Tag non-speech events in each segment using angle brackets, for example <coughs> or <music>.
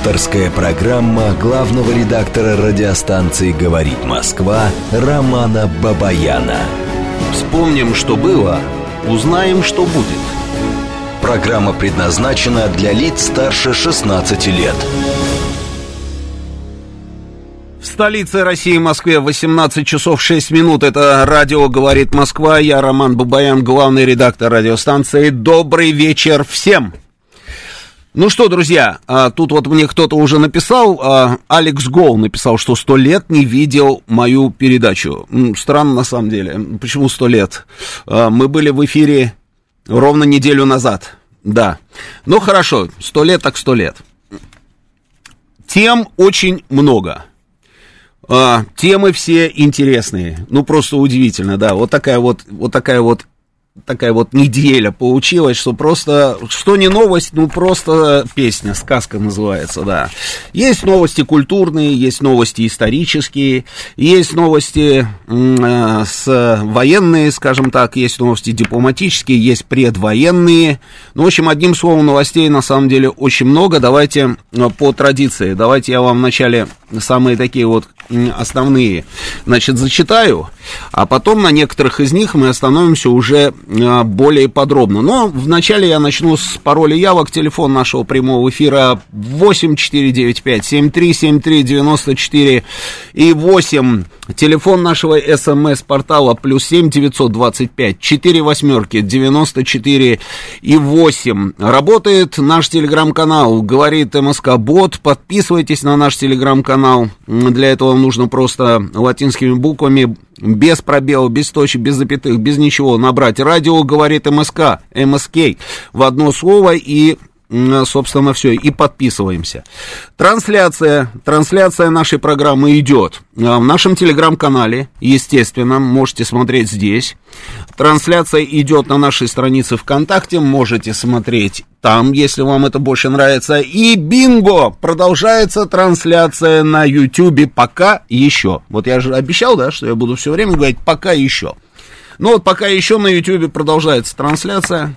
Авторская программа главного редактора радиостанции «Говорит Москва» Романа Бабаяна. Вспомним, что было, узнаем, что будет. Программа предназначена для лиц старше 16 лет. В столице России, Москве, 18 часов 6 минут. Это радио «Говорит Москва». Я Роман Бабаян, главный редактор радиостанции. Добрый вечер всем! Ну что, друзья, а, тут вот мне кто-то уже написал, а, Алекс Гоу написал, что сто лет не видел мою передачу. Странно на самом деле. Почему сто лет? А, мы были в эфире ровно неделю назад. Да. Ну хорошо, сто лет так сто лет. Тем очень много. Темы все интересные. Ну, просто удивительно, да. Вот такая вот, вот такая вот такая вот неделя получилась, что просто, что не новость, ну просто песня, сказка называется, да. Есть новости культурные, есть новости исторические, есть новости э, с военные, скажем так, есть новости дипломатические, есть предвоенные. Ну, в общем, одним словом, новостей на самом деле очень много. Давайте э, по традиции, давайте я вам вначале самые такие вот основные, значит, зачитаю, а потом на некоторых из них мы остановимся уже более подробно. Но вначале я начну с пароля явок. Телефон нашего прямого эфира 8495-7373-94 и 8. Телефон нашего смс-портала плюс 7 925 4 восьмерки 94 и 8. Работает наш телеграм-канал, говорит МСК Бот. Подписывайтесь на наш телеграм-канал. Для этого нужно просто латинскими буквами без пробела, без точек, без запятых, без ничего набрать. Радио говорит МСК, МСК в одно слово и собственно, все, и подписываемся. Трансляция, трансляция нашей программы идет а, в нашем телеграм-канале, естественно, можете смотреть здесь. Трансляция идет на нашей странице ВКонтакте, можете смотреть там, если вам это больше нравится. И бинго! Продолжается трансляция на Ютубе пока еще. Вот я же обещал, да, что я буду все время говорить пока еще. Ну вот пока еще на Ютубе продолжается трансляция.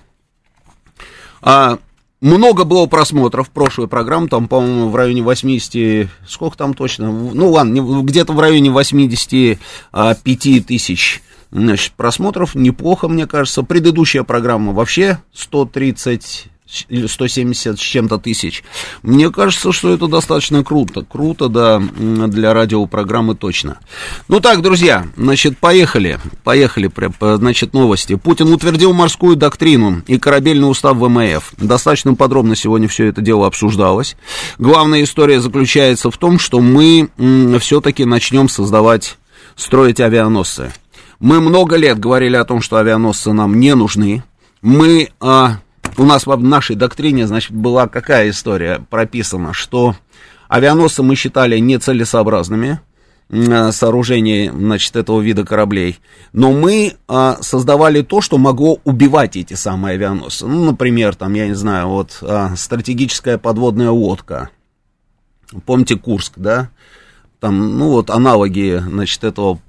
А, много было просмотров прошлой программы, там, по-моему, в районе 80, сколько там точно, ну ладно, где-то в районе 85 тысяч значит, просмотров, неплохо, мне кажется. Предыдущая программа вообще 130 или 170 с чем-то тысяч. Мне кажется, что это достаточно круто. Круто, да, для радиопрограммы точно. Ну так, друзья, значит, поехали. Поехали, значит, новости. Путин утвердил морскую доктрину и корабельный устав ВМФ. Достаточно подробно сегодня все это дело обсуждалось. Главная история заключается в том, что мы все-таки начнем создавать, строить авианосцы. Мы много лет говорили о том, что авианосцы нам не нужны. Мы а, у нас в нашей доктрине, значит, была какая история прописана, что авианосцы мы считали нецелесообразными, э, сооружений, значит, этого вида кораблей. Но мы а, создавали то, что могло убивать эти самые авианосцы. Ну, например, там, я не знаю, вот а, стратегическая подводная лодка. Помните Курск, да? Там, ну вот, аналоги, значит, этого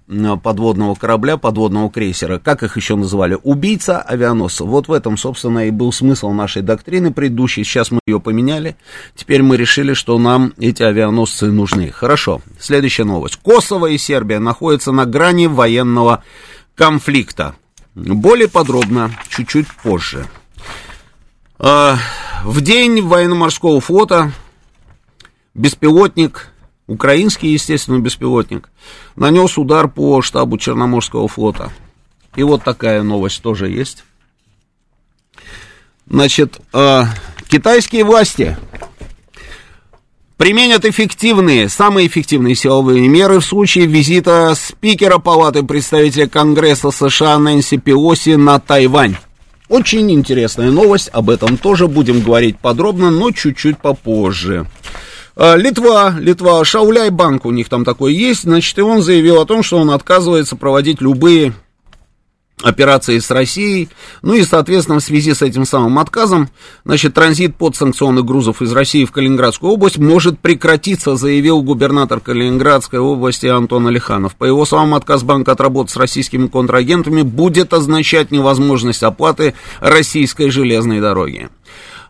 подводного корабля, подводного крейсера, как их еще называли, убийца авианосца. Вот в этом, собственно, и был смысл нашей доктрины предыдущей, сейчас мы ее поменяли, теперь мы решили, что нам эти авианосцы нужны. Хорошо, следующая новость. Косово и Сербия находятся на грани военного конфликта. Более подробно, чуть-чуть позже. А, в день военно-морского флота беспилотник украинский, естественно, беспилотник, нанес удар по штабу Черноморского флота. И вот такая новость тоже есть. Значит, э, китайские власти применят эффективные, самые эффективные силовые меры в случае визита спикера Палаты представителей Конгресса США Нэнси Пелоси на Тайвань. Очень интересная новость, об этом тоже будем говорить подробно, но чуть-чуть попозже. А, Литва, Литва, Шауляй банк у них там такой есть, значит, и он заявил о том, что он отказывается проводить любые операции с Россией, ну и, соответственно, в связи с этим самым отказом, значит, транзит подсанкционных грузов из России в Калининградскую область может прекратиться, заявил губернатор Калининградской области Антон Алиханов. По его словам, отказ банка от работы с российскими контрагентами будет означать невозможность оплаты российской железной дороги.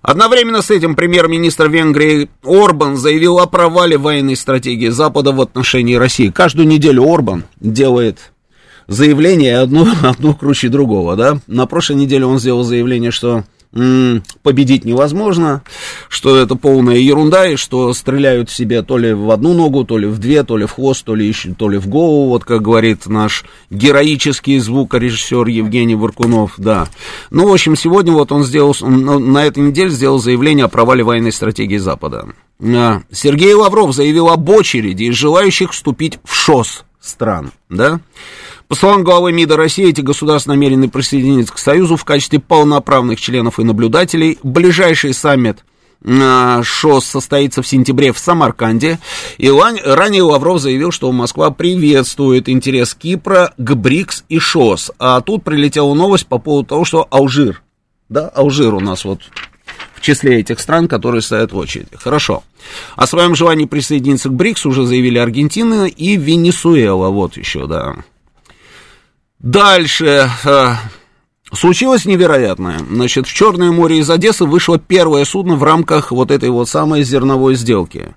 Одновременно с этим премьер-министр Венгрии Орбан заявил о провале военной стратегии Запада в отношении России. Каждую неделю Орбан делает заявление одно, <laughs> одно круче другого, да. На прошлой неделе он сделал заявление, что победить невозможно, что это полная ерунда, и что стреляют в себе то ли в одну ногу, то ли в две, то ли в хвост, то ли, еще, то ли в голову, вот как говорит наш героический звукорежиссер Евгений Варкунов, да. Ну, в общем, сегодня вот он сделал, на этой неделе сделал заявление о провале военной стратегии Запада. А, Сергей Лавров заявил об очереди из желающих вступить в ШОС стран, да. По словам главы МИДа России, эти государства намерены присоединиться к Союзу в качестве полноправных членов и наблюдателей. Ближайший саммит а, ШОС состоится в сентябре в Самарканде. И ранее Лавров заявил, что Москва приветствует интерес Кипра к БРИКС и ШОС. А тут прилетела новость по поводу того, что Алжир, да, Алжир у нас вот в числе этих стран, которые стоят в очереди. Хорошо. О своем желании присоединиться к БРИКС уже заявили Аргентина и Венесуэла. Вот еще, да. Дальше. Э, случилось невероятное. Значит, в Черное море из Одессы вышло первое судно в рамках вот этой вот самой зерновой сделки.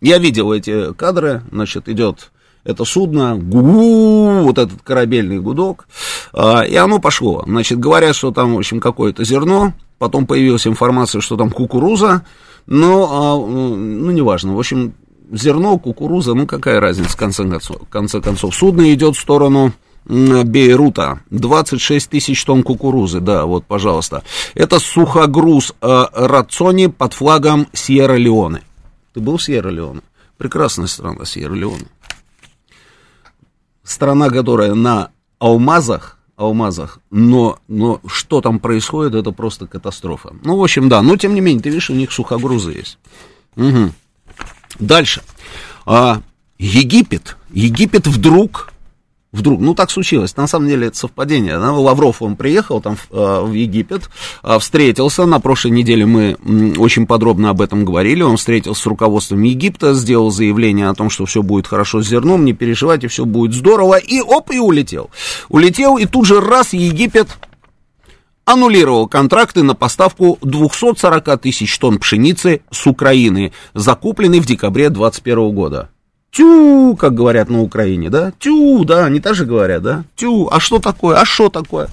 Я видел эти кадры. Значит, идет это судно, гу, вот этот корабельный гудок, э, и оно пошло. Значит, говорят, что там, в общем, какое-то зерно, потом появилась информация, что там кукуруза, но, а, ну, неважно, в общем, зерно, кукуруза, ну, какая разница, в конце концов, в конце концов. Судно идет в сторону Бейрута. 26 тысяч тонн кукурузы, да, вот, пожалуйста. Это сухогруз э, Рацони под флагом Сьерра-Леоне. Ты был в Сьерра-Леоне? Прекрасная страна Сьерра-Леоне. Страна, которая на алмазах, алмазах, но, но что там происходит, это просто катастрофа. Ну, в общем, да, но тем не менее, ты видишь, у них сухогрузы есть. Угу. Дальше. А, Египет. Египет вдруг вдруг, ну так случилось, на самом деле это совпадение, да? Лавров, он приехал там в, э, в Египет, э, встретился, на прошлой неделе мы очень подробно об этом говорили, он встретился с руководством Египта, сделал заявление о том, что все будет хорошо с зерном, не переживайте, все будет здорово, и оп, и улетел. Улетел, и тут же раз Египет аннулировал контракты на поставку 240 тысяч тонн пшеницы с Украины, закупленной в декабре 2021 года. Тю, как говорят на Украине, да? Тю, да, они тоже говорят, да? Тю, а что такое? А что такое?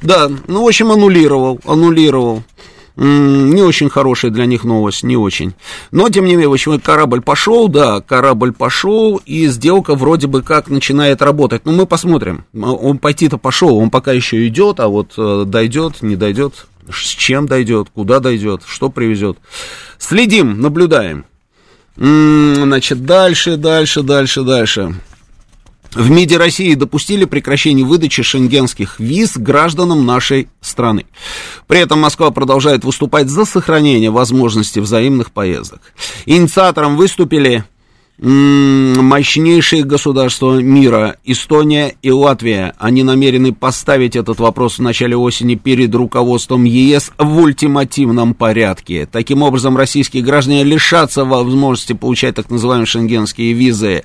Да, ну, в общем, аннулировал, аннулировал. Не очень хорошая для них новость, не очень. Но, тем не менее, в общем, корабль пошел, да, корабль пошел, и сделка вроде бы как начинает работать. Ну, мы посмотрим. Он пойти-то пошел, он пока еще идет, а вот э, дойдет, не дойдет, с чем дойдет, куда дойдет, что привезет. Следим, наблюдаем. Значит, дальше, дальше, дальше, дальше. В МИДе России допустили прекращение выдачи шенгенских виз гражданам нашей страны. При этом Москва продолжает выступать за сохранение возможности взаимных поездок. Инициатором выступили мощнейшие государства мира, Эстония и Латвия, они намерены поставить этот вопрос в начале осени перед руководством ЕС в ультимативном порядке. Таким образом, российские граждане лишатся возможности получать так называемые шенгенские визы.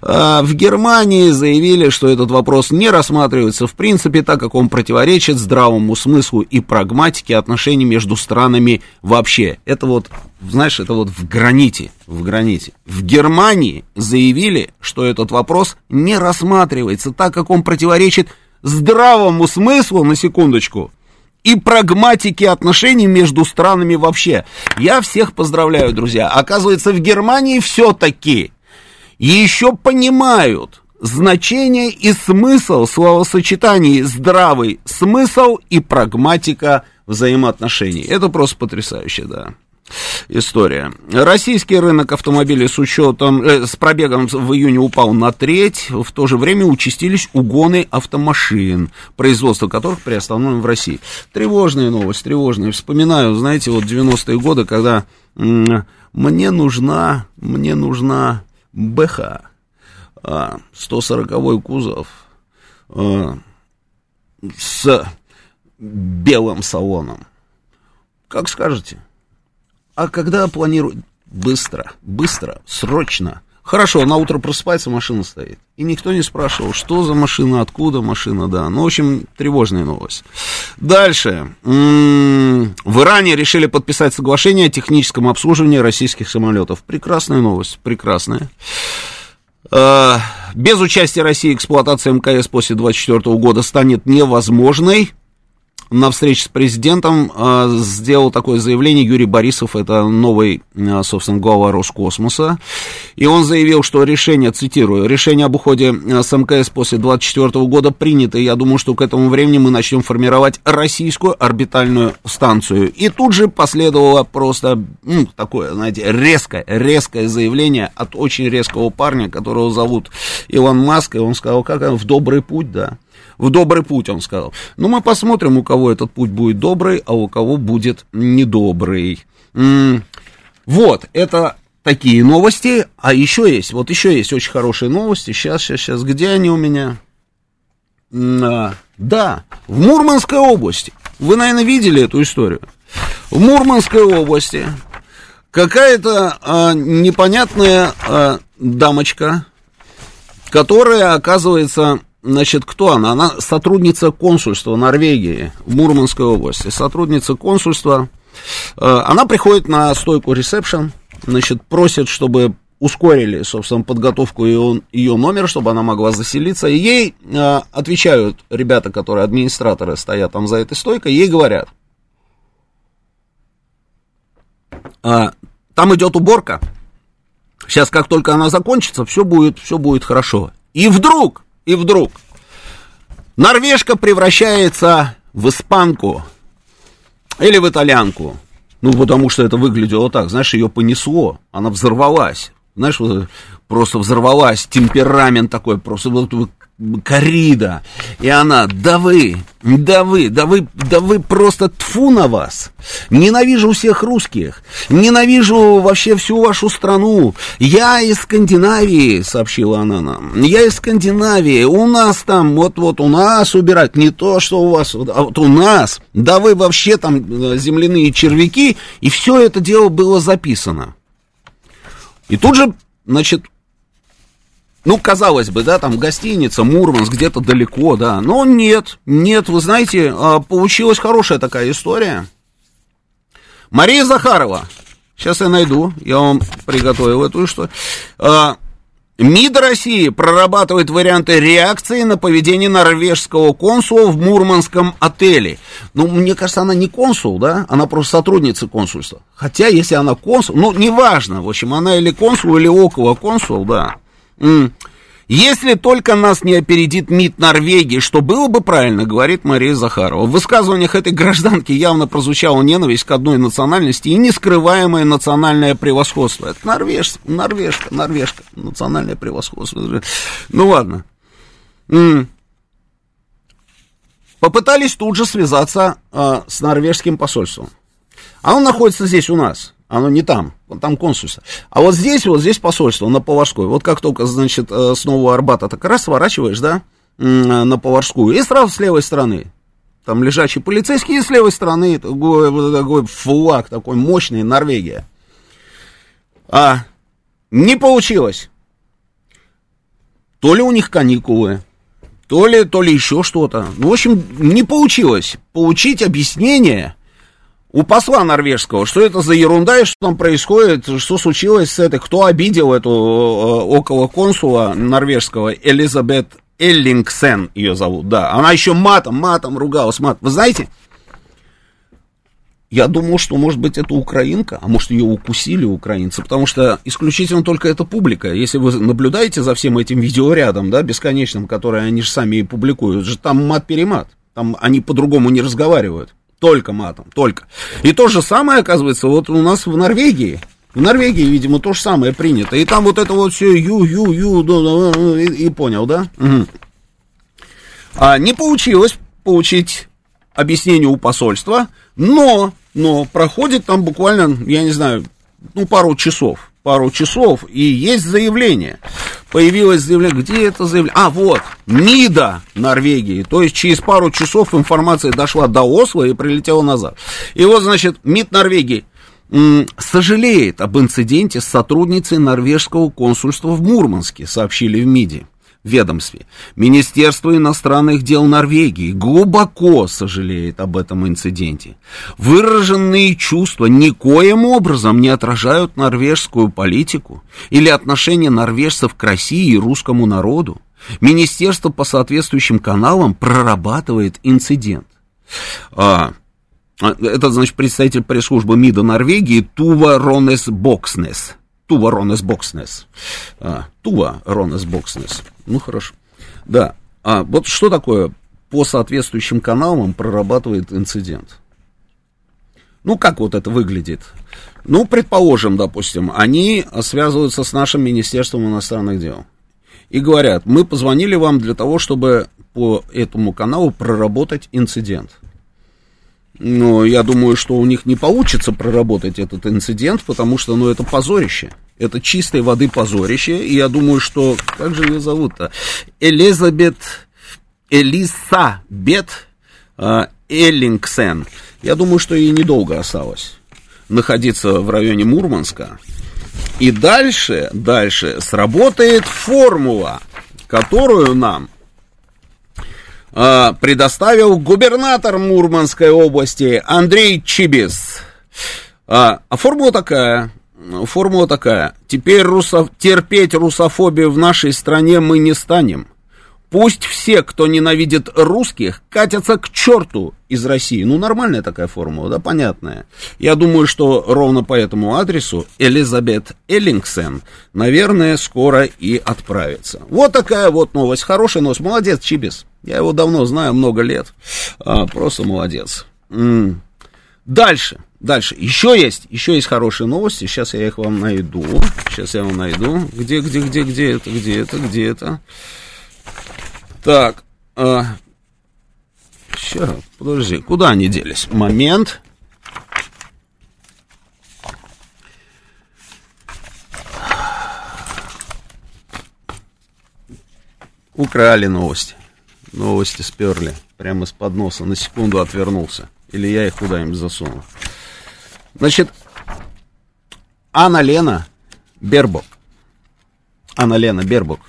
А в Германии заявили, что этот вопрос не рассматривается в принципе, так как он противоречит здравому смыслу и прагматике отношений между странами вообще. Это вот знаешь, это вот в граните, в граните. В Германии заявили, что этот вопрос не рассматривается, так как он противоречит здравому смыслу, на секундочку, и прагматике отношений между странами вообще. Я всех поздравляю, друзья. Оказывается, в Германии все-таки еще понимают значение и смысл словосочетаний здравый смысл и прагматика взаимоотношений. Это просто потрясающе, да история. Российский рынок автомобилей с учетом, э, с пробегом в июне упал на треть, в то же время участились угоны автомашин, производство которых приостановлено в России. Тревожная новость, тревожная. Вспоминаю, знаете, вот 90-е годы, когда мне нужна, мне нужна БХ, 140-й кузов, а, с белым салоном. Как скажете? А когда планируют быстро, быстро, срочно, Хорошо, на утро просыпается, машина стоит. И никто не спрашивал, что за машина, откуда машина, да. Ну, в общем, тревожная новость. Дальше. М-м, в Иране решили подписать соглашение о техническом обслуживании российских самолетов. Прекрасная новость, прекрасная. Э, без участия России эксплуатация МКС после 2024 года станет невозможной на встрече с президентом э, сделал такое заявление Юрий Борисов, это новый, э, собственно, глава Роскосмоса, и он заявил, что решение, цитирую, решение об уходе э, с МКС после 2024 года принято, и я думаю, что к этому времени мы начнем формировать российскую орбитальную станцию. И тут же последовало просто, ну, такое, знаете, резкое, резкое заявление от очень резкого парня, которого зовут Илон Маск, и он сказал, как в добрый путь, да в добрый путь, он сказал. Ну, мы посмотрим, у кого этот путь будет добрый, а у кого будет недобрый. Вот, это такие новости. А еще есть, вот еще есть очень хорошие новости. Сейчас, сейчас, сейчас, где они у меня? А, да, в Мурманской области. Вы, наверное, видели эту историю. В Мурманской области какая-то а, непонятная а, дамочка, которая, оказывается, Значит, кто она? Она сотрудница консульства Норвегии в Мурманской области. Сотрудница консульства. Э, она приходит на стойку ресепшн, значит, просит, чтобы ускорили, собственно, подготовку ее, ее номера, чтобы она могла заселиться. И ей э, отвечают ребята, которые администраторы стоят там за этой стойкой, ей говорят, э, там идет уборка, сейчас как только она закончится, все будет, все будет хорошо. И вдруг и вдруг норвежка превращается в испанку или в итальянку. Ну, потому что это выглядело так, знаешь, ее понесло, она взорвалась. Знаешь, просто взорвалась, темперамент такой, просто вот корида. И она, да вы, да вы, да вы, да вы просто тфу на вас. Ненавижу всех русских, ненавижу вообще всю вашу страну. Я из Скандинавии, сообщила она нам. Я из Скандинавии, у нас там, вот-вот у нас убирать, не то, что у вас, а вот у нас. Да вы вообще там э, земляные червяки, и все это дело было записано. И тут же, значит, ну, казалось бы, да, там гостиница, Мурманск, где-то далеко, да. Но нет, нет, вы знаете, а, получилась хорошая такая история. Мария Захарова. Сейчас я найду, я вам приготовил эту историю. А, МИД России прорабатывает варианты реакции на поведение норвежского консула в Мурманском отеле. Ну, мне кажется, она не консул, да? Она просто сотрудница консульства. Хотя, если она консул, ну, неважно, в общем, она или консул, или около консул, да. Если только нас не опередит МИД Норвегии, что было бы правильно, говорит Мария Захарова. В высказываниях этой гражданки явно прозвучала ненависть к одной национальности и нескрываемое национальное превосходство. Это норвеж, норвежка, норвежка, национальное превосходство. Ну ладно. Попытались тут же связаться э, с норвежским посольством. А он находится здесь у нас. Оно не там, там консульство. А вот здесь, вот здесь посольство, на Поварской. Вот как только, значит, э, с Нового Арбата так раз сворачиваешь, да, на Поварскую, и сразу с левой стороны. Там лежачий полицейский, и с левой стороны такой, такой флаг такой мощный, Норвегия. А не получилось. То ли у них каникулы, то ли, то ли еще что-то. Ну, в общем, не получилось получить объяснение у посла норвежского, что это за ерунда и что там происходит, что случилось с этой, кто обидел эту э, около консула норвежского Элизабет Эллингсен ее зовут, да, она еще матом, матом ругалась, мат. Вы знаете, я думал, что, может быть, это украинка, а может, ее укусили украинцы, потому что исключительно только эта публика. Если вы наблюдаете за всем этим видеорядом, да, бесконечным, который они же сами и публикуют, же там мат-перемат, там они по-другому не разговаривают. Только матом, только. И то же самое, оказывается, вот у нас в Норвегии. В Норвегии, видимо, то же самое принято. И там вот это вот все ю-ю-ю, и, и понял, да? Угу. А, не получилось получить объяснение у посольства, но, но проходит там буквально, я не знаю, ну, пару часов пару часов, и есть заявление. Появилось заявление, где это заявление? А, вот, МИДа Норвегии. То есть через пару часов информация дошла до Осло и прилетела назад. И вот, значит, МИД Норвегии. сожалеет об инциденте с сотрудницей норвежского консульства в Мурманске, сообщили в МИДе ведомстве. Министерство иностранных дел Норвегии глубоко сожалеет об этом инциденте. Выраженные чувства никоим образом не отражают норвежскую политику или отношение норвежцев к России и русскому народу. Министерство по соответствующим каналам прорабатывает инцидент. А, а это, значит, представитель пресс-службы МИДа Норвегии Тува Ронес Бокснес. Тува Ронес Бокснес. А, Тува Ронес Бокснес. Ну, хорошо. Да. А вот что такое по соответствующим каналам прорабатывает инцидент? Ну, как вот это выглядит? Ну, предположим, допустим, они связываются с нашим Министерством иностранных дел и говорят, мы позвонили вам для того, чтобы по этому каналу проработать инцидент. Но я думаю, что у них не получится проработать этот инцидент, потому что, ну, это позорище. Это чистой воды позорище. И я думаю, что... Как же ее зовут-то? Элизабет... Элиса Бет э, Эллингсен. Я думаю, что ей недолго осталось находиться в районе Мурманска. И дальше, дальше сработает формула, которую нам э, предоставил губернатор Мурманской области Андрей Чибис. А, а формула такая, формула такая. Теперь русо... терпеть русофобию в нашей стране мы не станем. Пусть все, кто ненавидит русских, катятся к черту из России. Ну, нормальная такая формула, да, понятная. Я думаю, что ровно по этому адресу Элизабет Эллингсен, наверное, скоро и отправится. Вот такая вот новость. Хорошая новость. Молодец, Чибис. Я его давно знаю, много лет. А, просто молодец. М-м. Дальше. Дальше. Еще есть, еще есть хорошие новости. Сейчас я их вам найду. Сейчас я вам найду. Где, где, где, где это, где это, где это? Так, а, сейчас, подожди, куда они делись? Момент. Украли новости. Новости сперли. Прямо из-под носа. На секунду отвернулся. Или я их куда-нибудь засунул. Значит, Анна Лена Бербок. Анна Лена Бербок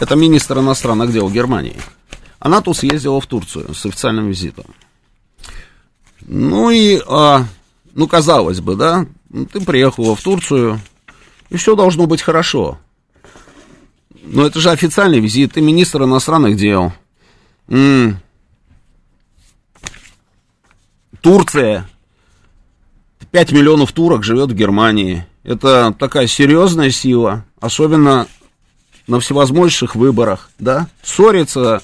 это министр иностранных дел Германии. Она тут съездила в Турцию с официальным визитом. Ну и, а, ну, казалось бы, да, ты приехала в Турцию, и все должно быть хорошо. Но это же официальный визит, ты министр иностранных дел. М-м. Турция. 5 миллионов турок живет в Германии. Это такая серьезная сила, особенно на всевозможных выборах, да, ссориться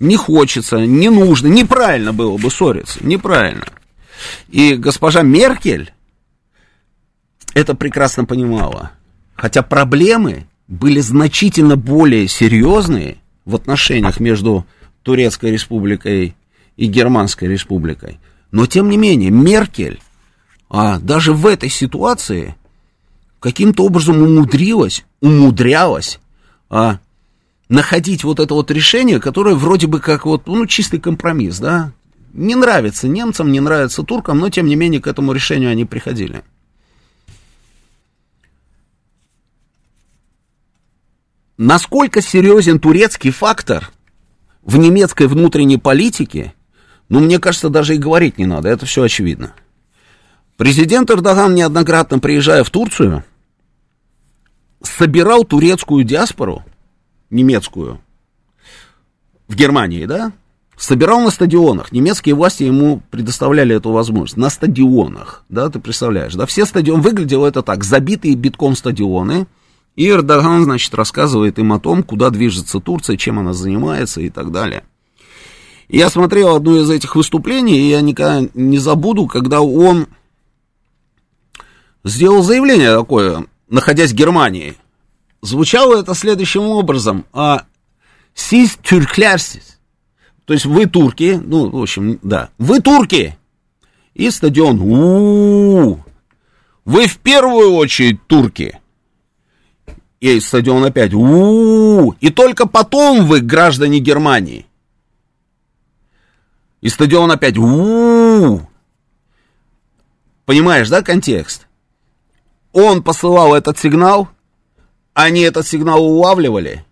не хочется, не нужно, неправильно было бы ссориться, неправильно. И госпожа Меркель это прекрасно понимала. Хотя проблемы были значительно более серьезные в отношениях между Турецкой республикой и Германской республикой. Но тем не менее, Меркель а, даже в этой ситуации каким-то образом умудрилась, умудрялась а, находить вот это вот решение, которое вроде бы как вот, ну, чистый компромисс, да, не нравится немцам, не нравится туркам, но тем не менее к этому решению они приходили. Насколько серьезен турецкий фактор в немецкой внутренней политике, ну, мне кажется, даже и говорить не надо, это все очевидно. Президент Эрдоган, неоднократно приезжая в Турцию, собирал турецкую диаспору, немецкую, в Германии, да, собирал на стадионах. Немецкие власти ему предоставляли эту возможность. На стадионах, да, ты представляешь, да, все стадионы, выглядело это так, забитые битком стадионы, и Эрдоган, значит, рассказывает им о том, куда движется Турция, чем она занимается и так далее. я смотрел одно из этих выступлений, и я никогда не забуду, когда он сделал заявление такое, находясь в Германии. Звучало это следующим образом. А, Сис тюрклярсис. То есть вы турки, ну, в общем, да, вы турки. И стадион, у, -у, -у. вы в первую очередь турки. И стадион опять, у, -у, -у. и только потом вы граждане Германии. И стадион опять, у, -у, -у. Понимаешь, да, контекст? Он посылал этот сигнал, они этот сигнал улавливали,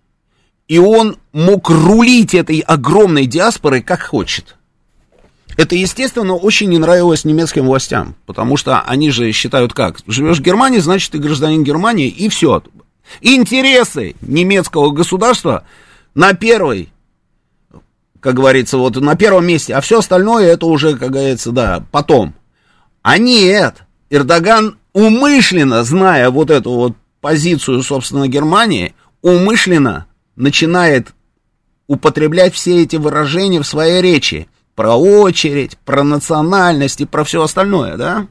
и он мог рулить этой огромной диаспорой как хочет. Это, естественно, очень не нравилось немецким властям, потому что они же считают как? Живешь в Германии, значит, ты гражданин Германии, и все. Интересы немецкого государства на первой, как говорится, вот на первом месте, а все остальное это уже, как говорится, да, потом. А нет, Эрдоган умышленно, зная вот эту вот позицию, собственно, Германии, умышленно начинает употреблять все эти выражения в своей речи про очередь, про национальность и про все остальное, да?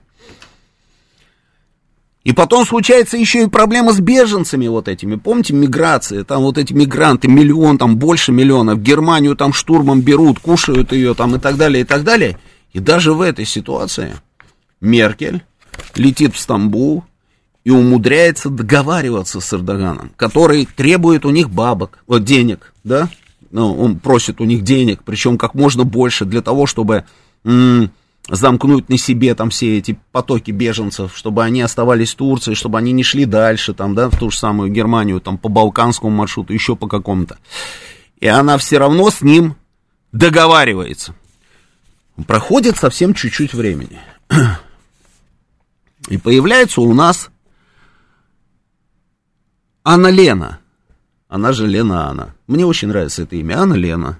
И потом случается еще и проблема с беженцами вот этими. Помните, миграция, там вот эти мигранты, миллион, там больше миллиона, в Германию там штурмом берут, кушают ее там и так далее, и так далее. И даже в этой ситуации Меркель летит в Стамбул и умудряется договариваться с Эрдоганом, который требует у них бабок, вот денег, да, ну, он просит у них денег, причем как можно больше для того, чтобы м- замкнуть на себе там все эти потоки беженцев, чтобы они оставались в Турции, чтобы они не шли дальше, там, да, в ту же самую Германию, там, по балканскому маршруту, еще по какому-то. И она все равно с ним договаривается. Проходит совсем чуть-чуть времени. И появляется у нас Анна Лена. Она же Лена Анна. Мне очень нравится это имя. Анна Лена.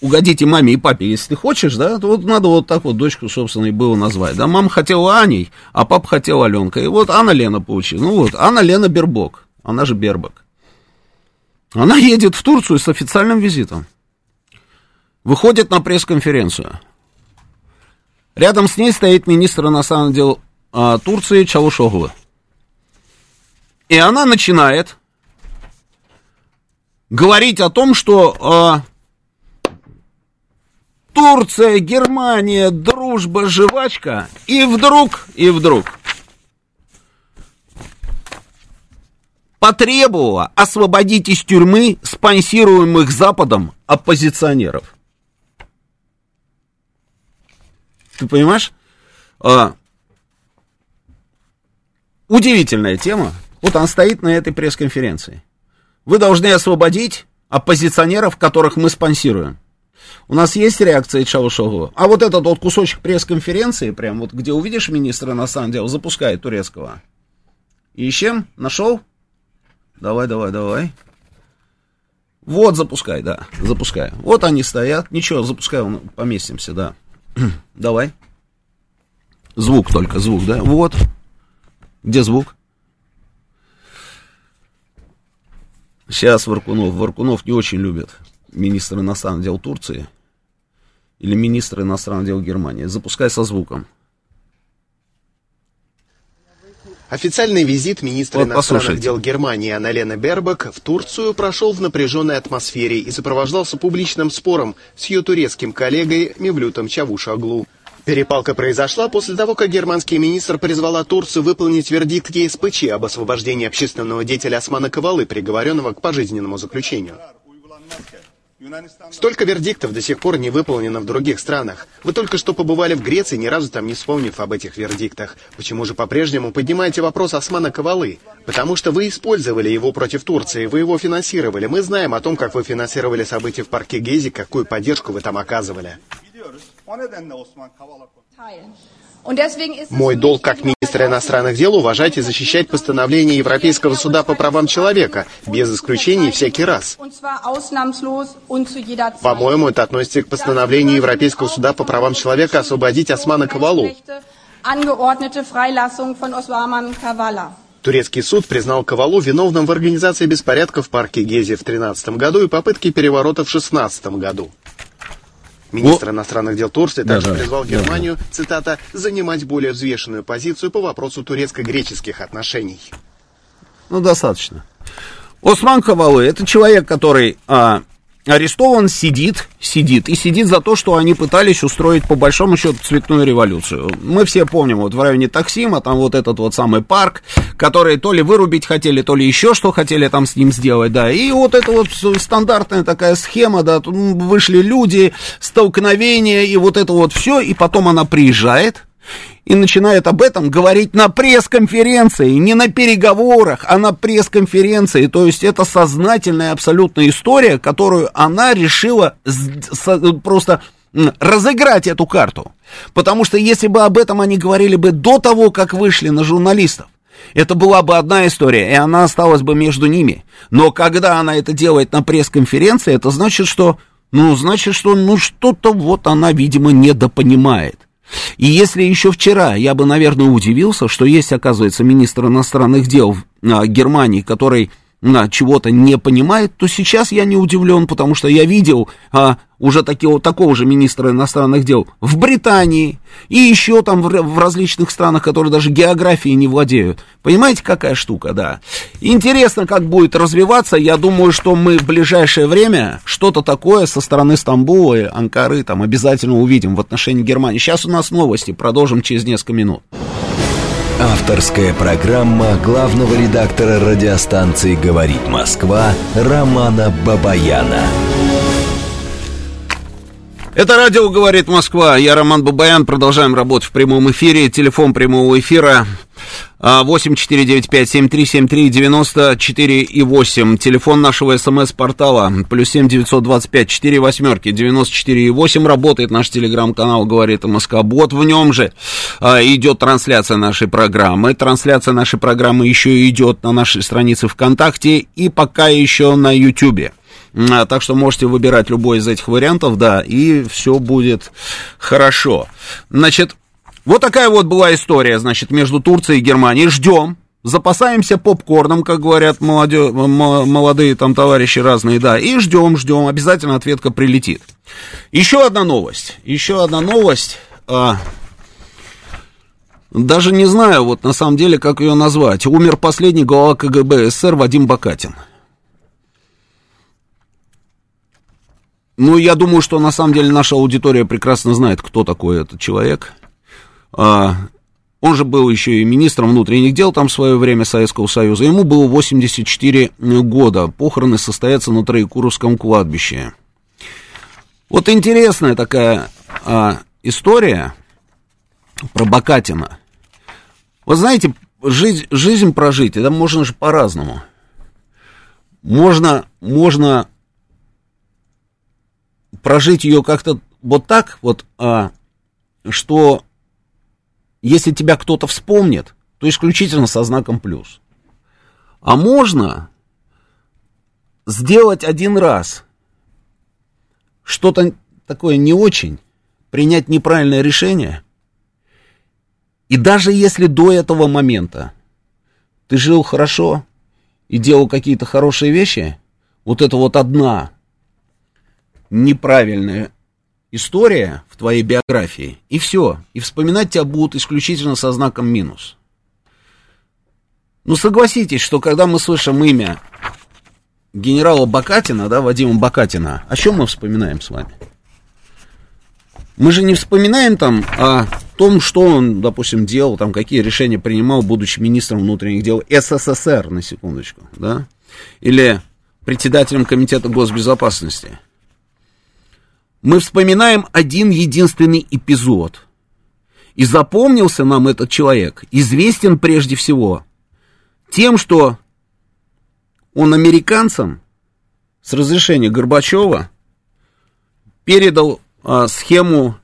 Угодите маме и папе, если ты хочешь, да, то вот надо вот так вот дочку, собственно, и было назвать. Да, мама хотела Аней, а папа хотел Аленкой. И вот Анна Лена получила. Ну вот, Анна Лена Бербок. Она же Бербок. Она едет в Турцию с официальным визитом. Выходит на пресс-конференцию. Рядом с ней стоит министр иностранных дел а, Турции Чавушоглы. И она начинает говорить о том, что э, Турция, Германия, дружба, жвачка, и вдруг, и вдруг потребовала освободить из тюрьмы спонсируемых Западом оппозиционеров. Ты понимаешь? А, удивительная тема. Вот он стоит на этой пресс-конференции. Вы должны освободить оппозиционеров, которых мы спонсируем. У нас есть реакция Чаушогу. А вот этот вот кусочек пресс-конференции, прям вот где увидишь министра иностранных дел, запускает турецкого. Ищем? Нашел? Давай, давай, давай. Вот, запускай, да, запускай. Вот они стоят. Ничего, запускай, поместимся, да. <clears throat> давай. Звук только, звук, да? Вот. Где звук? Сейчас Варкунов. Варкунов не очень любит министр иностранных дел Турции или министр иностранных дел Германии. Запускай со звуком. Официальный визит министра вот, иностранных послушайте. дел Германии Аналена Бербак в Турцию прошел в напряженной атмосфере и сопровождался публичным спором с ее турецким коллегой Мевлютом Чавушаглу. Перепалка произошла после того, как германский министр призвала Турцию выполнить вердикт ЕСПЧ об освобождении общественного деятеля Османа Ковалы, приговоренного к пожизненному заключению. Столько вердиктов до сих пор не выполнено в других странах. Вы только что побывали в Греции, ни разу там не вспомнив об этих вердиктах. Почему же по-прежнему поднимаете вопрос Османа Ковалы? Потому что вы использовали его против Турции, вы его финансировали. Мы знаем о том, как вы финансировали события в парке Гези, какую поддержку вы там оказывали. Мой долг как министра иностранных дел уважать и защищать постановление Европейского суда по правам человека, без исключений всякий раз. По-моему, это относится к постановлению Европейского суда по правам человека освободить Османа Кавалу. Турецкий суд признал Кавалу виновным в организации беспорядков в парке Гези в 2013 году и попытке переворота в 2016 году. Министр О... иностранных дел Турции также да, призвал Германию, да. цитата, «занимать более взвешенную позицию по вопросу турецко-греческих отношений». Ну, достаточно. Осман Хавалы – это человек, который а, арестован, сидит, сидит, и сидит за то, что они пытались устроить, по большому счету, цветную революцию. Мы все помним, вот в районе Таксима, там вот этот вот самый парк, который то ли вырубить хотели, то ли еще что хотели там с ним сделать, да, и вот это вот стандартная такая схема, да, вышли люди, столкновения, и вот это вот все, и потом она приезжает, и начинает об этом говорить на пресс-конференции, не на переговорах, а на пресс-конференции. То есть это сознательная абсолютная история, которую она решила просто разыграть эту карту. Потому что если бы об этом они говорили бы до того, как вышли на журналистов, это была бы одна история, и она осталась бы между ними. Но когда она это делает на пресс-конференции, это значит, что, ну, значит, что, ну, что-то вот она, видимо, недопонимает. И если еще вчера я бы, наверное, удивился, что есть, оказывается, министр иностранных дел Германии, который чего-то не понимает, то сейчас я не удивлен, потому что я видел а, уже такого, такого же министра иностранных дел в Британии и еще там в, в различных странах, которые даже географией не владеют. Понимаете, какая штука, да. Интересно, как будет развиваться. Я думаю, что мы в ближайшее время что-то такое со стороны Стамбула и Анкары там обязательно увидим в отношении Германии. Сейчас у нас новости, продолжим через несколько минут. Авторская программа главного редактора радиостанции «Говорит Москва» Романа Бабаяна. Это радио «Говорит Москва». Я Роман Бабаян. Продолжаем работать в прямом эфире. Телефон прямого эфира 8495-7373-94 и 8. Телефон нашего смс-портала плюс 7 925 4 восьмерки 94 и 8. Работает наш телеграм-канал «Говорит Москва». Бот в нем же а, идет трансляция нашей программы. Трансляция нашей программы еще идет на нашей странице ВКонтакте и пока еще на Ютьюбе. А, так что можете выбирать любой из этих вариантов, да, и все будет хорошо. Значит, вот такая вот была история, значит, между Турцией и Германией. Ждем, запасаемся попкорном, как говорят молодё, молодые там товарищи разные, да, и ждем, ждем, обязательно ответка прилетит. Еще одна новость, еще одна новость, а, даже не знаю, вот на самом деле, как ее назвать. Умер последний глава КГБ СССР Вадим Бакатин. Ну, я думаю, что на самом деле наша аудитория прекрасно знает, кто такой этот человек. А, он же был еще и министром внутренних дел там в свое время Советского Союза. Ему было 84 года. Похороны состоятся на Троекуровском кладбище. Вот интересная такая а, история про Бакатина. Вы знаете, жизнь, жизнь прожить, это можно же по-разному. Можно, можно прожить ее как-то вот так вот, а, что если тебя кто-то вспомнит, то исключительно со знаком плюс. А можно сделать один раз что-то такое не очень, принять неправильное решение, и даже если до этого момента ты жил хорошо и делал какие-то хорошие вещи, вот это вот одна неправильная история в твоей биографии, и все. И вспоминать тебя будут исключительно со знаком минус. Ну, согласитесь, что когда мы слышим имя генерала Бакатина, да, Вадима Бакатина, о чем мы вспоминаем с вами? Мы же не вспоминаем там о том, что он, допустим, делал, там, какие решения принимал, будучи министром внутренних дел СССР, на секундочку, да, или председателем комитета госбезопасности – мы вспоминаем один единственный эпизод. И запомнился нам этот человек, известен прежде всего тем, что он американцам с разрешения Горбачева передал а, схему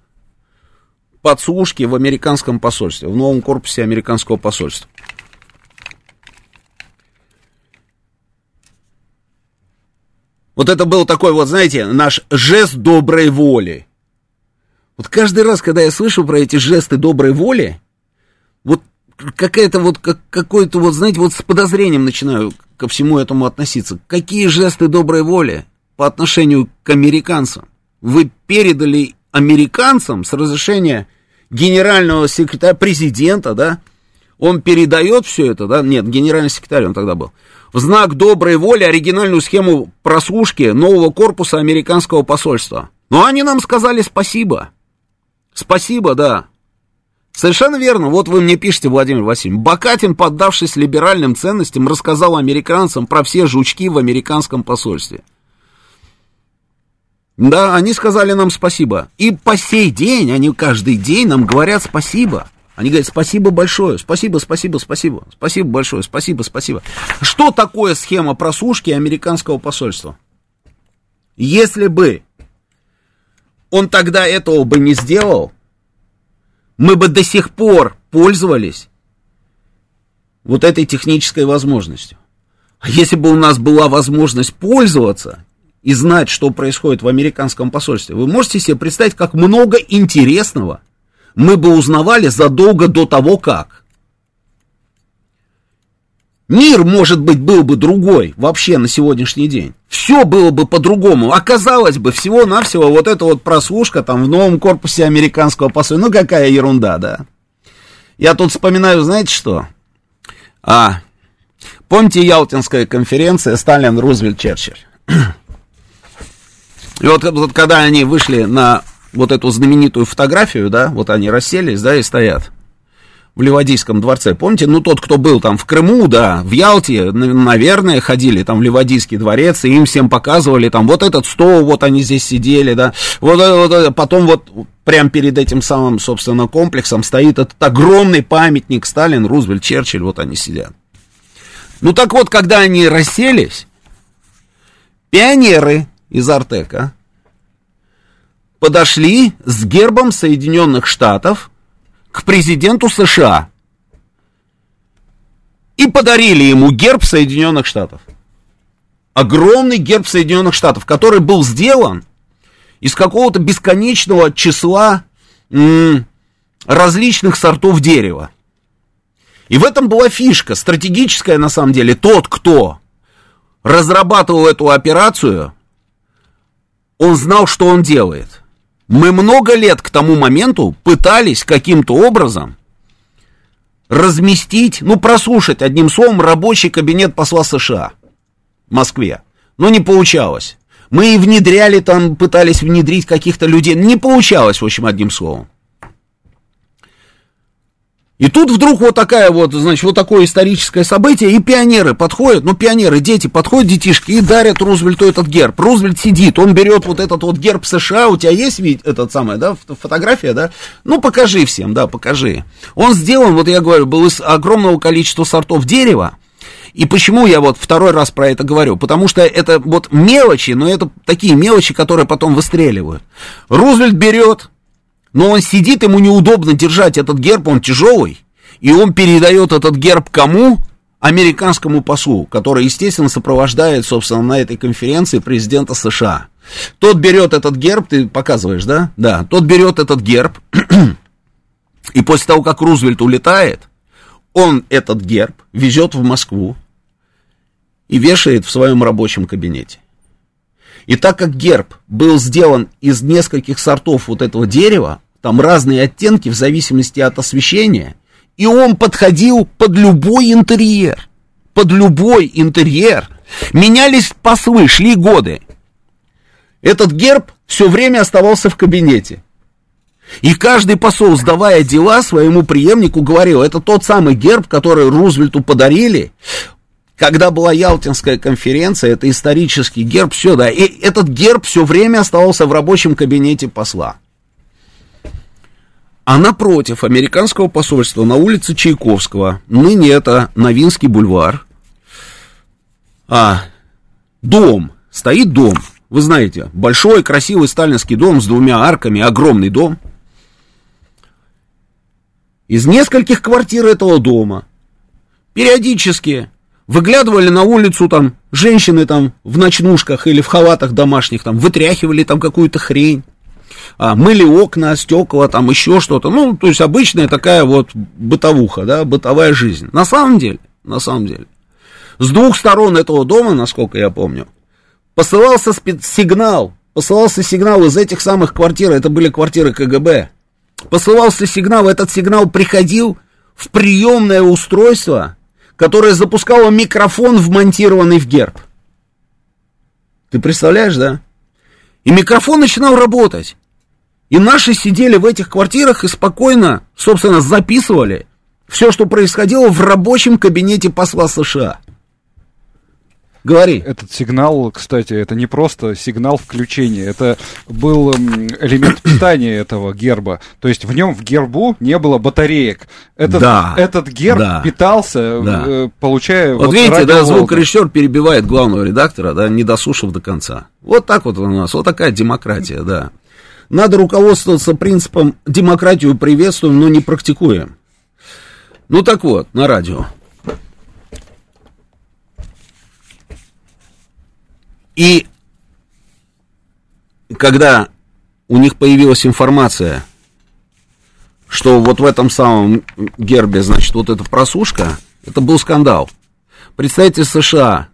подслушки в американском посольстве, в новом корпусе американского посольства. Вот это был такой вот, знаете, наш жест доброй воли. Вот каждый раз, когда я слышу про эти жесты доброй воли, вот какая-то вот, как, какой-то вот, знаете, вот с подозрением начинаю ко всему этому относиться. Какие жесты доброй воли по отношению к американцам? Вы передали американцам с разрешения генерального секретаря, президента, да? Он передает все это, да? Нет, генеральный секретарь он тогда был в знак доброй воли оригинальную схему прослушки нового корпуса американского посольства. Но они нам сказали спасибо. Спасибо, да. Совершенно верно. Вот вы мне пишете, Владимир Васильевич. Бакатин, поддавшись либеральным ценностям, рассказал американцам про все жучки в американском посольстве. Да, они сказали нам спасибо. И по сей день, они каждый день нам говорят спасибо. Они говорят, спасибо большое, спасибо, спасибо, спасибо, спасибо большое, спасибо, спасибо. Что такое схема просушки американского посольства? Если бы он тогда этого бы не сделал, мы бы до сих пор пользовались вот этой технической возможностью. А если бы у нас была возможность пользоваться и знать, что происходит в американском посольстве, вы можете себе представить, как много интересного мы бы узнавали задолго до того, как. Мир, может быть, был бы другой вообще на сегодняшний день. Все было бы по-другому. Оказалось бы, всего-навсего вот эта вот прослушка там в новом корпусе американского посольства. Ну, какая ерунда, да. Я тут вспоминаю, знаете что? А, помните Ялтинская конференция Сталин, Рузвельт, Черчилль? <clears throat> И вот, вот когда они вышли на вот эту знаменитую фотографию, да, вот они расселись, да, и стоят в Ливадийском дворце. Помните, ну тот, кто был там в Крыму, да, в Ялте, наверное, ходили там в Ливадийский дворец, и им всем показывали там вот этот стол, вот они здесь сидели, да, вот, вот потом вот прямо перед этим самым, собственно, комплексом стоит этот огромный памятник Сталин, Рузвельт, Черчилль, вот они сидят. Ну так вот, когда они расселись, пионеры из Артека подошли с гербом Соединенных Штатов к президенту США и подарили ему герб Соединенных Штатов. Огромный герб Соединенных Штатов, который был сделан из какого-то бесконечного числа м- различных сортов дерева. И в этом была фишка, стратегическая на самом деле. Тот, кто разрабатывал эту операцию, он знал, что он делает. Мы много лет к тому моменту пытались каким-то образом разместить, ну, прослушать, одним словом, рабочий кабинет посла США в Москве. Но не получалось. Мы и внедряли там, пытались внедрить каких-то людей. Не получалось, в общем, одним словом. И тут вдруг вот такая вот, значит, вот такое историческое событие, и пионеры подходят, ну, пионеры, дети, подходят детишки и дарят Рузвельту этот герб. Рузвельт сидит, он берет вот этот вот герб США, у тебя есть вид, этот самый, да, фотография, да? Ну, покажи всем, да, покажи. Он сделан, вот я говорю, был из огромного количества сортов дерева, и почему я вот второй раз про это говорю? Потому что это вот мелочи, но это такие мелочи, которые потом выстреливают. Рузвельт берет, но он сидит, ему неудобно держать этот герб, он тяжелый, и он передает этот герб кому? Американскому послу, который, естественно, сопровождает, собственно, на этой конференции президента США. Тот берет этот герб, ты показываешь, да? Да, тот берет этот герб, <clears throat> и после того, как Рузвельт улетает, он этот герб везет в Москву и вешает в своем рабочем кабинете. И так как герб был сделан из нескольких сортов вот этого дерева, там разные оттенки в зависимости от освещения, и он подходил под любой интерьер. Под любой интерьер. Менялись послы, шли годы. Этот герб все время оставался в кабинете. И каждый посол, сдавая дела своему преемнику, говорил, это тот самый герб, который Рузвельту подарили, когда была Ялтинская конференция, это исторический герб, все, да, и этот герб все время оставался в рабочем кабинете посла. А напротив американского посольства на улице Чайковского, ныне это Новинский бульвар, а, дом, стоит дом, вы знаете, большой красивый сталинский дом с двумя арками, огромный дом. Из нескольких квартир этого дома периодически выглядывали на улицу там женщины там в ночнушках или в халатах домашних, там вытряхивали там какую-то хрень, а, мыли окна, стекла, там еще что-то. Ну, то есть обычная такая вот бытовуха, да, бытовая жизнь. На самом деле, на самом деле, с двух сторон этого дома, насколько я помню, посылался сигнал, посылался сигнал из этих самых квартир, это были квартиры КГБ, посылался сигнал, этот сигнал приходил в приемное устройство, которая запускала микрофон, вмонтированный в герб. Ты представляешь, да? И микрофон начинал работать. И наши сидели в этих квартирах и спокойно, собственно, записывали все, что происходило в рабочем кабинете посла США. Говори. Этот сигнал, кстати, это не просто сигнал включения, это был элемент питания этого герба. То есть в нем, в гербу, не было батареек. Этот, да, этот герб да, питался, да. Э, получая... Вот, вот видите, да, звукорежиссер перебивает главного редактора, да, не дослушав до конца. Вот так вот у нас, вот такая демократия, да. Надо руководствоваться принципом демократию приветствуем, но не практикуем. Ну так вот, на радио. И когда у них появилась информация, что вот в этом самом гербе, значит, вот эта просушка, это был скандал. Представитель США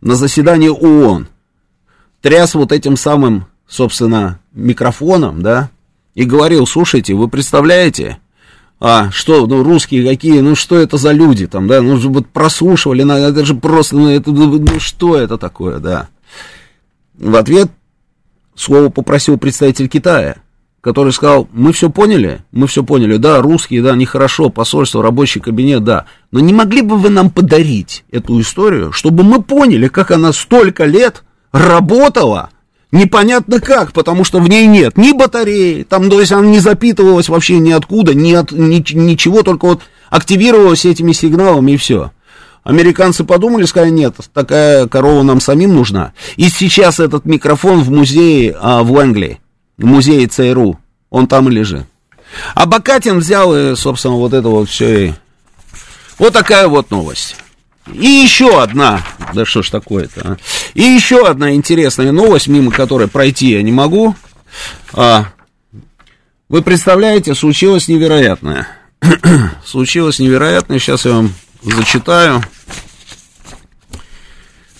на заседании ООН тряс вот этим самым, собственно, микрофоном, да, и говорил, слушайте, вы представляете, а, что, ну, русские какие, ну, что это за люди там, да, ну, вот прослушивали, ну, это же просто, ну, это, ну, ну, что это такое, да. В ответ слово попросил представитель Китая, который сказал, мы все поняли, мы все поняли, да, русские, да, нехорошо, посольство, рабочий кабинет, да, но не могли бы вы нам подарить эту историю, чтобы мы поняли, как она столько лет работала, Непонятно как, потому что в ней нет ни батареи, там, то есть она не запитывалась вообще ниоткуда, ни от, ни, ничего, только вот активировалась этими сигналами и все. Американцы подумали, сказали, нет, такая корова нам самим нужна. И сейчас этот микрофон в музее а, в Англии, в музее ЦРУ, он там и лежит. А Бакатин взял и, собственно, вот это вот все. И... Вот такая вот новость. И еще одна, да что ж такое-то, а? И еще одна интересная новость, мимо которой пройти я не могу. А, вы представляете, случилось невероятное. <clears throat> случилось невероятное, сейчас я вам зачитаю.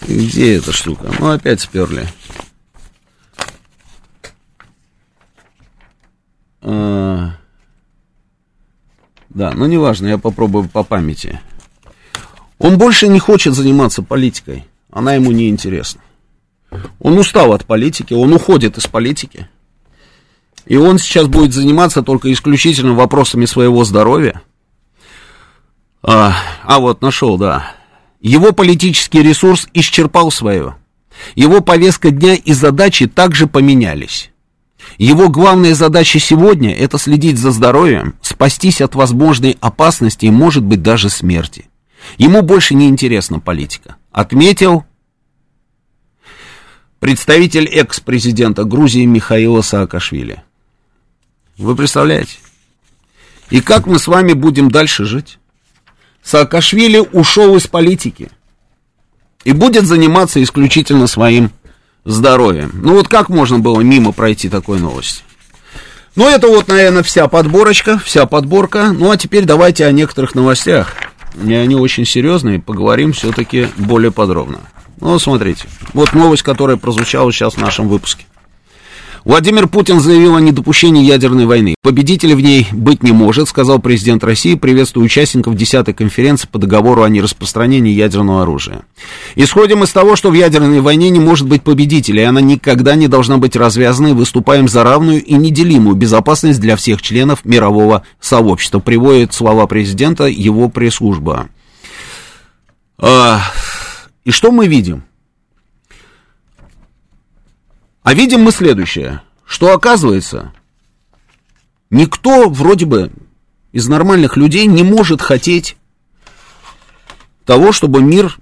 Где эта штука? Ну, опять сперли. А, да, ну неважно, я попробую по памяти. Он больше не хочет заниматься политикой. Она ему не интересна. Он устал от политики, он уходит из политики. И он сейчас будет заниматься только исключительно вопросами своего здоровья. А, а вот нашел, да. Его политический ресурс исчерпал свое. Его повестка дня и задачи также поменялись. Его главная задача сегодня – это следить за здоровьем, спастись от возможной опасности и, может быть, даже смерти. Ему больше не интересна политика. Отметил представитель экс-президента Грузии Михаила Саакашвили. Вы представляете? И как мы с вами будем дальше жить? Саакашвили ушел из политики и будет заниматься исключительно своим здоровьем. Ну вот как можно было мимо пройти такой новости? Ну это вот, наверное, вся подборочка, вся подборка. Ну а теперь давайте о некоторых новостях и они очень серьезные, поговорим все-таки более подробно. Ну, смотрите, вот новость, которая прозвучала сейчас в нашем выпуске. Владимир Путин заявил о недопущении ядерной войны. Победителя в ней быть не может, сказал президент России, приветствуя участников 10-й конференции по договору о нераспространении ядерного оружия. Исходим из того, что в ядерной войне не может быть победителя, и она никогда не должна быть развязана, и выступаем за равную и неделимую безопасность для всех членов мирового сообщества, приводит слова президента его пресс-служба. А, и что мы видим? А видим мы следующее, что оказывается, никто вроде бы из нормальных людей не может хотеть того, чтобы мир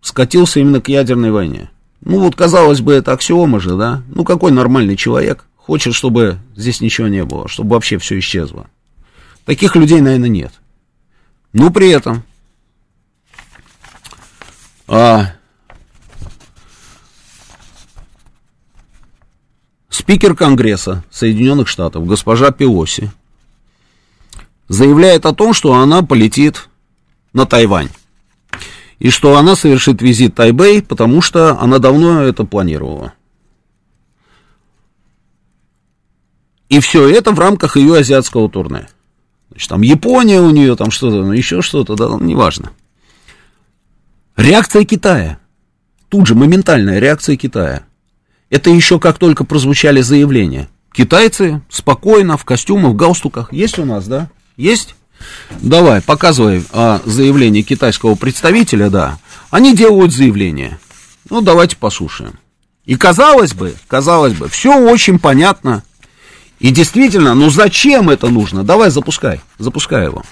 скатился именно к ядерной войне. Ну вот, казалось бы, это аксиома же, да? Ну какой нормальный человек хочет, чтобы здесь ничего не было, чтобы вообще все исчезло? Таких людей, наверное, нет. Но при этом а, Спикер Конгресса Соединенных Штатов, госпожа Пелоси, заявляет о том, что она полетит на Тайвань. И что она совершит визит Тайбэй, потому что она давно это планировала. И все это в рамках ее азиатского турне. Значит, там Япония у нее, там что-то, ну, еще что-то, да, ну, неважно. Реакция Китая. Тут же моментальная реакция Китая. Это еще как только прозвучали заявления. Китайцы спокойно, в костюмах, в галстуках. Есть у нас, да? Есть? Давай, показывай а, заявление китайского представителя, да. Они делают заявление. Ну, давайте послушаем. И казалось бы, казалось бы, все очень понятно. И действительно, ну зачем это нужно? Давай, запускай, запускай его.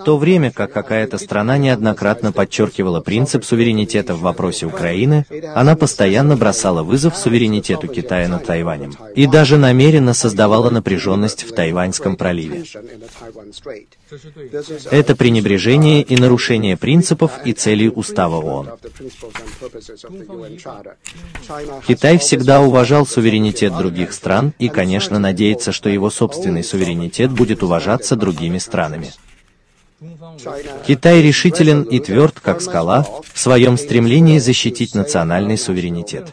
В то время как какая-то страна неоднократно подчеркивала принцип суверенитета в вопросе Украины, она постоянно бросала вызов суверенитету Китая над Тайванем и даже намеренно создавала напряженность в Тайваньском проливе. Это пренебрежение и нарушение принципов и целей Устава ООН. Китай всегда уважал суверенитет других стран и, конечно, надеется, что его собственный суверенитет будет уважаться другими странами. Китай решителен и тверд, как скала, в своем стремлении защитить национальный суверенитет.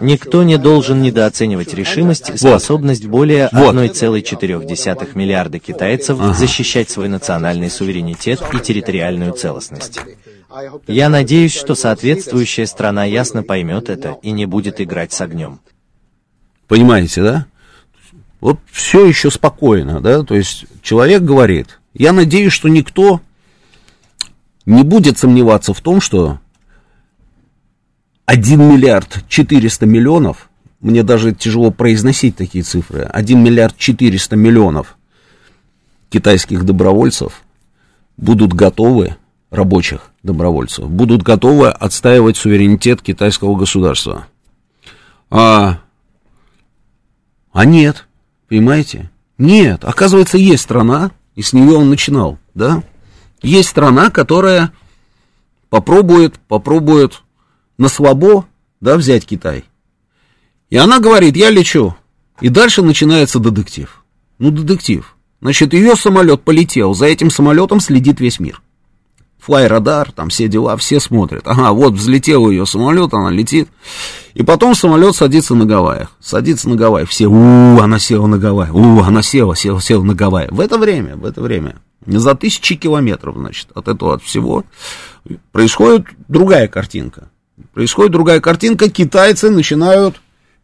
Никто не должен недооценивать решимость и способность более вот. 1,4 миллиарда китайцев защищать свой национальный суверенитет и территориальную целостность. Я надеюсь, что соответствующая страна ясно поймет это и не будет играть с огнем. Понимаете, да? Вот все еще спокойно, да? То есть человек говорит, я надеюсь, что никто не будет сомневаться в том, что 1 миллиард 400 миллионов, мне даже тяжело произносить такие цифры, 1 миллиард 400 миллионов китайских добровольцев будут готовы, рабочих добровольцев, будут готовы отстаивать суверенитет китайского государства. А, а нет, понимаете? Нет, оказывается, есть страна, и с нее он начинал, да? Есть страна, которая попробует, попробует на слабо, да, взять Китай. И она говорит, я лечу. И дальше начинается детектив. Ну, детектив. Значит, ее самолет полетел, за этим самолетом следит весь мир. Флай-радар, там все дела, все смотрят. Ага, вот взлетел ее самолет, она летит. И потом самолет садится на Гавайях. Садится на Гавайи. Все, у, она села на Гавайи. У, она села, села, села на Гавайи. В это время, в это время, за тысячи километров, значит, от этого, от всего, происходит другая картинка. Происходит другая картинка. Китайцы начинают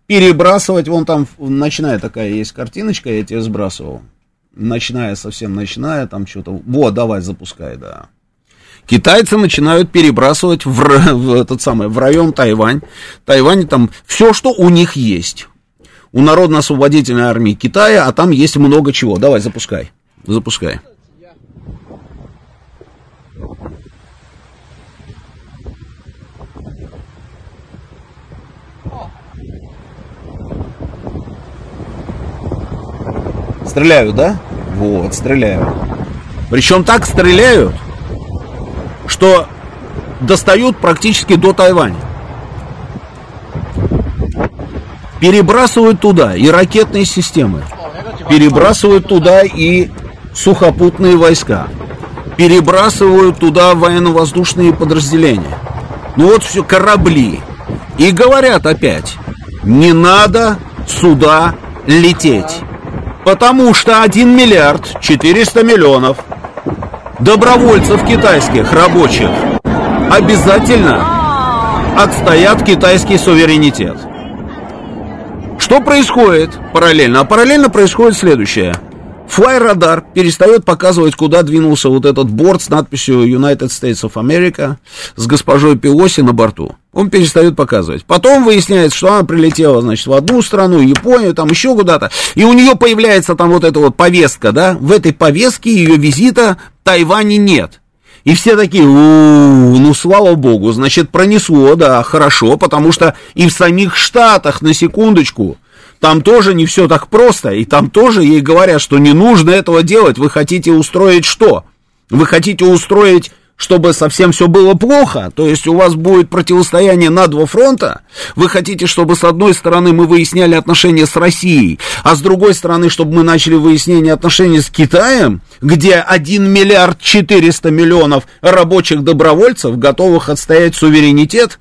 перебрасывать, вон там, начиная такая есть картиночка, я тебе сбрасывал. Начиная, совсем начиная, там что-то, вот, давай, запускай, да китайцы начинают перебрасывать в, <laughs> в этот самый, в район Тайвань. Тайвань там все, что у них есть. У Народно-освободительной армии Китая, а там есть много чего. Давай, запускай. Запускай. Стреляют, да? Вот, стреляют. Причем так стреляют, что достают практически до Тайваня. Перебрасывают туда и ракетные системы, перебрасывают туда и сухопутные войска, перебрасывают туда военно-воздушные подразделения. Ну вот все, корабли. И говорят опять, не надо сюда лететь. Потому что 1 миллиард 400 миллионов добровольцев китайских, рабочих, обязательно отстоят китайский суверенитет. Что происходит параллельно? А параллельно происходит следующее. Флайрадар перестает показывать, куда двинулся вот этот борт с надписью United States of America с госпожой Пелоси на борту. Он перестает показывать. Потом выясняется, что она прилетела, значит, в одну страну, Японию, там еще куда-то. И у нее появляется там вот эта вот повестка, да. В этой повестке ее визита Тайване нет. И все такие, у ну слава богу, значит, пронесло, да, хорошо, потому что и в самих Штатах, на секундочку, там тоже не все так просто, и там тоже ей говорят, что не нужно этого делать, вы хотите устроить что? Вы хотите устроить чтобы совсем все было плохо, то есть у вас будет противостояние на два фронта, вы хотите, чтобы с одной стороны мы выясняли отношения с Россией, а с другой стороны, чтобы мы начали выяснение отношений с Китаем, где 1 миллиард 400 миллионов рабочих добровольцев, готовых отстоять суверенитет,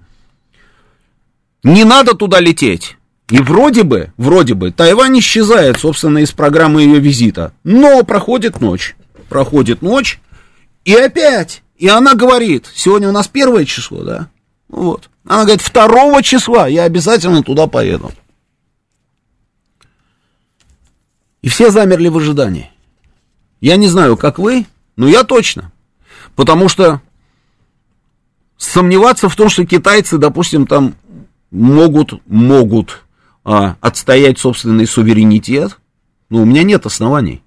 не надо туда лететь. И вроде бы, вроде бы, Тайвань исчезает, собственно, из программы ее визита. Но проходит ночь. Проходит ночь, и опять. И она говорит, сегодня у нас первое число, да? Вот. Она говорит, второго числа я обязательно туда поеду. И все замерли в ожидании. Я не знаю, как вы, но я точно. Потому что сомневаться в том, что китайцы, допустим, там могут, могут а, отстоять собственный суверенитет, ну, у меня нет оснований.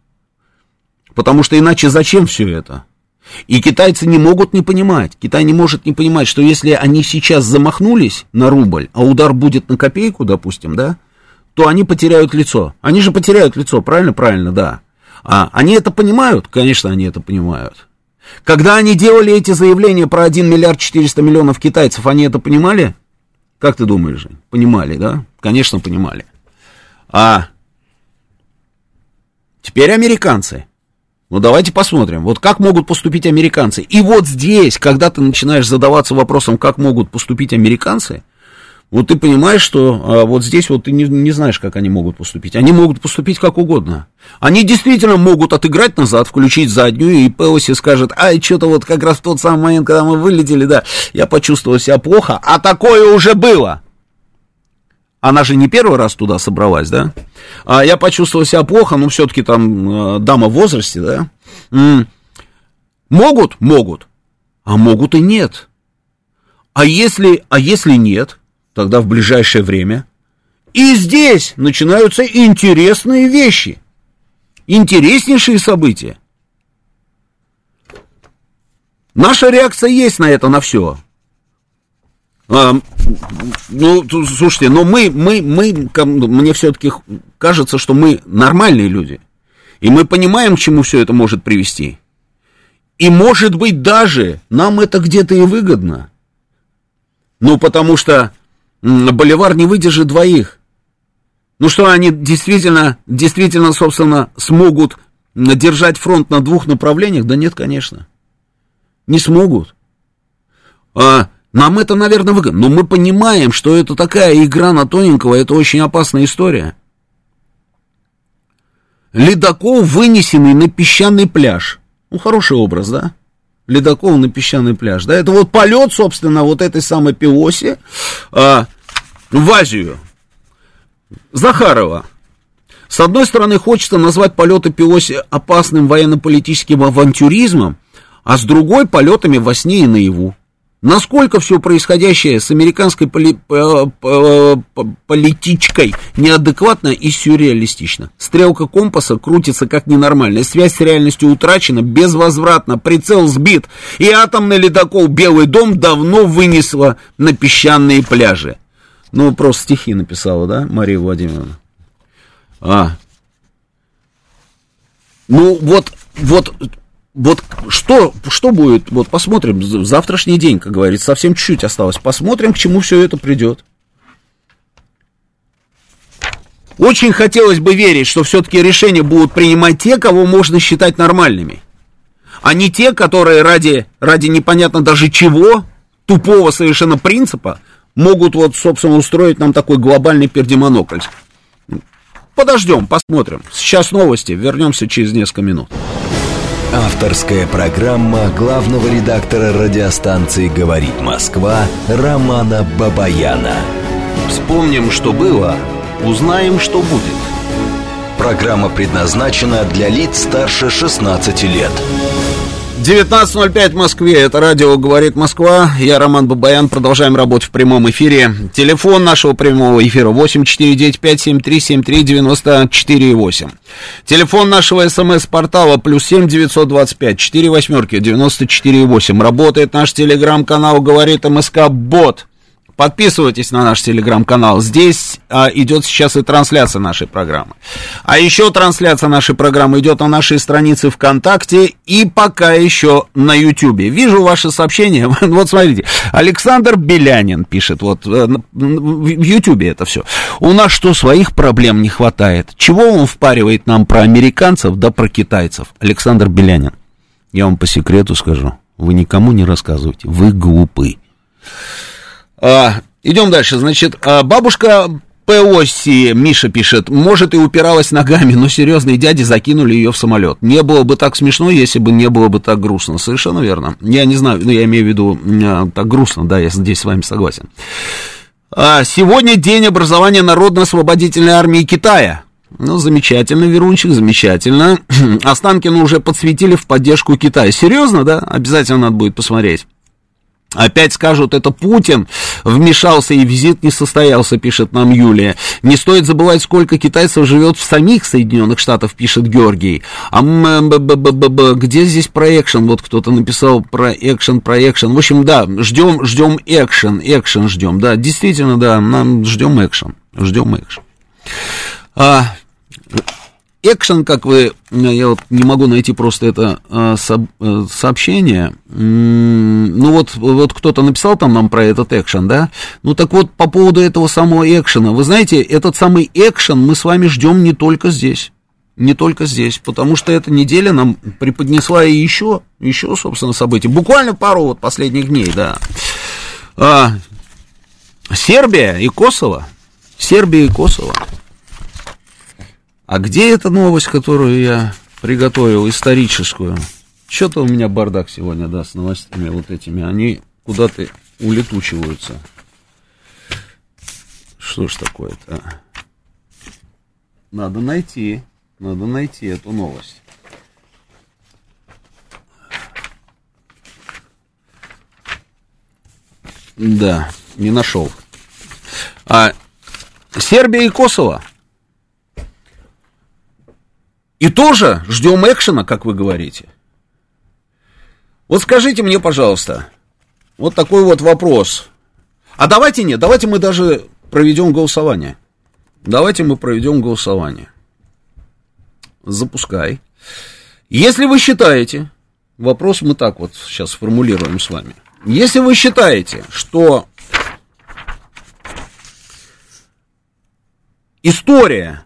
Потому что иначе зачем все это? И китайцы не могут не понимать, Китай не может не понимать, что если они сейчас замахнулись на рубль, а удар будет на копейку, допустим, да, то они потеряют лицо. Они же потеряют лицо, правильно? Правильно, да. А они это понимают? Конечно, они это понимают. Когда они делали эти заявления про 1 миллиард 400 миллионов китайцев, они это понимали? Как ты думаешь, Жень? Понимали, да? Конечно, понимали. А теперь американцы. Ну, давайте посмотрим, вот как могут поступить американцы. И вот здесь, когда ты начинаешь задаваться вопросом, как могут поступить американцы, вот ты понимаешь, что а, вот здесь вот ты не, не знаешь, как они могут поступить. Они могут поступить как угодно. Они действительно могут отыграть назад, включить заднюю, и Пелоси скажет, ай, что-то вот как раз в тот самый момент, когда мы вылетели, да, я почувствовал себя плохо, а такое уже было. Она же не первый раз туда собралась, да? А я почувствовал себя плохо, ну, все-таки там э, дама в возрасте, да? М-м. Могут? Могут. А могут и нет. А если, а если нет, тогда в ближайшее время. И здесь начинаются интересные вещи. Интереснейшие события. Наша реакция есть на это, на все. А, ну, слушайте, но мы, мы, мы, мне все-таки кажется, что мы нормальные люди. И мы понимаем, к чему все это может привести. И может быть даже нам это где-то и выгодно. Ну, потому что Боливар не выдержит двоих. Ну что, они действительно, действительно, собственно, смогут держать фронт на двух направлениях? Да нет, конечно. Не смогут. А, нам это, наверное, выгодно. Но мы понимаем, что это такая игра на тоненького, это очень опасная история. Ледокол, вынесенный на песчаный пляж. Ну, хороший образ, да? Ледокол на песчаный пляж. Да, это вот полет, собственно, вот этой самой Пиоси а, в Азию. Захарова. С одной стороны, хочется назвать полеты Пиоси опасным военно-политическим авантюризмом, а с другой полетами во сне и наяву. Насколько все происходящее с американской поли, политичкой неадекватно и сюрреалистично. Стрелка компаса крутится как ненормальная, связь с реальностью утрачена безвозвратно, прицел сбит, и атомный ледокол «Белый дом» давно вынесло на песчаные пляжи. Ну, просто стихи написала, да, Мария Владимировна? А. Ну, вот, вот вот что, что будет, вот посмотрим, завтрашний день, как говорится, совсем чуть-чуть осталось, посмотрим, к чему все это придет. Очень хотелось бы верить, что все-таки решения будут принимать те, кого можно считать нормальными, а не те, которые ради, ради непонятно даже чего, тупого совершенно принципа, могут вот, собственно, устроить нам такой глобальный пердемонокль. Подождем, посмотрим. Сейчас новости, вернемся через несколько минут. Авторская программа главного редактора радиостанции «Говорит Москва» Романа Бабаяна. Вспомним, что было, узнаем, что будет. Программа предназначена для лиц старше 16 лет. 19.05 в Москве, это радио «Говорит Москва», я Роман Бабаян, продолжаем работать в прямом эфире. Телефон нашего прямого эфира 8495-7373-94-8. Телефон нашего смс-портала плюс 7 925 4 восьмерки 94 8. Работает наш телеграм-канал «Говорит МСК Бот». Подписывайтесь на наш телеграм-канал. Здесь а, идет сейчас и трансляция нашей программы. А еще трансляция нашей программы идет на нашей странице ВКонтакте и пока еще на Ютубе. Вижу ваши сообщения. <laughs> Вот смотрите. Александр Белянин пишет. Вот э, в Ютубе это все. У нас что, своих проблем не хватает? Чего он впаривает нам про американцев да про китайцев? Александр Белянин. Я вам по секрету скажу. Вы никому не рассказывайте. Вы глупы. А, идем дальше. Значит, а, бабушка Пеоси, Миша пишет, может и упиралась ногами, но серьезные дяди закинули ее в самолет. Не было бы так смешно, если бы не было бы так грустно. Совершенно верно. Я не знаю, ну я имею в виду а, так грустно, да, я здесь с вами согласен. А, сегодня день образования Народно-освободительной армии Китая. Ну, замечательно, Верунчик, замечательно. <clears throat> Останкина уже подсветили в поддержку Китая. Серьезно, да? Обязательно надо будет посмотреть. Опять скажут, это Путин вмешался и визит не состоялся, пишет нам Юлия. Не стоит забывать, сколько китайцев живет в самих Соединенных Штатах, пишет Георгий. А где здесь про? Вот кто-то написал про экшен, про экшен. В общем, да, ждем, ждем экшен, экшен ждем. Да, действительно, да, нам ждем экшен, ждем экшен. А, экшен, как вы, я вот не могу найти просто это а, а, сообщение, ну вот, вот кто-то написал там нам про этот экшен, да, ну так вот по поводу этого самого экшена, вы знаете, этот самый экшен мы с вами ждем не только здесь, не только здесь, потому что эта неделя нам преподнесла и еще, еще, собственно, события, буквально пару вот последних дней, да. А, Сербия и Косово, Сербия и Косово, а где эта новость, которую я приготовил, историческую? Что-то у меня бардак сегодня, да, с новостями вот этими. Они куда-то улетучиваются. Что ж такое-то? Надо найти, надо найти эту новость. Да, не нашел. А Сербия и Косово – и тоже ждем экшена, как вы говорите. Вот скажите мне, пожалуйста, вот такой вот вопрос. А давайте нет, давайте мы даже проведем голосование. Давайте мы проведем голосование. Запускай. Если вы считаете, вопрос мы так вот сейчас сформулируем с вами. Если вы считаете, что история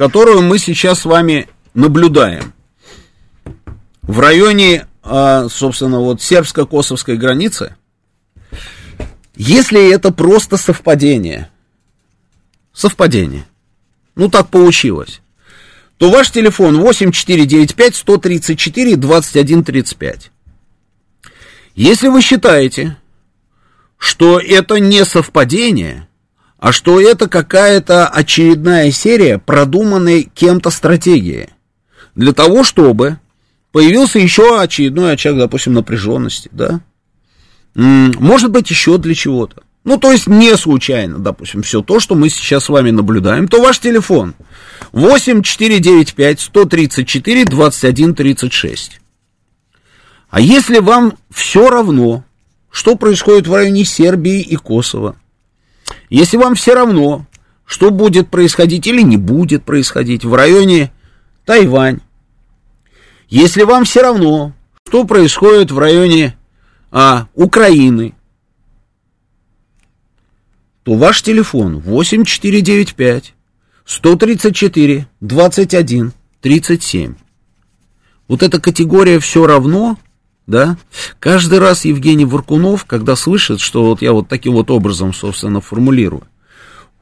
которую мы сейчас с вами наблюдаем. В районе, а, собственно, вот сербско-косовской границы, если это просто совпадение, совпадение, ну так получилось, то ваш телефон 8495 134 2135. Если вы считаете, что это не совпадение, а что это какая-то очередная серия продуманной кем-то стратегии. Для того, чтобы появился еще очередной очаг, допустим, напряженности, да? Может быть, еще для чего-то. Ну, то есть не случайно, допустим, все то, что мы сейчас с вами наблюдаем, то ваш телефон 8495 134 21 36. А если вам все равно, что происходит в районе Сербии и Косово, если вам все равно, что будет происходить или не будет происходить в районе Тайвань, если вам все равно, что происходит в районе а, Украины, то ваш телефон 8495 134 21 37. Вот эта категория все равно да, каждый раз Евгений Варкунов, когда слышит, что вот я вот таким вот образом, собственно, формулирую,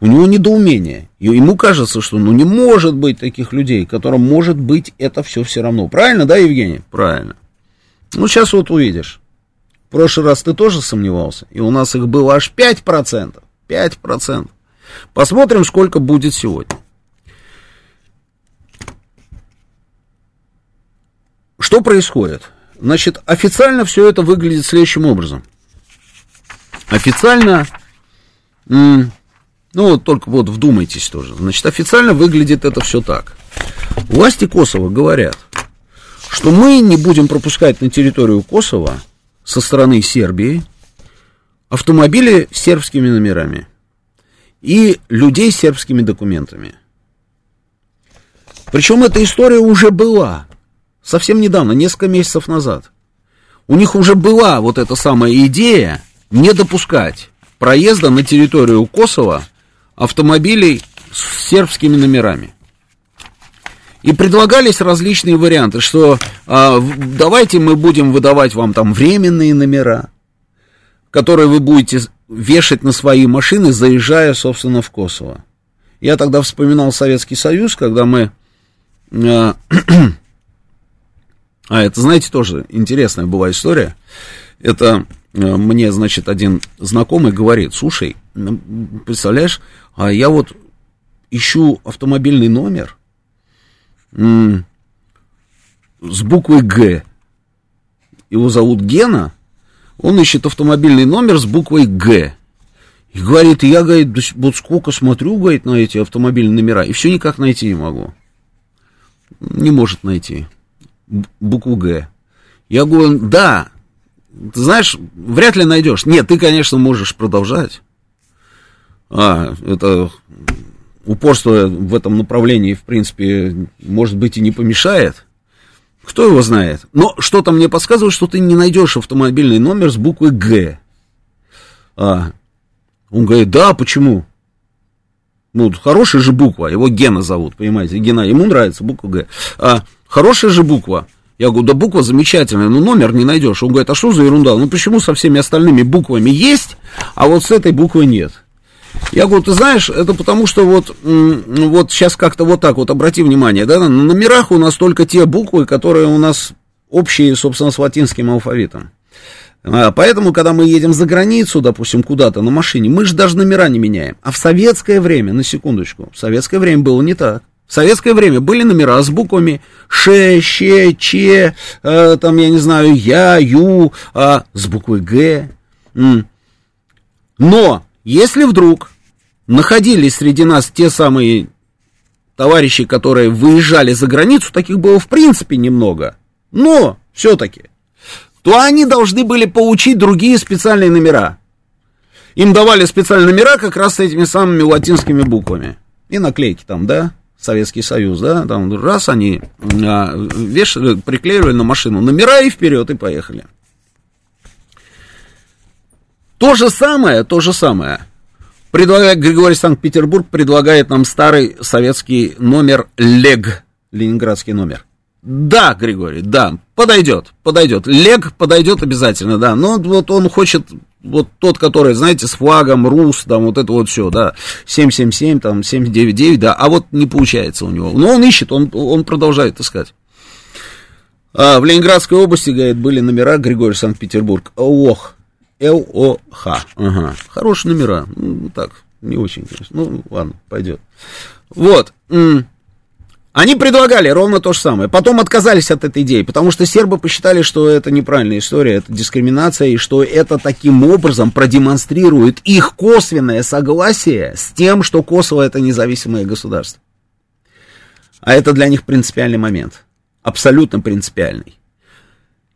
у него недоумение. И ему кажется, что ну не может быть таких людей, которым может быть это все все равно. Правильно, да, Евгений? Правильно. Ну, сейчас вот увидишь. В прошлый раз ты тоже сомневался, и у нас их было аж 5%. 5%. Посмотрим, сколько будет сегодня. Что происходит? Значит, официально все это выглядит следующим образом. Официально, ну вот только вот вдумайтесь тоже. Значит, официально выглядит это все так. Власти Косово говорят, что мы не будем пропускать на территорию Косово со стороны Сербии автомобили с сербскими номерами и людей с сербскими документами. Причем эта история уже была совсем недавно, несколько месяцев назад. У них уже была вот эта самая идея не допускать проезда на территорию Косово автомобилей с сербскими номерами. И предлагались различные варианты, что а, давайте мы будем выдавать вам там временные номера, которые вы будете вешать на свои машины, заезжая, собственно, в Косово. Я тогда вспоминал Советский Союз, когда мы а, <clears throat> а, это, знаете, тоже интересная была история. Это э, мне, значит, один знакомый говорит, слушай, представляешь, а я вот ищу автомобильный номер с буквой Г. Его зовут Гена. Он ищет автомобильный номер с буквой Г. И говорит, я, говорит, вот сколько смотрю, говорит, на эти автомобильные номера, и все никак найти не могу. Не может найти. Букву Г. Я говорю, да, ты знаешь, вряд ли найдешь. Нет, ты, конечно, можешь продолжать. А, это упорство в этом направлении, в принципе, может быть, и не помешает. Кто его знает? Но что-то мне подсказывает, что ты не найдешь автомобильный номер с буквой Г. А, он говорит, да, почему? Ну, хорошая же буква, его Гена зовут, понимаете, Гена, ему нравится буква Г. А, хорошая же буква. Я говорю, да буква замечательная, но номер не найдешь. Он говорит, а что за ерунда? Ну почему со всеми остальными буквами есть, а вот с этой буквой нет? Я говорю, ты знаешь, это потому что вот, вот сейчас как-то вот так вот, обрати внимание, да, на номерах у нас только те буквы, которые у нас общие, собственно, с латинским алфавитом. А, поэтому, когда мы едем за границу, допустим, куда-то на машине, мы же даже номера не меняем. А в советское время, на секундочку, в советское время было не так. В советское время были номера с буквами Ш, Щ, Ч, э, там, я не знаю, Я, Ю, э, с буквой Г. Но, если вдруг находились среди нас те самые товарищи, которые выезжали за границу, таких было в принципе немного, но все-таки, то они должны были получить другие специальные номера. Им давали специальные номера как раз с этими самыми латинскими буквами. И наклейки там, да, Советский Союз, да, там раз они а, вешали, приклеивали на машину номера и вперед, и поехали. То же самое, то же самое. Предлагает, Григорий Санкт-Петербург предлагает нам старый советский номер ЛЕГ, ленинградский номер. Да, Григорий, да, подойдет, подойдет. Лег подойдет обязательно, да. Но вот он хочет, вот тот, который, знаете, с флагом, РУС, там вот это вот все, да, 777, там, 799, да, а вот не получается у него. Но он ищет, он, он продолжает искать. А, в Ленинградской области, говорит, были номера Григорий Санкт-Петербург. Ох, ЛОХ. Ага. Хорошие номера. Ну, так, не очень, конечно. Ну, ладно, пойдет. Вот. Они предлагали ровно то же самое. Потом отказались от этой идеи, потому что сербы посчитали, что это неправильная история, это дискриминация, и что это таким образом продемонстрирует их косвенное согласие с тем, что Косово это независимое государство. А это для них принципиальный момент. Абсолютно принципиальный.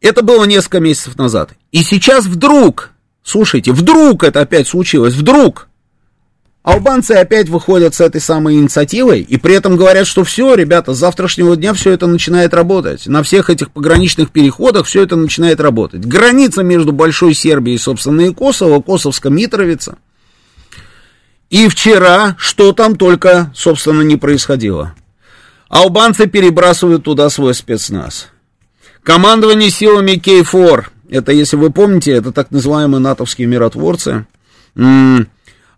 Это было несколько месяцев назад. И сейчас вдруг, слушайте, вдруг это опять случилось, вдруг албанцы опять выходят с этой самой инициативой и при этом говорят, что все, ребята, с завтрашнего дня все это начинает работать. На всех этих пограничных переходах все это начинает работать. Граница между Большой Сербией, собственно, и Косово, Косовско-Митровица. И вчера, что там только, собственно, не происходило. Албанцы перебрасывают туда свой спецназ. Командование силами Кей-4, это, если вы помните, это так называемые натовские миротворцы,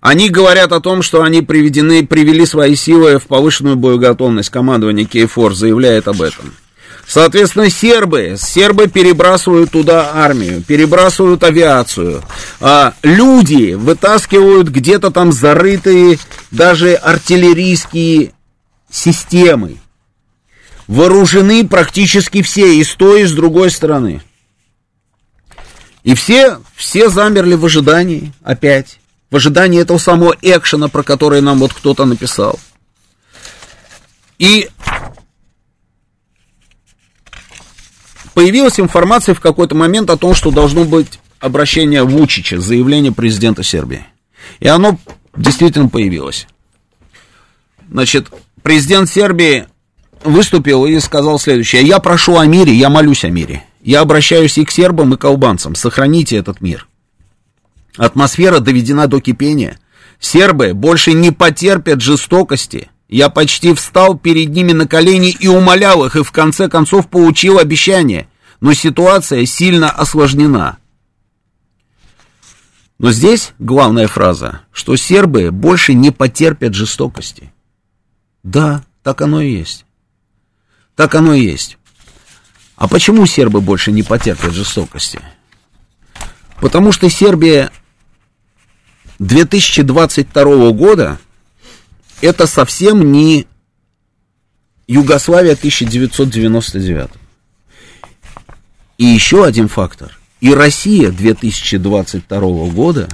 они говорят о том, что они приведены, привели свои силы в повышенную боеготовность. Командование Кей-4 заявляет об этом. Соответственно, сербы, сербы перебрасывают туда армию, перебрасывают авиацию. А, люди вытаскивают где-то там зарытые даже артиллерийские системы вооружены практически все, и с той, и с другой стороны. И все, все замерли в ожидании опять, в ожидании этого самого экшена, про который нам вот кто-то написал. И появилась информация в какой-то момент о том, что должно быть обращение Вучича, заявление президента Сербии. И оно действительно появилось. Значит, президент Сербии выступил и сказал следующее. Я прошу о мире, я молюсь о мире. Я обращаюсь и к сербам, и к албанцам. Сохраните этот мир. Атмосфера доведена до кипения. Сербы больше не потерпят жестокости. Я почти встал перед ними на колени и умолял их, и в конце концов получил обещание. Но ситуация сильно осложнена. Но здесь главная фраза, что сербы больше не потерпят жестокости. Да, так оно и есть. Так оно и есть. А почему сербы больше не потерпят жестокости? Потому что Сербия 2022 года это совсем не Югославия 1999. И еще один фактор. И Россия 2022 года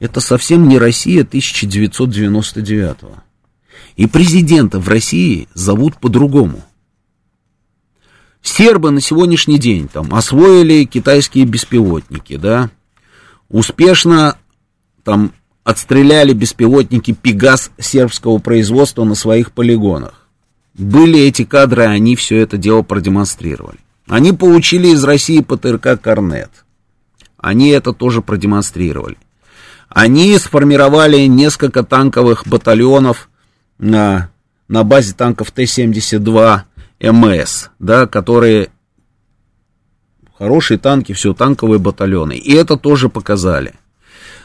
это совсем не Россия 1999. И президента в России зовут по-другому. Сербы на сегодняшний день там освоили китайские беспилотники, да, успешно там отстреляли беспилотники Пегас сербского производства на своих полигонах. Были эти кадры, они все это дело продемонстрировали. Они получили из России ПТРК «Корнет». Они это тоже продемонстрировали. Они сформировали несколько танковых батальонов на, на базе танков Т-72 МС, да, которые хорошие танки, все, танковые батальоны. И это тоже показали.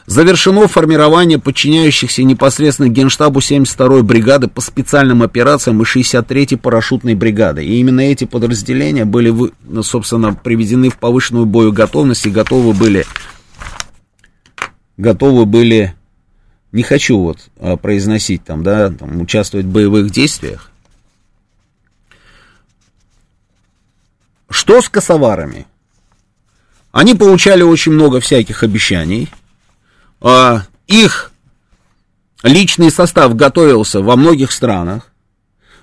Завершено формирование подчиняющихся непосредственно Генштабу 72-й бригады по специальным операциям и 63-й парашютной бригады. И именно эти подразделения были, собственно, приведены в повышенную боеготовность и готовы были, готовы были, не хочу вот а, произносить там, да, там, участвовать в боевых действиях. Что с косоварами? Они получали очень много всяких обещаний – а, их личный состав готовился во многих странах,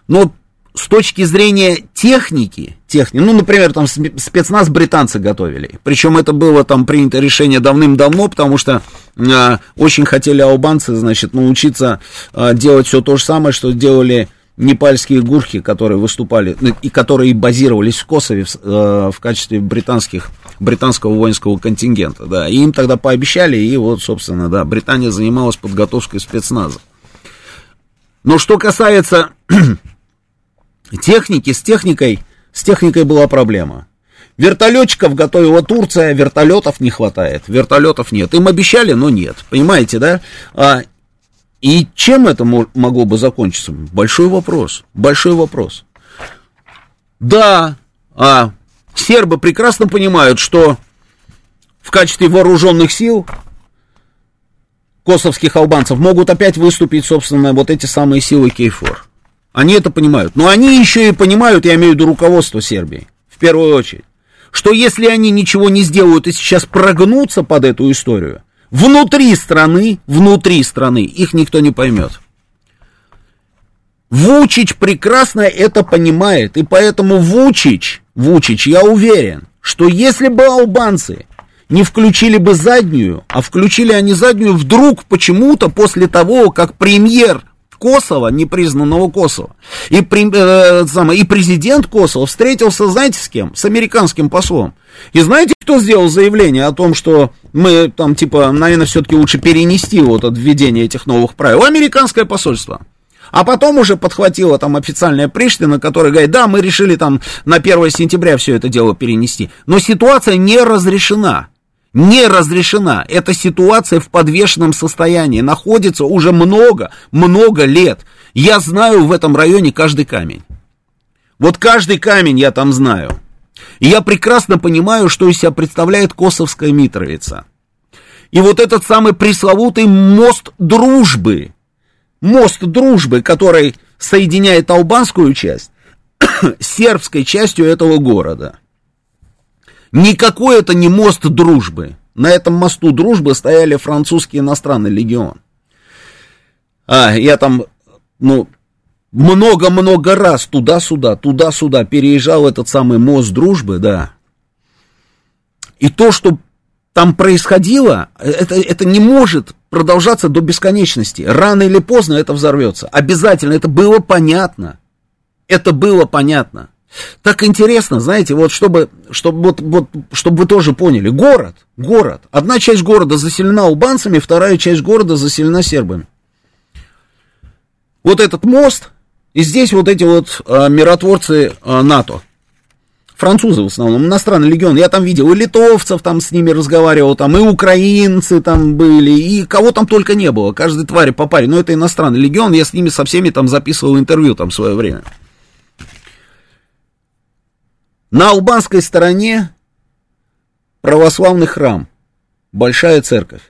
но с точки зрения техники, техники, ну, например, там спецназ британцы готовили. Причем это было там принято решение давным-давно, потому что э, очень хотели албанцы, значит, научиться э, делать все то же самое, что делали непальские гурхи, которые выступали ну, и которые базировались в Косове в, э, в качестве британских, британского воинского контингента, да, и им тогда пообещали, и вот, собственно, да, Британия занималась подготовкой спецназа. Но что касается <clears throat> техники, с техникой, с техникой была проблема. Вертолетчиков готовила Турция, вертолетов не хватает, вертолетов нет. Им обещали, но нет, понимаете, да? А, и чем это могло бы закончиться? Большой вопрос. Большой вопрос. Да, а сербы прекрасно понимают, что в качестве вооруженных сил косовских албанцев могут опять выступить, собственно, вот эти самые силы Кейфор. Они это понимают. Но они еще и понимают, я имею в виду руководство Сербии, в первую очередь, что если они ничего не сделают и сейчас прогнутся под эту историю, Внутри страны, внутри страны их никто не поймет. Вучич прекрасно это понимает, и поэтому Вучич, Вучич, я уверен, что если бы албанцы не включили бы заднюю, а включили они заднюю вдруг почему-то после того, как премьер Косово, непризнанного Косово, и, э, самое, и президент Косово встретился, знаете, с кем? С американским послом. И знаете, кто сделал заявление о том, что мы там, типа, наверное, все-таки лучше перенести вот от введения этих новых правил? Американское посольство. А потом уже подхватила там официальная Приштина, которая говорит, да, мы решили там на 1 сентября все это дело перенести. Но ситуация не разрешена. Не разрешена. Эта ситуация в подвешенном состоянии находится уже много, много лет. Я знаю в этом районе каждый камень. Вот каждый камень я там знаю. И я прекрасно понимаю, что из себя представляет Косовская Митровица. И вот этот самый пресловутый мост дружбы, мост дружбы, который соединяет албанскую часть с сербской частью этого города. Никакой это не мост дружбы. На этом мосту дружбы стояли французский иностранный легион. А, я там, ну, много-много раз туда-сюда, туда-сюда переезжал этот самый мост дружбы, да. И то, что там происходило, это, это не может продолжаться до бесконечности. Рано или поздно это взорвется. Обязательно, это было понятно. Это было понятно. Так интересно, знаете, вот чтобы, чтобы, вот, вот, чтобы вы тоже поняли. Город, город. Одна часть города заселена албанцами, вторая часть города заселена сербами. Вот этот мост, и здесь вот эти вот а, миротворцы а, НАТО. Французы в основном, иностранный легион. Я там видел и литовцев там с ними разговаривал, там и украинцы там были, и кого там только не было. Каждой твари по паре. Но это иностранный легион, я с ними со всеми там записывал интервью там в свое время. На албанской стороне православный храм, большая церковь.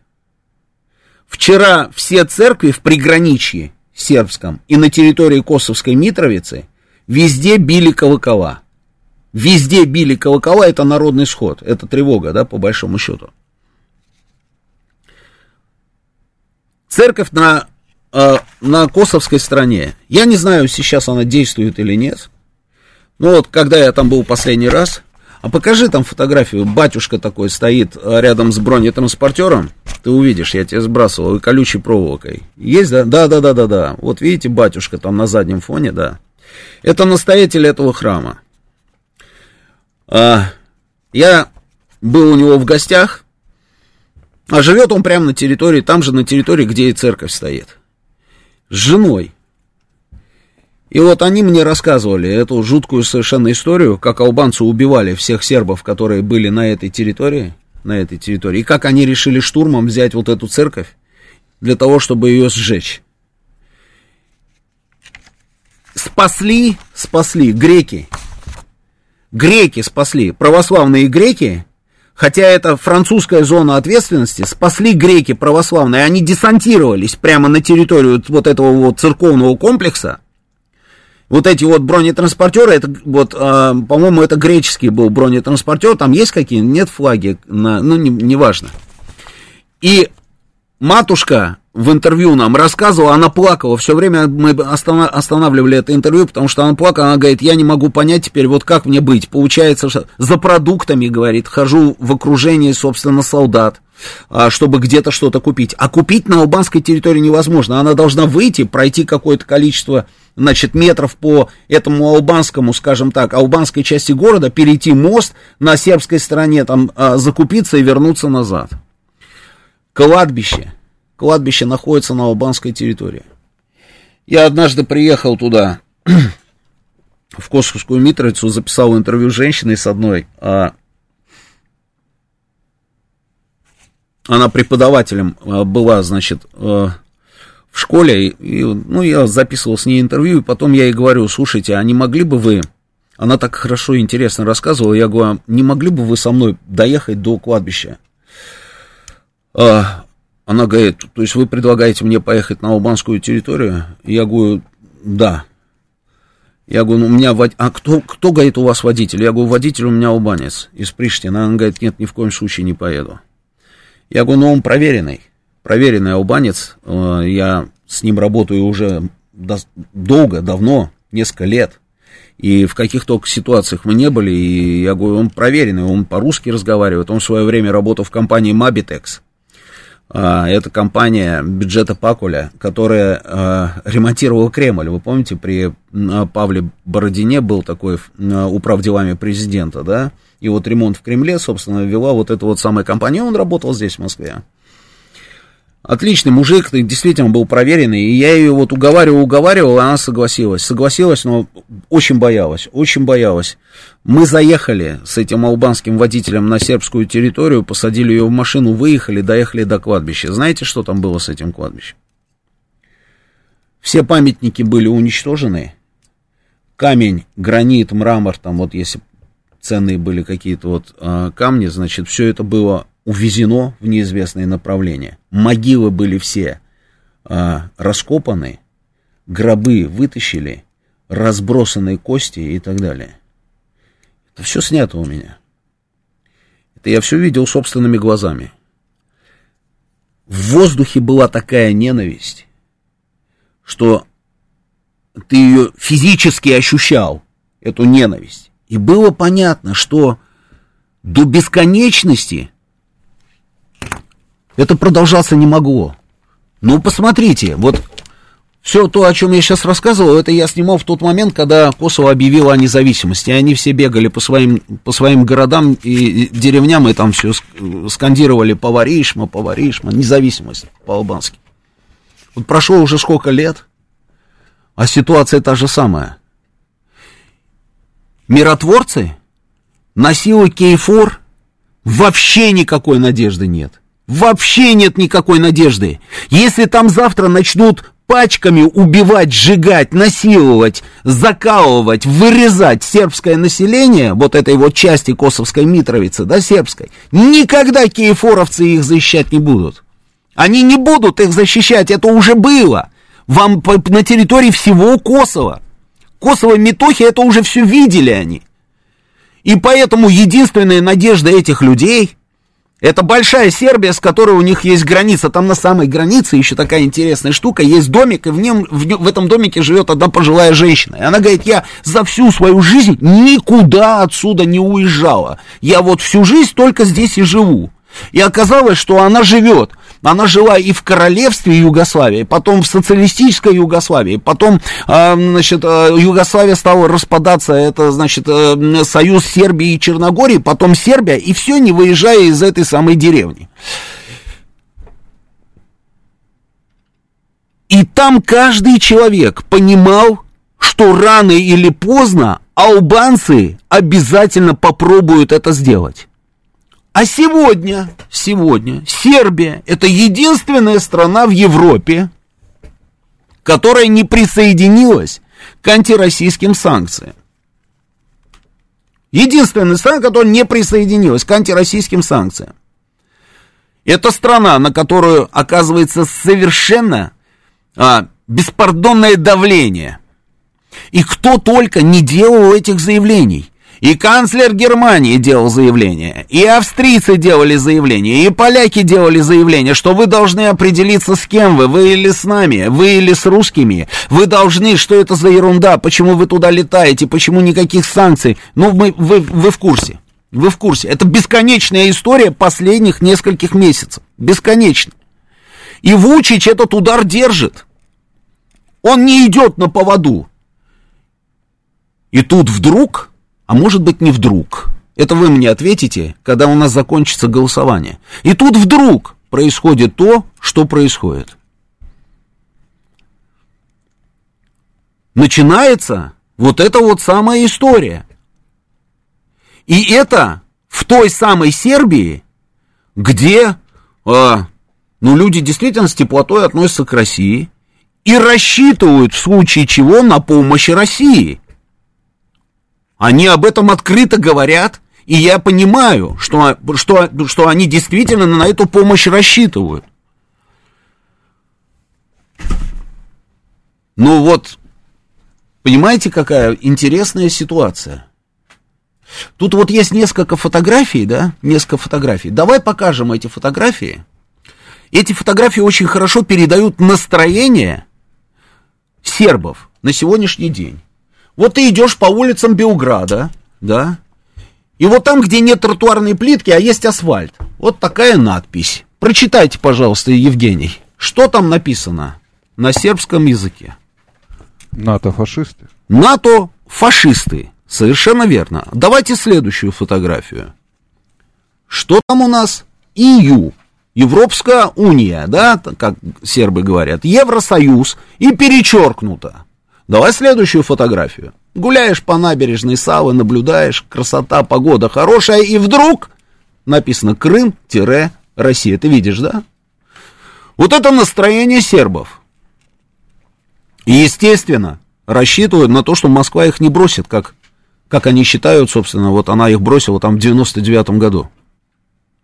Вчера все церкви в приграничье сербском и на территории Косовской Митровицы везде били колокола. Везде били колокола, это народный сход, это тревога, да, по большому счету. Церковь на, э, на Косовской стороне, я не знаю, сейчас она действует или нет, но вот когда я там был последний раз, а покажи там фотографию, батюшка такой стоит а, рядом с бронетранспортером, ты увидишь, я тебе сбрасывал, и колючей проволокой. Есть, да? Да, да, да, да, да. Вот видите, батюшка там на заднем фоне, да. Это настоятель этого храма. А, я был у него в гостях, а живет он прямо на территории, там же на территории, где и церковь стоит. С женой. И вот они мне рассказывали эту жуткую совершенно историю, как албанцы убивали всех сербов, которые были на этой территории, на этой территории, и как они решили штурмом взять вот эту церковь для того, чтобы ее сжечь. Спасли, спасли греки. Греки спасли, православные греки, хотя это французская зона ответственности, спасли греки православные, они десантировались прямо на территорию вот этого вот церковного комплекса, вот эти вот бронетранспортеры, это вот, э, по-моему, это греческий был бронетранспортер, там есть какие? Нет флаги, на, ну, не, неважно. И матушка в интервью нам рассказывала, она плакала, все время мы останавливали это интервью, потому что она плакала, она говорит, я не могу понять теперь, вот как мне быть, получается, что за продуктами, говорит, хожу в окружении, собственно, солдат, а, чтобы где-то что-то купить, а купить на албанской территории невозможно, она должна выйти, пройти какое-то количество значит, метров по этому албанскому, скажем так, албанской части города, перейти мост на сербской стороне, там, а, закупиться и вернуться назад. Кладбище. Кладбище находится на албанской территории. Я однажды приехал туда, <clears throat> в Косовскую Митрицу, записал интервью с женщиной с одной, а она преподавателем а, была, значит, а, в школе, и, ну, я записывал с ней интервью, и потом я ей говорю, слушайте, а не могли бы вы, она так хорошо и интересно рассказывала, я говорю, «А не могли бы вы со мной доехать до кладбища? А, она говорит, то есть вы предлагаете мне поехать на албанскую территорию? Я говорю, да. Я говорю, ну, у меня, вод... а кто, кто, говорит, у вас водитель? Я говорю, водитель у меня албанец из Приштины. Она говорит, нет, ни в коем случае не поеду. Я говорю, ну он проверенный проверенный албанец, э, я с ним работаю уже долго, давно, несколько лет, и в каких только ситуациях мы не были, и я говорю, он проверенный, он по-русски разговаривает, он в свое время работал в компании Mabitex, это компания бюджета Пакуля, которая э, ремонтировала Кремль. Вы помните, при Павле Бородине был такой управ делами президента, да? И вот ремонт в Кремле, собственно, вела вот эта вот самая компания. Он работал здесь, в Москве. Отличный мужик, действительно был проверенный, и я ее вот уговаривал, уговаривал, и она согласилась. Согласилась, но очень боялась, очень боялась. Мы заехали с этим албанским водителем на сербскую территорию, посадили ее в машину, выехали, доехали до кладбища. Знаете, что там было с этим кладбищем? Все памятники были уничтожены. Камень, гранит, мрамор, там вот если ценные были какие-то вот э, камни, значит, все это было увезено в неизвестное направление. Могилы были все а, раскопаны, гробы вытащили, разбросанные кости и так далее. Это все снято у меня. Это я все видел собственными глазами. В воздухе была такая ненависть, что ты ее физически ощущал, эту ненависть. И было понятно, что до бесконечности это продолжаться не могло. Ну, посмотрите, вот все то, о чем я сейчас рассказывал, это я снимал в тот момент, когда Косово объявило о независимости. Они все бегали по своим, по своим городам и деревням, и там все скандировали «Поваришма, Поваришма», независимость по-албански. Вот прошло уже сколько лет, а ситуация та же самая. Миротворцы на Кейфор вообще никакой надежды нет. Вообще нет никакой надежды. Если там завтра начнут пачками убивать, сжигать, насиловать, закалывать, вырезать сербское население, вот этой вот части Косовской Митровицы, да, сербской, никогда киефоровцы их защищать не будут. Они не будут их защищать, это уже было. Вам по, на территории всего Косово. Косово Метохи это уже все видели они. И поэтому единственная надежда этих людей это большая Сербия, с которой у них есть граница. Там на самой границе еще такая интересная штука. Есть домик, и в, нем, в, в этом домике живет одна пожилая женщина. И она говорит, я за всю свою жизнь никуда отсюда не уезжала. Я вот всю жизнь только здесь и живу. И оказалось, что она живет. Она жила и в королевстве Югославии, потом в социалистической Югославии, потом, а, значит, а, Югославия стала распадаться, это, значит, э, союз Сербии и Черногории, потом Сербия, и все, не выезжая из этой самой деревни. И там каждый человек понимал, что рано или поздно албанцы обязательно попробуют это сделать. А сегодня, сегодня Сербия это единственная страна в Европе, которая не присоединилась к антироссийским санкциям. Единственная страна, которая не присоединилась к антироссийским санкциям. Это страна, на которую оказывается совершенно а, беспардонное давление. И кто только не делал этих заявлений. И канцлер Германии делал заявление, и австрийцы делали заявление, и поляки делали заявление, что вы должны определиться с кем вы, вы или с нами, вы или с русскими, вы должны, что это за ерунда, почему вы туда летаете, почему никаких санкций, ну мы, вы, вы в курсе, вы в курсе, это бесконечная история последних нескольких месяцев, бесконечно. И Вучич этот удар держит, он не идет на поводу. И тут вдруг а может быть не вдруг. Это вы мне ответите, когда у нас закончится голосование. И тут вдруг происходит то, что происходит. Начинается вот эта вот самая история. И это в той самой Сербии, где э, ну, люди действительно с теплотой относятся к России и рассчитывают в случае чего на помощь России. Они об этом открыто говорят, и я понимаю, что, что, что они действительно на эту помощь рассчитывают. Ну вот, понимаете, какая интересная ситуация? Тут вот есть несколько фотографий, да, несколько фотографий. Давай покажем эти фотографии. Эти фотографии очень хорошо передают настроение сербов на сегодняшний день. Вот ты идешь по улицам Белграда, да, и вот там, где нет тротуарной плитки, а есть асфальт, вот такая надпись. Прочитайте, пожалуйста, Евгений, что там написано на сербском языке? НАТО-фашисты. НАТО-фашисты, совершенно верно. Давайте следующую фотографию. Что там у нас? ИЮ, Европская уния, да, как сербы говорят, Евросоюз и перечеркнуто. Давай следующую фотографию. Гуляешь по набережной Савы, наблюдаешь, красота, погода хорошая, и вдруг написано Крым-Россия. Ты видишь, да? Вот это настроение сербов. И, естественно, рассчитывают на то, что Москва их не бросит, как, как они считают, собственно, вот она их бросила там в 99-м году.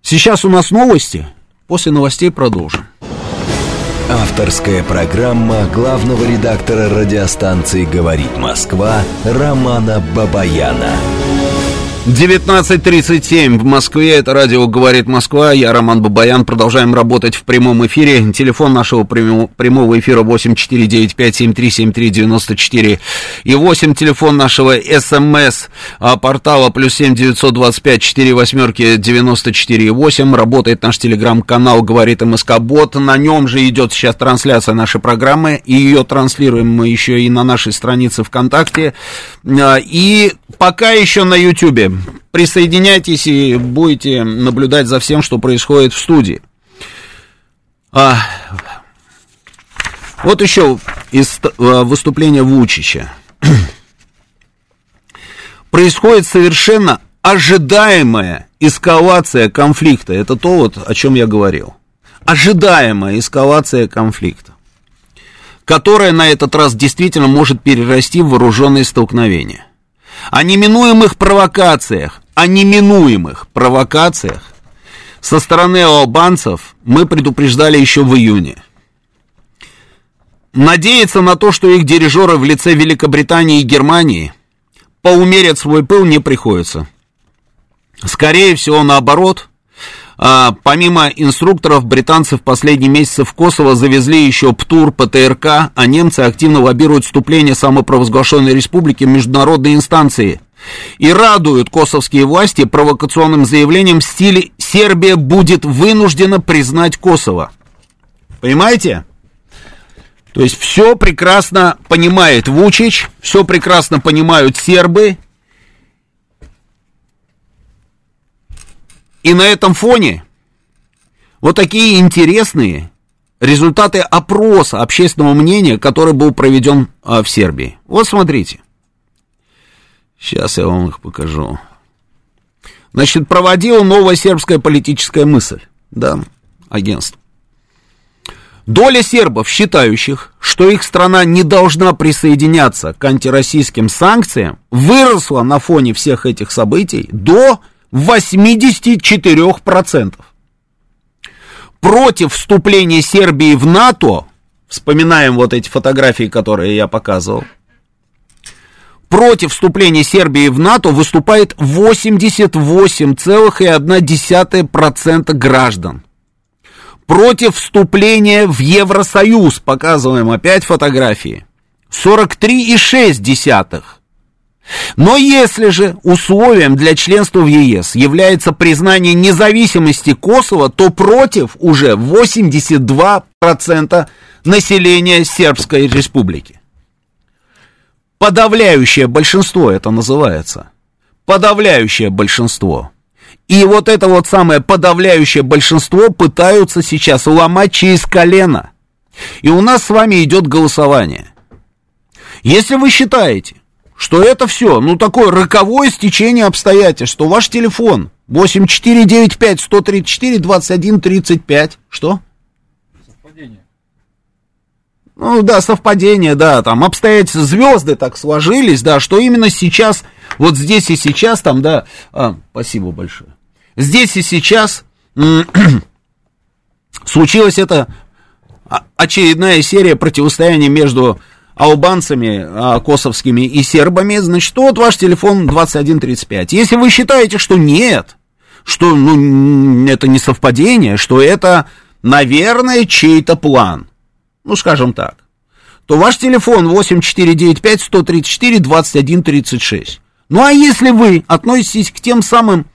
Сейчас у нас новости, после новостей продолжим. Авторская программа главного редактора радиостанции «Говорит Москва» Романа Бабаяна. 19.37 в Москве, это радио «Говорит Москва», я Роман Бабаян, продолжаем работать в прямом эфире, телефон нашего прямого эфира 8495-7373-94 и 8, телефон нашего СМС а, портала плюс 7 925 4 восьмерки 94 8, работает наш телеграм-канал «Говорит МСК Бот», на нем же идет сейчас трансляция нашей программы, и ее транслируем мы еще и на нашей странице ВКонтакте, а, и пока еще на Ютьюбе присоединяйтесь и будете наблюдать за всем, что происходит в студии. А, вот еще из а, выступления Вучича. <clears throat> Происходит совершенно ожидаемая эскалация конфликта. Это то, вот, о чем я говорил. Ожидаемая эскалация конфликта, которая на этот раз действительно может перерасти в вооруженные столкновения о неминуемых провокациях, о неминуемых провокациях со стороны албанцев мы предупреждали еще в июне. надеяться на то, что их дирижеры в лице Великобритании и Германии поумерят свой пыл, не приходится. Скорее всего, наоборот, а, помимо инструкторов, британцы в последние месяцы в Косово завезли еще ПТУР, ПТРК, а немцы активно лоббируют вступление самопровозглашенной республики в международные инстанции и радуют косовские власти провокационным заявлением в стиле «Сербия будет вынуждена признать Косово». Понимаете? То есть все прекрасно понимает Вучич, все прекрасно понимают сербы. И на этом фоне вот такие интересные результаты опроса общественного мнения, который был проведен а, в Сербии. Вот смотрите. Сейчас я вам их покажу. Значит, проводила новая сербская политическая мысль, да, агентство. Доля сербов, считающих, что их страна не должна присоединяться к антироссийским санкциям, выросла на фоне всех этих событий до 84%. Против вступления Сербии в НАТО, вспоминаем вот эти фотографии, которые я показывал, против вступления Сербии в НАТО выступает 88,1% граждан. Против вступления в Евросоюз, показываем опять фотографии, 43,6%. Но если же условием для членства в ЕС является признание независимости Косово, то против уже 82% населения Сербской республики. Подавляющее большинство это называется. Подавляющее большинство. И вот это вот самое подавляющее большинство пытаются сейчас ломать через колено. И у нас с вами идет голосование. Если вы считаете, что это все, ну, такое роковое стечение обстоятельств, что ваш телефон 8495 134 21 35, что? Ну да, совпадение, да, там обстоятельства, звезды так сложились, да, что именно сейчас, вот здесь и сейчас, там, да, а, спасибо большое. Здесь и сейчас <clears throat> случилась эта очередная серия противостояния между албанцами а, косовскими и сербами, значит, вот ваш телефон 2135. Если вы считаете, что нет, что ну, это не совпадение, что это, наверное, чей-то план – ну, скажем так, то ваш телефон 8495-134-2136. Ну, а если вы относитесь к тем самым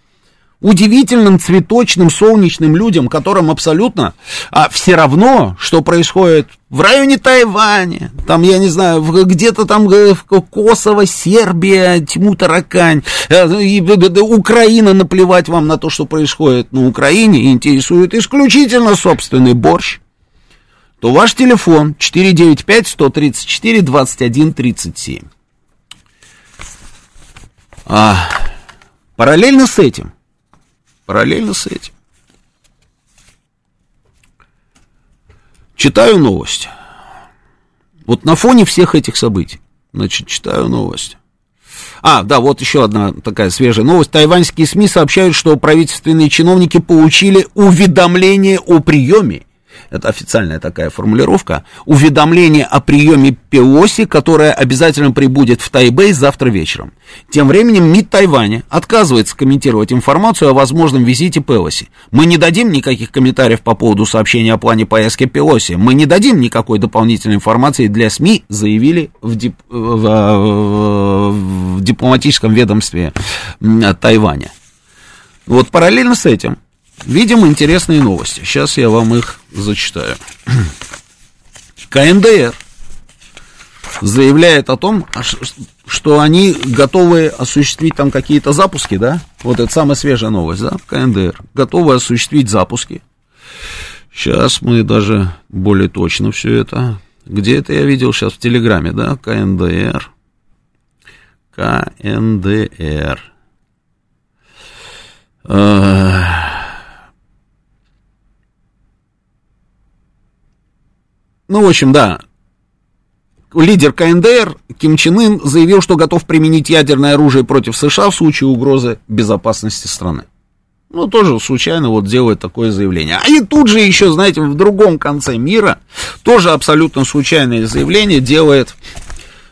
удивительным, цветочным, солнечным людям, которым абсолютно а, все равно, что происходит в районе Тайваня, там, я не знаю, где-то там в Косово, Сербия, тьму таракань, э, и, Украина, наплевать вам на то, что происходит на Украине, интересует исключительно собственный борщ, то ваш телефон 495-134-21-37. А, параллельно с этим, параллельно с этим, читаю новость. Вот на фоне всех этих событий, значит, читаю новость. А, да, вот еще одна такая свежая новость. Тайваньские СМИ сообщают, что правительственные чиновники получили уведомление о приеме это официальная такая формулировка, уведомление о приеме Пелоси, которое обязательно прибудет в Тайбэй завтра вечером. Тем временем МИД Тайваня отказывается комментировать информацию о возможном визите Пелоси. Мы не дадим никаких комментариев по поводу сообщения о плане поездки Пелоси. Мы не дадим никакой дополнительной информации для СМИ, заявили в, дип, в, в, в дипломатическом ведомстве Тайваня. Вот параллельно с этим видим интересные новости. Сейчас я вам их зачитаю. <clears throat> КНДР заявляет о том, а что они готовы осуществить там какие-то запуски, да? Вот это самая свежая новость, да? КНДР готовы осуществить запуски. Сейчас мы даже более точно все это. Где это я видел сейчас в Телеграме, да? КНДР. КНДР. Ну, в общем, да. Лидер КНДР Ким Чен Ын заявил, что готов применить ядерное оружие против США в случае угрозы безопасности страны. ну, тоже случайно вот делает такое заявление. А и тут же еще, знаете, в другом конце мира тоже абсолютно случайное заявление делает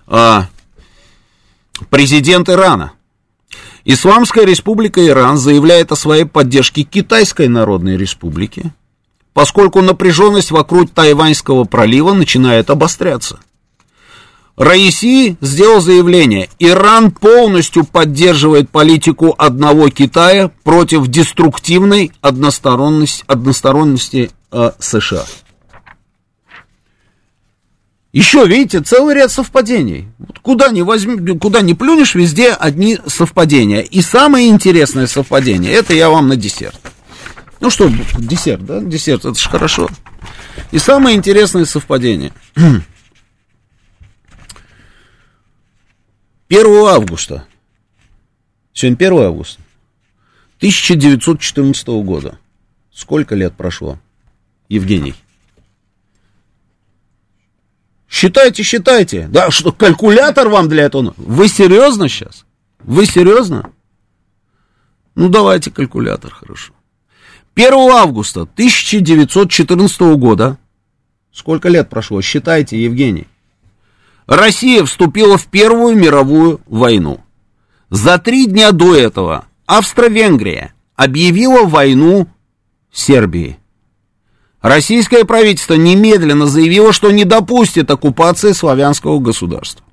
а, президент Ирана. Исламская республика Иран заявляет о своей поддержке Китайской Народной Республики, поскольку напряженность вокруг Тайваньского пролива начинает обостряться. Раиси сделал заявление, Иран полностью поддерживает политику одного Китая против деструктивной односторонности, односторонности э, США. Еще, видите, целый ряд совпадений. Куда ни, возьми, куда ни плюнешь, везде одни совпадения. И самое интересное совпадение, это я вам на десерт. Ну что, десерт, да? Десерт, это же хорошо. И самое интересное совпадение. <clears throat> 1 августа. Сегодня 1 августа. 1914 года. Сколько лет прошло, Евгений? Считайте, считайте. Да, что, калькулятор вам для этого? Вы серьезно сейчас? Вы серьезно? Ну, давайте калькулятор, хорошо. 1 августа 1914 года. Сколько лет прошло? Считайте, Евгений. Россия вступила в Первую мировую войну. За три дня до этого Австро-Венгрия объявила войну Сербии. Российское правительство немедленно заявило, что не допустит оккупации славянского государства.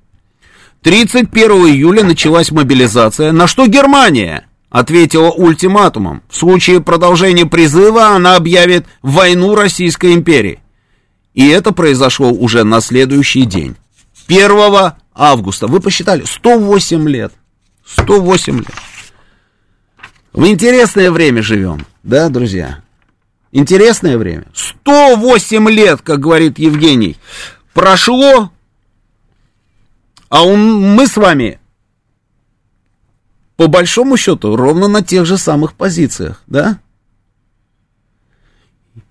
31 июля началась мобилизация, на что Германия ответила ультиматумом. В случае продолжения призыва она объявит войну Российской империи. И это произошло уже на следующий день. 1 августа. Вы посчитали, 108 лет. 108 лет. В интересное время живем, да, друзья? Интересное время. 108 лет, как говорит Евгений, прошло, а он, мы с вами, по большому счету, ровно на тех же самых позициях, да?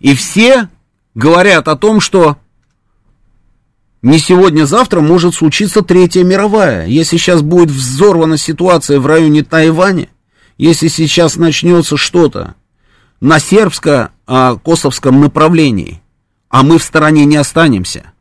И все говорят о том, что не сегодня-завтра может случиться Третья мировая. Если сейчас будет взорвана ситуация в районе Тайваня, если сейчас начнется что-то на сербско-косовском направлении, а мы в стороне не останемся.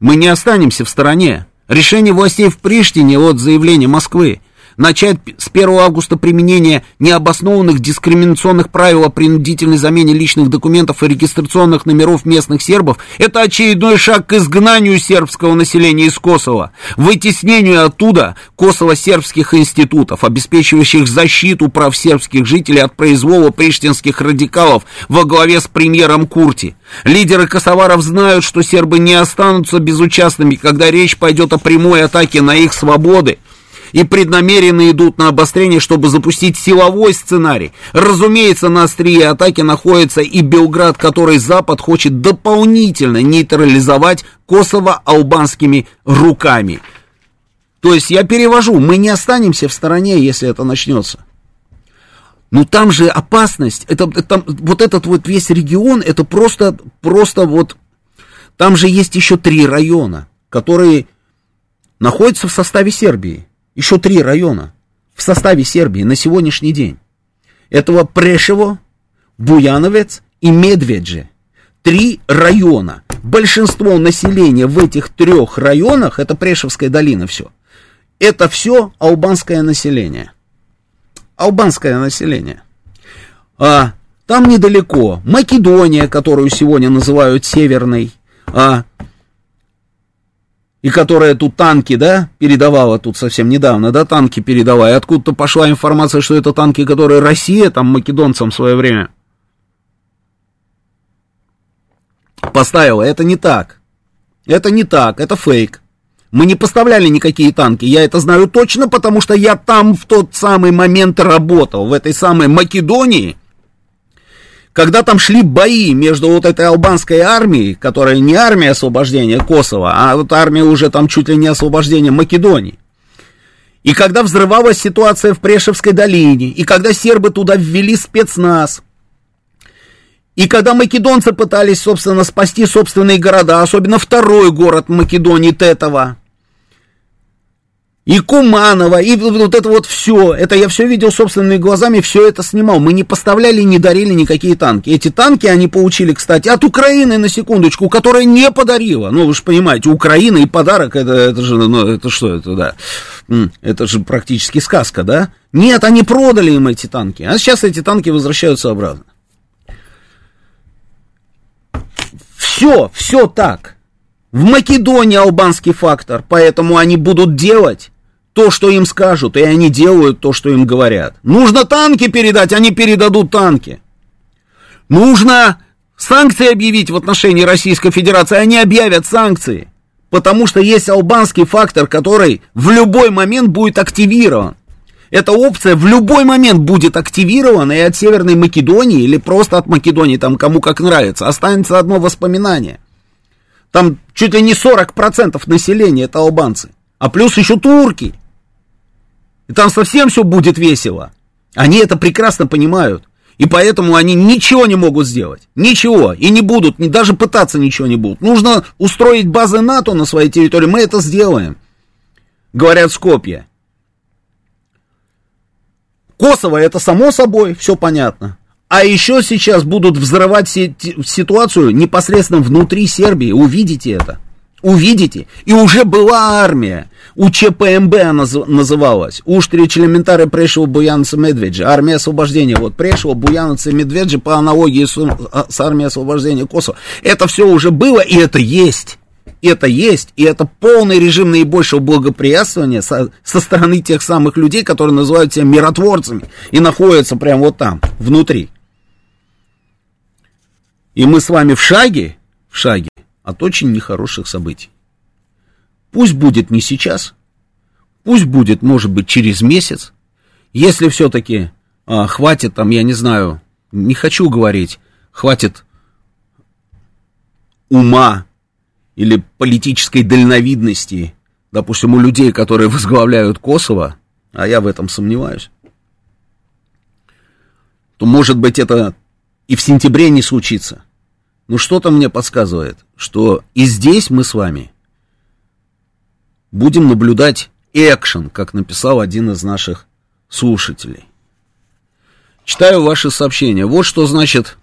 Мы не останемся в стороне. Решение властей в Приштине от заявления Москвы начать с 1 августа применение необоснованных дискриминационных правил о принудительной замене личных документов и регистрационных номеров местных сербов – это очередной шаг к изгнанию сербского населения из Косово, вытеснению оттуда косово-сербских институтов, обеспечивающих защиту прав сербских жителей от произвола приштинских радикалов во главе с премьером Курти. Лидеры косоваров знают, что сербы не останутся безучастными, когда речь пойдет о прямой атаке на их свободы – и преднамеренно идут на обострение, чтобы запустить силовой сценарий. Разумеется, на острие атаки находится и Белград, который Запад хочет дополнительно нейтрализовать Косово албанскими руками. То есть я перевожу, мы не останемся в стороне, если это начнется. Ну там же опасность, это, это, вот этот вот весь регион, это просто, просто вот, там же есть еще три района, которые находятся в составе Сербии еще три района в составе Сербии на сегодняшний день. Этого Прешево, Буяновец и Медведжи. Три района. Большинство населения в этих трех районах, это Прешевская долина все, это все албанское население. Албанское население. А, там недалеко Македония, которую сегодня называют Северной, а, и которая тут танки, да, передавала тут совсем недавно, да, танки передавая. Откуда-то пошла информация, что это танки, которые Россия там македонцам в свое время поставила. Это не так. Это не так, это фейк. Мы не поставляли никакие танки, я это знаю точно, потому что я там в тот самый момент работал, в этой самой Македонии, когда там шли бои между вот этой албанской армией, которая не армия освобождения Косово, а вот армия уже там чуть ли не освобождения Македонии. И когда взрывалась ситуация в Прешевской долине, и когда сербы туда ввели спецназ, и когда македонцы пытались, собственно, спасти собственные города, особенно второй город Македонии Тетова, и Куманова, и вот это вот все, это я все видел собственными глазами, все это снимал. Мы не поставляли, не дарили никакие танки. Эти танки они получили, кстати, от Украины, на секундочку, которая не подарила. Ну, вы же понимаете, Украина и подарок, это, это же, ну, это что это, да? Это же практически сказка, да? Нет, они продали им эти танки, а сейчас эти танки возвращаются обратно. Все, все так. В Македонии албанский фактор, поэтому они будут делать то, что им скажут, и они делают то, что им говорят. Нужно танки передать, они передадут танки. Нужно санкции объявить в отношении Российской Федерации, они объявят санкции. Потому что есть албанский фактор, который в любой момент будет активирован. Эта опция в любой момент будет активирована и от Северной Македонии, или просто от Македонии, там кому как нравится, останется одно воспоминание. Там чуть ли не 40% населения это албанцы. А плюс еще турки. И там совсем все будет весело. Они это прекрасно понимают. И поэтому они ничего не могут сделать. Ничего. И не будут, не, даже пытаться ничего не будут. Нужно устроить базы НАТО на своей территории. Мы это сделаем. Говорят Скопья. Косово это само собой, все понятно. А еще сейчас будут взрывать ситуацию непосредственно внутри Сербии. Увидите это. Увидите. И уже была армия. У ЧПМБ она называлась. Уштри Челементаре Прешева Буяновца Медведжи. Армия освобождения. Вот Прешева Буяновца Медведжи по аналогии с, а, с армией освобождения Косово. Это все уже было и это есть. Это есть, и это полный режим наибольшего благоприятствования со, со стороны тех самых людей, которые называют себя миротворцами и находятся прямо вот там, внутри. И мы с вами в шаге, в шаге от очень нехороших событий. Пусть будет не сейчас, пусть будет, может быть, через месяц, если все-таки а, хватит там, я не знаю, не хочу говорить, хватит ума или политической дальновидности, допустим, у людей, которые <laughs> возглавляют Косово, а я в этом сомневаюсь, то, может быть, это и в сентябре не случится. Но что-то мне подсказывает, что и здесь мы с вами будем наблюдать экшен, как написал один из наших слушателей. Читаю ваши сообщения. Вот что значит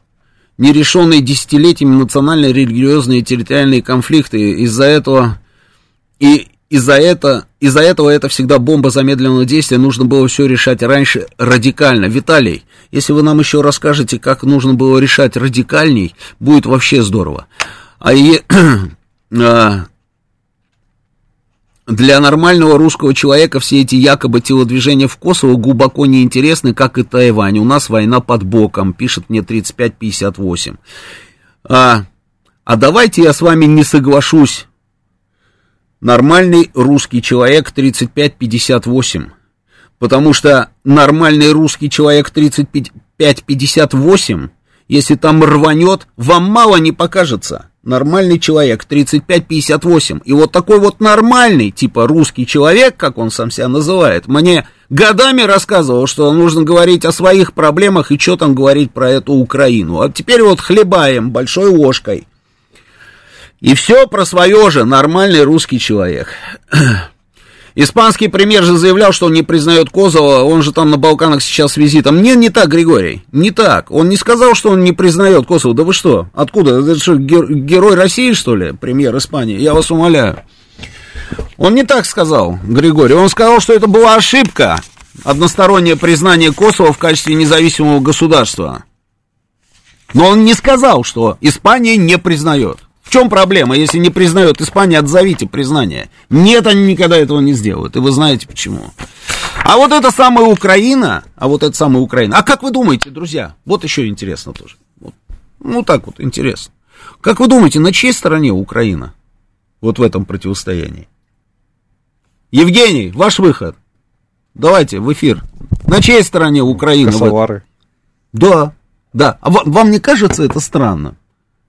нерешенные десятилетиями национальные, религиозные и территориальные конфликты. Из-за этого и из-за это, из-за этого это всегда бомба замедленного действия. Нужно было все решать раньше радикально. Виталий, если вы нам еще расскажете, как нужно было решать радикальней, будет вообще здорово. А и, <clears throat> а, для нормального русского человека все эти якобы телодвижения в Косово глубоко неинтересны, как и Тайвань. У нас война под боком, пишет мне 3558. А, а давайте я с вами не соглашусь. Нормальный русский человек 3558. Потому что нормальный русский человек 3558, если там рванет, вам мало не покажется нормальный человек, 35-58. И вот такой вот нормальный, типа русский человек, как он сам себя называет, мне годами рассказывал, что нужно говорить о своих проблемах и что там говорить про эту Украину. А теперь вот хлебаем большой ложкой. И все про свое же, нормальный русский человек. <clears throat> Испанский премьер же заявлял, что он не признает Козова, он же там на Балканах сейчас с визитом. Не, не так, Григорий, не так. Он не сказал, что он не признает Косово. Да вы что? Откуда? Это что, герой России, что ли, премьер Испании? Я вас умоляю. Он не так сказал, Григорий. Он сказал, что это была ошибка. Одностороннее признание Косово в качестве независимого государства. Но он не сказал, что Испания не признает. В чем проблема? Если не признает Испания, отзовите признание. Нет, они никогда этого не сделают. И вы знаете почему. А вот это самая Украина, а вот это самая Украина. А как вы думаете, друзья? Вот еще интересно тоже. Вот, ну так вот, интересно. Как вы думаете, на чьей стороне Украина? Вот в этом противостоянии. Евгений, ваш выход. Давайте в эфир. На чьей стороне Украина? Косовары. Да, да. А вам, вам не кажется это странно?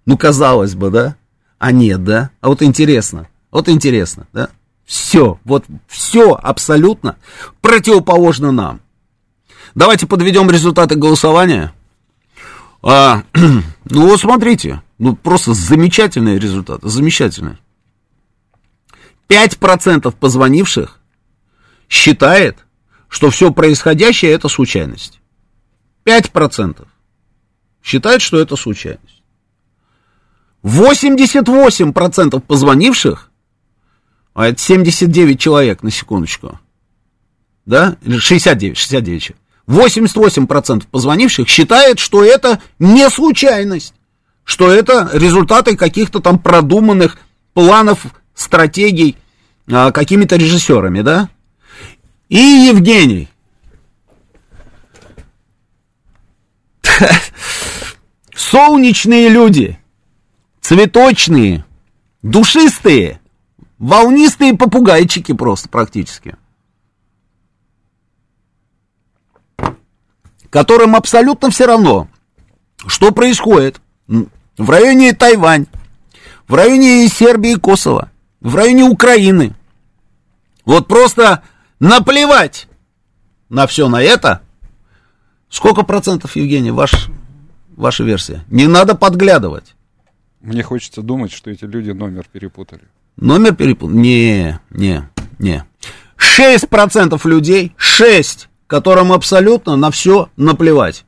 Ну, казалось бы, да? А нет, да? А вот интересно, вот интересно, да? Все, вот все абсолютно противоположно нам. Давайте подведем результаты голосования. А, <clears throat> ну вот смотрите, ну просто замечательные результаты, замечательные. 5% позвонивших считает, что все происходящее это случайность. 5% считает, что это случайность. 88% позвонивших, а это 79 человек, на секундочку, да, 69, 69 88% позвонивших считает, что это не случайность, что это результаты каких-то там продуманных планов, стратегий а, какими-то режиссерами, да? И Евгений. <laughs> Солнечные люди, цветочные, душистые, волнистые попугайчики просто практически. Которым абсолютно все равно, что происходит в районе Тайвань, в районе Сербии и Косово, в районе Украины. Вот просто наплевать на все на это. Сколько процентов, Евгений, ваш, ваша версия? Не надо подглядывать. Мне хочется думать, что эти люди номер перепутали. Номер перепутали? Не, не, не. 6% людей, 6, которым абсолютно на все наплевать.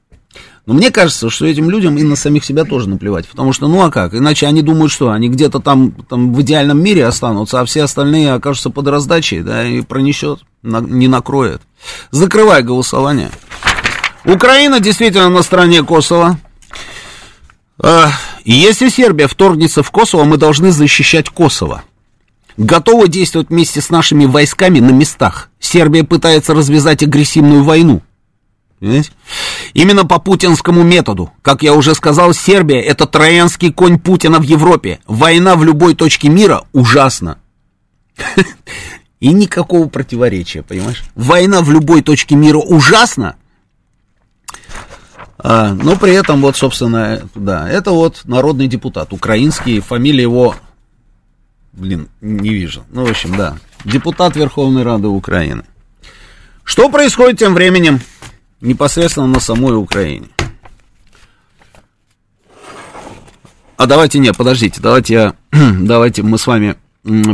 Но мне кажется, что этим людям и на самих себя тоже наплевать. Потому что, ну а как? Иначе они думают, что они где-то там, там в идеальном мире останутся, а все остальные окажутся под раздачей, да, и пронесет, на, не накроет. Закрывай голосование. Украина действительно на стороне Косово. А, если Сербия вторгнется в Косово, мы должны защищать Косово. Готовы действовать вместе с нашими войсками на местах. Сербия пытается развязать агрессивную войну. Понимаете? Именно по путинскому методу. Как я уже сказал, Сербия это троянский конь Путина в Европе. Война в любой точке мира ужасна. <laughs> И никакого противоречия, понимаешь? Война в любой точке мира ужасна, а, но при этом вот, собственно, да, это вот народный депутат, украинский, фамилия его, блин, не вижу. Ну, в общем, да, депутат Верховной Рады Украины. Что происходит тем временем? непосредственно на самой Украине. А давайте, не, подождите, давайте, <clears throat> давайте мы с вами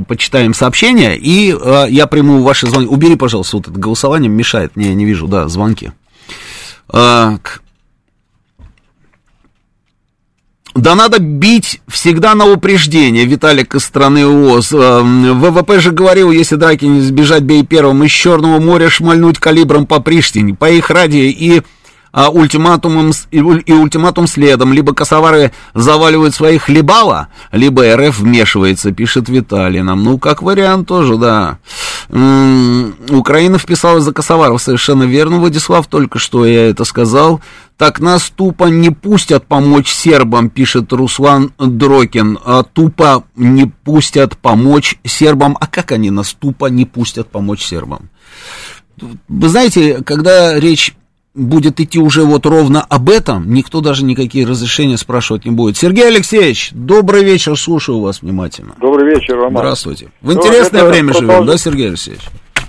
почитаем сообщения, и э, я приму ваши звонки. Убери, пожалуйста, вот это голосование, мешает, мне, я не вижу, да, звонки. Э, Да надо бить всегда на упреждение, Виталик из страны ООС. Эм, ВВП же говорил, если драки не сбежать, бей первым. Из Черного моря шмальнуть калибром по Приштине. По их ради и а, ультиматумом, и, и ультиматум следом. Либо косовары заваливают своих хлебала, либо РФ вмешивается, пишет Виталий нам. Ну, как вариант тоже, да. М-м, Украина вписалась за косоваров, совершенно верно, Владислав, только что я это сказал. Так нас тупо не пустят помочь сербам, пишет Руслан Дрокин. А тупо не пустят помочь сербам. А как они нас тупо не пустят помочь сербам? Вы знаете, когда речь будет идти уже вот ровно об этом, никто даже никакие разрешения спрашивать не будет. Сергей Алексеевич, добрый вечер, слушаю вас внимательно. Добрый вечер, Роман. Здравствуйте. В интересное ну, время живем, да, Сергей Алексеевич?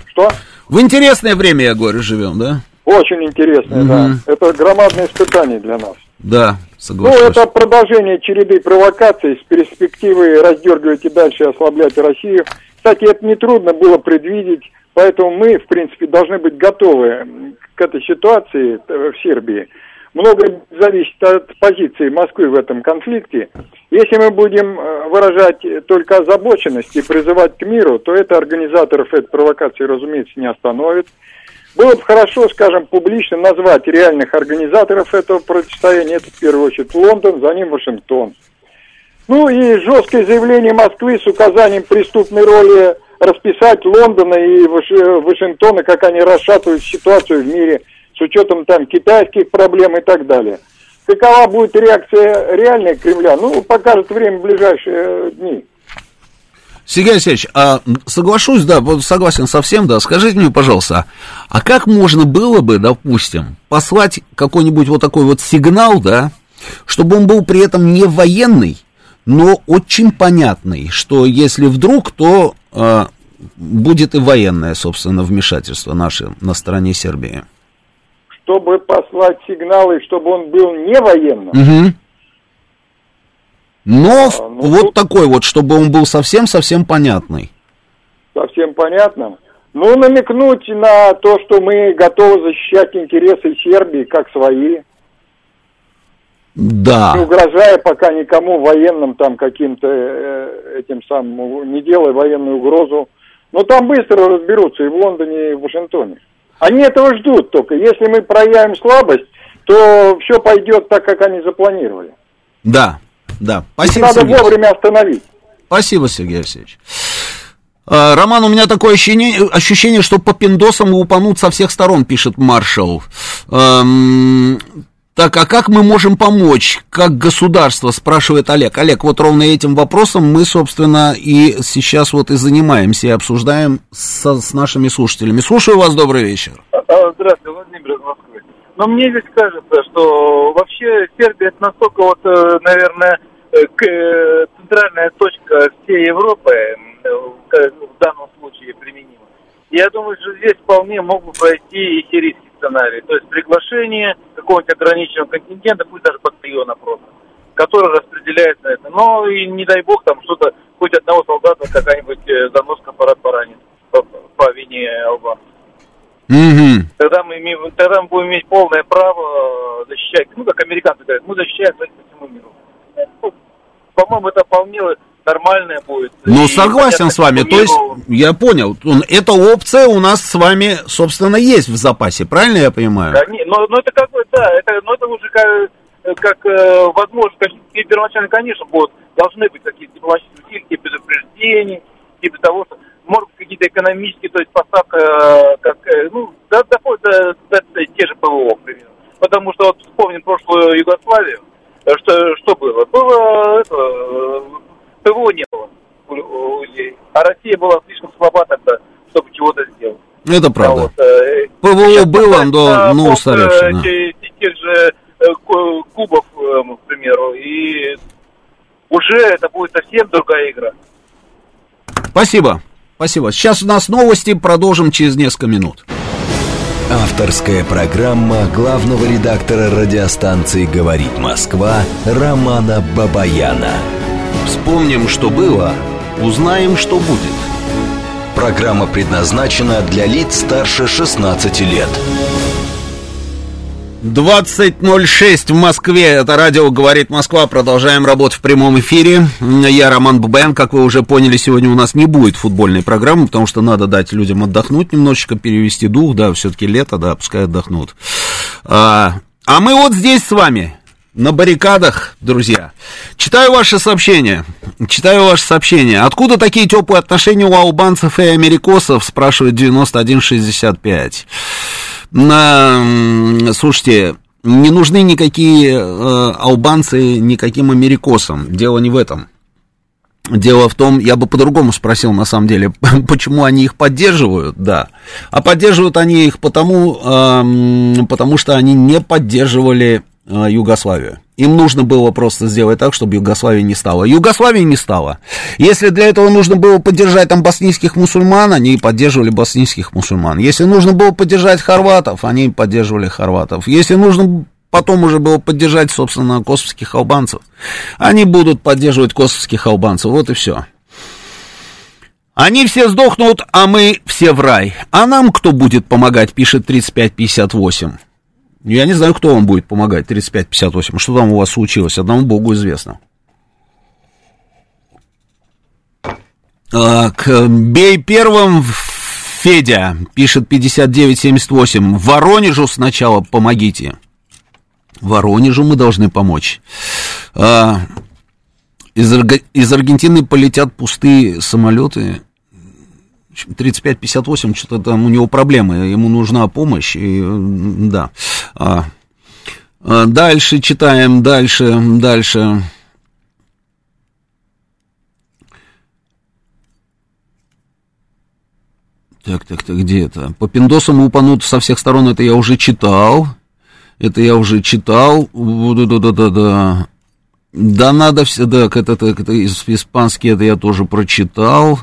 Что? В интересное время, я говорю, живем, да? Очень интересное, угу. да. Это громадное испытание для нас. Да, согласен. Ну, это продолжение череды провокаций с перспективой раздергивать и дальше ослаблять Россию. Кстати, это нетрудно было предвидеть, поэтому мы, в принципе, должны быть готовы к этой ситуации в Сербии. Многое зависит от позиции Москвы в этом конфликте. Если мы будем э, выражать только озабоченность и призывать к миру, то это организаторов этой провокации, разумеется, не остановит. Было бы хорошо, скажем, публично назвать реальных организаторов этого противостояния. Это в первую очередь Лондон, за ним Вашингтон. Ну и жесткое заявление Москвы с указанием преступной роли расписать Лондона и Вашингтона, как они расшатывают ситуацию в мире с учетом там китайских проблем и так далее. Какова будет реакция реальная Кремля? Ну, покажет время в ближайшие дни. Сергей Алексеевич, а соглашусь, да, согласен совсем, да. Скажите мне, пожалуйста, а как можно было бы, допустим, послать какой-нибудь вот такой вот сигнал, да, чтобы он был при этом не военный, но очень понятный, что если вдруг, то э, будет и военное, собственно, вмешательство наше на стороне Сербии. Чтобы послать сигналы, чтобы он был не военным. Угу. Но а, ну, вот тут... такой вот, чтобы он был совсем-совсем понятный. Совсем понятно. Ну, намекнуть на то, что мы готовы защищать интересы Сербии как свои. Да. Не угрожая пока никому военным там каким-то э, этим самым, не делая военную угрозу. Но там быстро разберутся и в Лондоне, и в Вашингтоне. Они этого ждут только. Если мы проявим слабость, то все пойдет так, как они запланировали. Да, да. Спасибо, Их надо Сергей. вовремя остановить. Спасибо, Сергей Алексеевич. А, Роман, у меня такое ощущение, ощущение, что по пиндосам упанут со всех сторон, пишет маршал. Эм, так, а как мы можем помочь, как государство, спрашивает Олег. Олег, вот ровно этим вопросом мы, собственно, и сейчас вот и занимаемся, и обсуждаем со, с нашими слушателями. Слушаю вас, добрый вечер. А, здравствуйте, Владимир из Москвы. Но мне здесь кажется, что вообще Сербия это настолько вот, э, наверное, э, э, центральная точка всей Европы, в данном случае применимо. Я думаю, что здесь вполне могут пройти и сирийский сценарий. То есть приглашение какого-нибудь ограниченного контингента, пусть даже батальона просто, который распределяется на это. Но и не дай бог там что-то, хоть одного солдата какая-нибудь э, заноска парад поранит по, по вине албанцев. Mm-hmm. Тогда мы имеем, тогда мы будем иметь полное право защищать, ну как американцы говорят, мы защищаем по всему миру. По-моему, это вполне нормальная будет. Ну, и согласен с вами. То есть, я понял, эта опция у нас с вами, собственно, есть в запасе, правильно я понимаю? Да, не, но, но это как бы, да, это, но это уже как, как э, возможно, первоначально, конечно, будут, должны быть какие-то дипломатические усилия, типа предупреждений, типа того, что, может быть, какие-то экономические, то есть поставка, э, как, э, ну, да, доходит до, до, до, те же ПВО, к примеру. Потому что, вот, вспомним прошлую Югославию, что, что было? Было это, ПВО не было у людей. А Россия была слишком слаба тогда, чтобы чего-то сделать. Это правда. вот, э, ПВО было, но, но устаревшее. Да. Тех же э, кубов, э, к примеру, и уже это будет совсем другая игра. Спасибо. Спасибо. Сейчас у нас новости, продолжим через несколько минут. Авторская программа главного редактора радиостанции «Говорит Москва» Романа Бабаяна. Вспомним, что было, узнаем, что будет. Программа предназначена для лиц старше 16 лет. 20.06 в Москве. Это радио «Говорит Москва». Продолжаем работать в прямом эфире. Я Роман Бабаян. Как вы уже поняли, сегодня у нас не будет футбольной программы, потому что надо дать людям отдохнуть немножечко, перевести дух. Да, все-таки лето, да, пускай отдохнут. А, а мы вот здесь с вами на баррикадах, друзья. Читаю ваши сообщения. Читаю ваши сообщения. Откуда такие теплые отношения у албанцев и америкосов, спрашивает 9165. На, слушайте, не нужны никакие э, албанцы никаким америкосам. Дело не в этом. Дело в том, я бы по-другому спросил, на самом деле, <laughs> почему они их поддерживают, да. А поддерживают они их потому, э, потому что они не поддерживали Югославию. Им нужно было просто сделать так, чтобы Югославия не стала. Югославии не стала. Если для этого нужно было поддержать там боснийских мусульман, они поддерживали боснийских мусульман. Если нужно было поддержать хорватов, они поддерживали хорватов. Если нужно потом уже было поддержать, собственно, косовских албанцев, они будут поддерживать косовских албанцев. Вот и все. Они все сдохнут, а мы все в рай. А нам кто будет помогать, пишет 3558. Я не знаю, кто вам будет помогать, 35-58. Что там у вас случилось? Одному богу известно. к бей первым, Федя, пишет 5978. Воронежу сначала помогите. Воронежу мы должны помочь. А, из Аргентины полетят пустые самолеты. 35-58, что-то там у него проблемы, ему нужна помощь, и, да. А, а, дальше читаем, дальше, дальше. Так, так, так, где это? По пиндосам упанут со всех сторон, это я уже читал. Это я уже читал. Да-да-да-да-да. Да надо все, да, это, это, это испанский, это я тоже прочитал.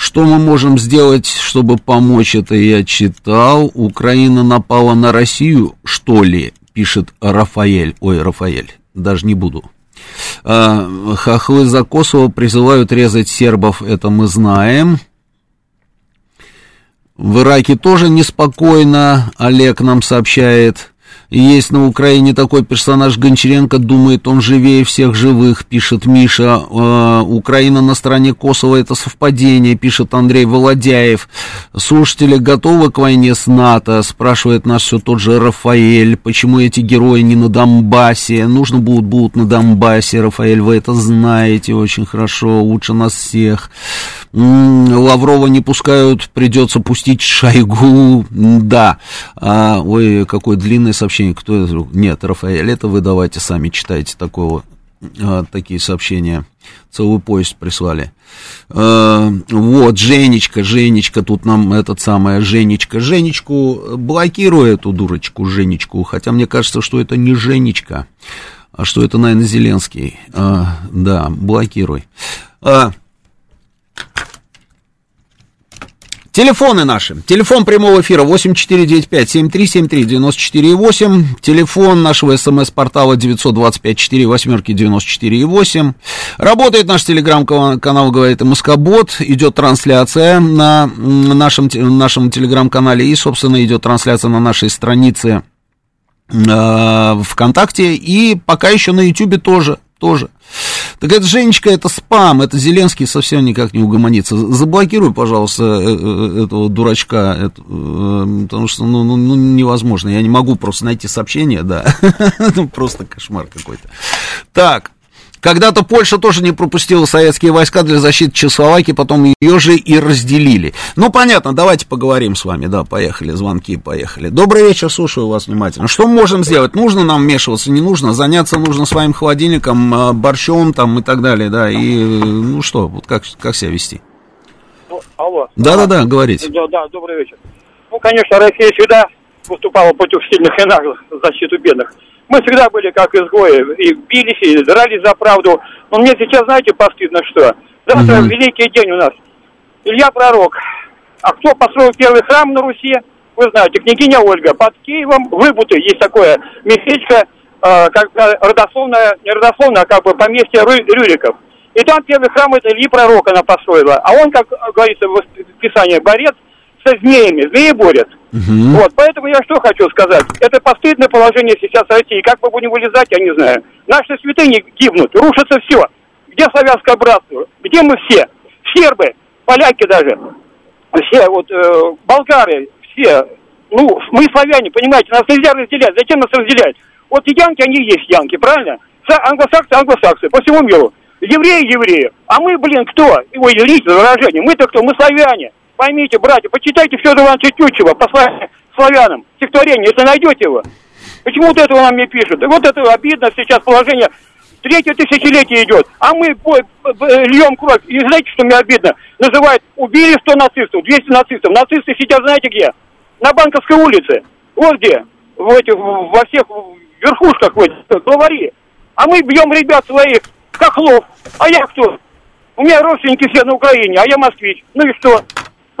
Что мы можем сделать, чтобы помочь, это я читал. Украина напала на Россию, что ли, пишет Рафаэль. Ой, Рафаэль, даже не буду. А, хохлы за Косово призывают резать сербов, это мы знаем. В Ираке тоже неспокойно, Олег нам сообщает. Есть на Украине такой персонаж Гончаренко, думает, он живее всех живых, пишет Миша. Э, Украина на стороне Косово, это совпадение, пишет Андрей Володяев. Слушатели готовы к войне с НАТО, спрашивает нас все тот же Рафаэль. Почему эти герои не на Донбассе? Нужно будут, будут на Донбассе, Рафаэль, вы это знаете очень хорошо, лучше нас всех. Лаврова не пускают, придется пустить Шойгу, да. А, ой, какое длинное сообщение сообщение, кто это? Нет, Рафаэль, это вы давайте сами читайте такого, а, такие сообщения. Целый поезд прислали. А, вот, Женечка, Женечка, тут нам этот самая Женечка. Женечку, блокирую эту дурочку, Женечку. Хотя мне кажется, что это не Женечка, а что это, наверное, Зеленский. А, да, блокируй. Телефоны наши. Телефон прямого эфира 8495-7373-94,8. Телефон нашего смс-портала 925-4 восьмерки 94,8. Работает наш телеграм-канал, говорит МСК-бот. Идет трансляция на нашем, нашем телеграм-канале. И, собственно, идет трансляция на нашей странице э, ВКонтакте. И пока еще на Ютубе тоже. Тоже. Так это, Женечка, это спам, это Зеленский совсем никак не угомонится. Заблокируй, пожалуйста, э, э, этого дурачка, это, э, потому что, ну, ну, ну, невозможно. Я не могу просто найти сообщение, да. <laughs> Ну, просто кошмар какой-то. Так, когда-то Польша тоже не пропустила советские войска для защиты Чехословакии, потом ее же и разделили. Ну, понятно, давайте поговорим с вами, да, поехали, звонки, поехали. Добрый вечер, слушаю вас внимательно. Что мы можем сделать? Нужно нам вмешиваться, не нужно? Заняться нужно своим холодильником, а, борщом там и так далее, да, и, ну что, вот как, как себя вести? Ну, алло. Да-да-да, говорите. Да, да, добрый вечер. Ну, конечно, Россия всегда выступала против сильных и наглых в защиту бедных. Мы всегда были как изгои, и бились, и дрались за правду. Но мне сейчас, знаете, постыдно что? Завтра угу. великий день у нас. Илья Пророк. А кто построил первый храм на Руси? Вы знаете, княгиня Ольга. Под Киевом Выбуты есть такое местечко, э, как родословное, не родословное, а как бы поместье Рю, Рюриков. И там первый храм это Ильи Пророк она построила. А он, как говорится в Писании, борец со змеями. Змеи борят. Угу. Вот, поэтому я что хочу сказать. Это постыдное положение сейчас России. Как мы будем вылезать, я не знаю. Наши святыни гибнут, рушится все. Где славянское братство? Где мы все? Сербы, поляки даже, все, вот, э, болгары, все. Ну, мы славяне, понимаете, нас нельзя разделять. Зачем нас разделять? Вот янки, они есть янки, правильно? Англосаксы, англосаксы, по всему миру. Евреи, евреи. А мы, блин, кто? Ой, за выражение. Мы-то кто? Мы славяне. Поймите, братья, почитайте Федора Ивановича Тютчева, послание славянам, стихотворение, если найдете его. Почему вот этого нам не пишут? Вот это обидно сейчас положение. Третье тысячелетие идет, а мы льем кровь. И знаете, что мне обидно? Называют, убили 100 нацистов, 200 нацистов. Нацисты сидят, знаете где? На Банковской улице. Вот где. В этих, во всех верхушках, в этих, главари. А мы бьем ребят своих, хохлов. А я кто? У меня родственники все на Украине, а я москвич. Ну и что?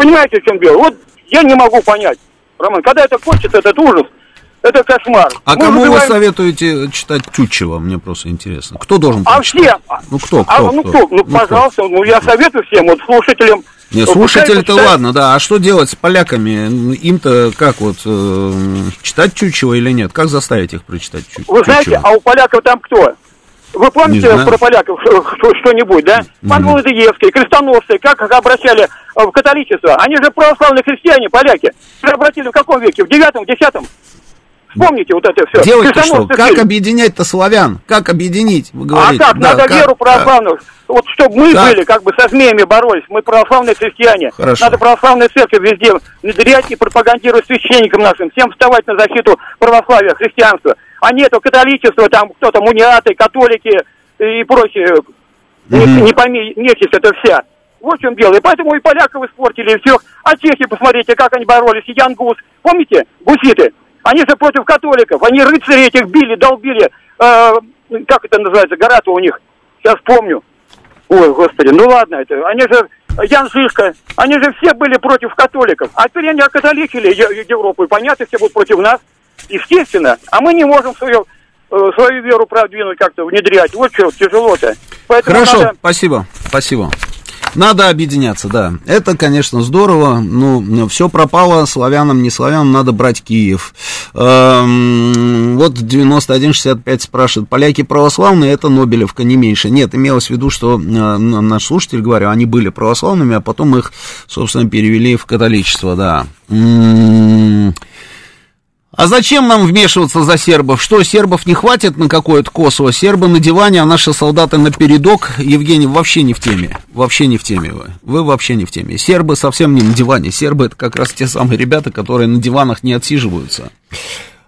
Понимаете, в чем дело? Вот я не могу понять, Роман, когда это кончится, этот ужас, это кошмар. А Мы кому вызываем... вы советуете читать Тютчева? Мне просто интересно. Кто должен А всем. Ну кто, кто, а, ну, кто? Ну, ну пожалуйста, кто? ну я советую всем, вот слушателям. Не, слушатели-то ладно, да. А что делать с поляками? Им-то как вот, э, читать Чучева или нет? Как заставить их прочитать Чучева? Вы знаете, а у поляков там кто? Вы помните про поляков что-нибудь, да? Пан Володеевский, крестоносцы, как обращали в католичество? Они же православные христиане, поляки. Обратили в каком веке? В девятом, в десятом? Вспомните вот это все. Делать что? Как объединять-то славян? Как объединить, вы говорите? А как? Да, Надо как? веру православную. Как? Вот чтобы мы как? были, как бы со змеями боролись. Мы православные христиане. Хорошо. Надо православную церковь везде внедрять и пропагандировать священникам нашим. Всем вставать на защиту православия, христианства. А нету католичества, там кто-то муниаты, католики и прочее. Mm-hmm. Не, пойми, нечисть это вся. Вот в чем дело. И поэтому и поляков испортили, и все. А чехи, посмотрите, как они боролись. И Ян Гус. Помните? Гуситы. Они же против католиков. Они рыцари этих били, долбили. Э, как это называется? Гора-то у них. Сейчас помню. Ой, господи, ну ладно, это, они же, Ян Жишка, они же все были против католиков. А теперь они окатоличили Европу, и понятно, все будут против нас, естественно. А мы не можем свою, э, свою веру продвинуть как-то, внедрять. Вот что тяжело-то. Поэтому Хорошо, надо... спасибо, спасибо. Надо объединяться, да. Это, конечно, здорово. Ну, все пропало, славянам, не славянам, надо брать Киев. Эм, вот 9165 спрашивает, поляки православные, это Нобелевка, не меньше. Нет, имелось в виду, что э, наш слушатель, говорю, они были православными, а потом их, собственно, перевели в католичество, да. М-м-м. А зачем нам вмешиваться за сербов? Что, сербов не хватит на какое-то Косово? Сербы на диване, а наши солдаты на передок? Евгений, вообще не в теме. Вообще не в теме вы. Вы вообще не в теме. Сербы совсем не на диване. Сербы это как раз те самые ребята, которые на диванах не отсиживаются.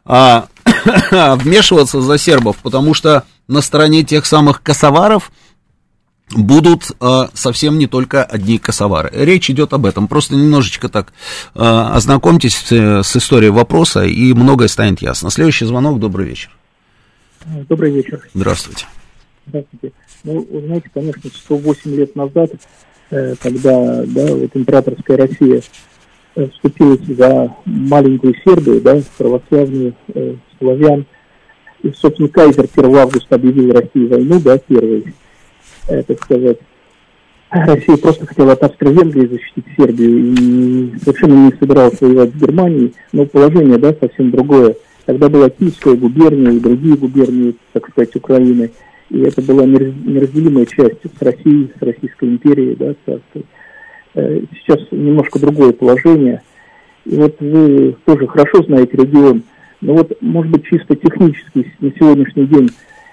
А, <coughs> вмешиваться за сербов, потому что на стороне тех самых косоваров будут э, совсем не только одни косовары. Речь идет об этом. Просто немножечко так э, ознакомьтесь с, с историей вопроса, и многое станет ясно. Следующий звонок. Добрый вечер. Добрый вечер. Здравствуйте. Здравствуйте. Ну, вы знаете, конечно, 108 лет назад, э, когда да, вот императорская Россия э, вступилась за маленькую Сербию, да, православную э, славян, и, собственно, Кайзер 1 августа объявил России войну, да, первый э, так сказать, Россия просто хотела от Австро-Венгрии защитить Сербию и совершенно не собиралась воевать с Германией, но положение, да, совсем другое. Тогда была Киевская губерния и другие губернии, так сказать, Украины, и это была неразделимая часть с Россией, с Российской империей, да, царской. Э, сейчас немножко другое положение. И вот вы тоже хорошо знаете регион, но вот, может быть, чисто технически на сегодняшний день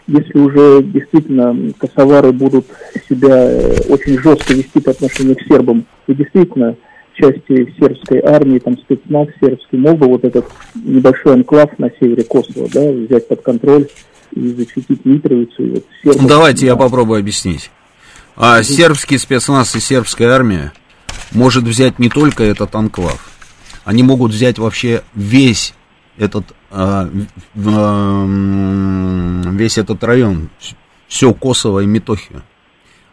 если уже действительно косовары будут себя э, очень жестко вести по отношению к сербам, и действительно части сербской армии, там спецназ сербский мог бы вот этот небольшой анклав на севере Косово, да, взять под контроль и защитить Митровицу. И вот сербов, Давайте да. я попробую объяснить. А сербский спецназ и сербская армия может взять не только этот анклав, они могут взять вообще весь этот весь этот район, все Косово и Метохию.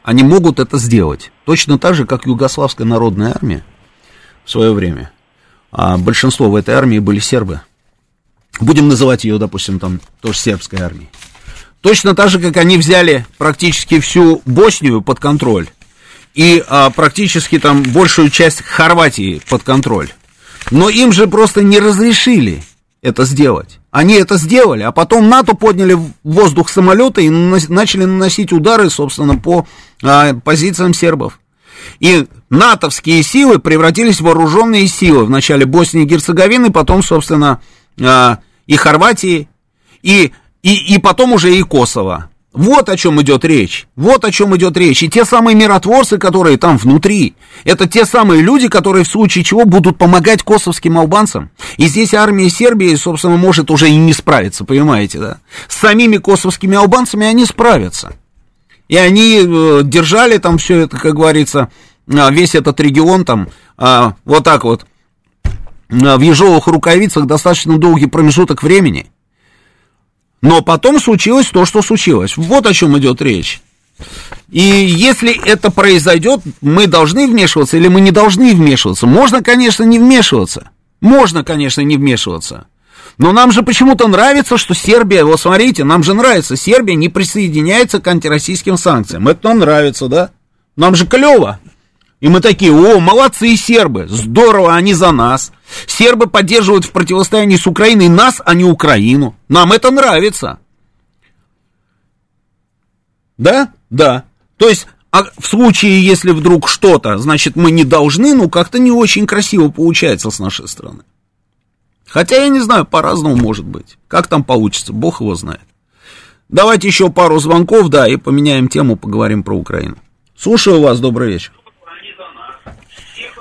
Они могут это сделать. Точно так же, как Югославская народная армия в свое время. А большинство в этой армии были сербы. Будем называть ее, допустим, там тоже сербской армией. Точно так же, как они взяли практически всю Боснию под контроль и а, практически там большую часть Хорватии под контроль. Но им же просто не разрешили это сделать. Они это сделали, а потом НАТО подняли в воздух самолеты и начали наносить удары, собственно, по а, позициям сербов. И натовские силы превратились в вооруженные силы в начале Боснии и Герцеговины, потом, собственно, а, и Хорватии, и, и, и потом уже и Косово. Вот о чем идет речь. Вот о чем идет речь. И те самые миротворцы, которые там внутри, это те самые люди, которые в случае чего будут помогать косовским албанцам. И здесь армия Сербии, собственно, может уже и не справиться, понимаете, да? С самими косовскими албанцами они справятся. И они э, держали там все это, как говорится, а, весь этот регион там а, вот так вот в ежовых рукавицах достаточно долгий промежуток времени – но потом случилось то, что случилось. Вот о чем идет речь. И если это произойдет, мы должны вмешиваться или мы не должны вмешиваться? Можно, конечно, не вмешиваться. Можно, конечно, не вмешиваться. Но нам же почему-то нравится, что Сербия, вот смотрите, нам же нравится, Сербия не присоединяется к антироссийским санкциям. Это нам нравится, да? Нам же клево. И мы такие, о, молодцы сербы, здорово, они за нас. Сербы поддерживают в противостоянии с Украиной нас, а не Украину. Нам это нравится. Да? Да. То есть, а в случае, если вдруг что-то, значит, мы не должны, ну, как-то не очень красиво получается с нашей стороны. Хотя, я не знаю, по-разному может быть. Как там получится, бог его знает. Давайте еще пару звонков, да, и поменяем тему, поговорим про Украину. Слушаю вас, добрый вечер.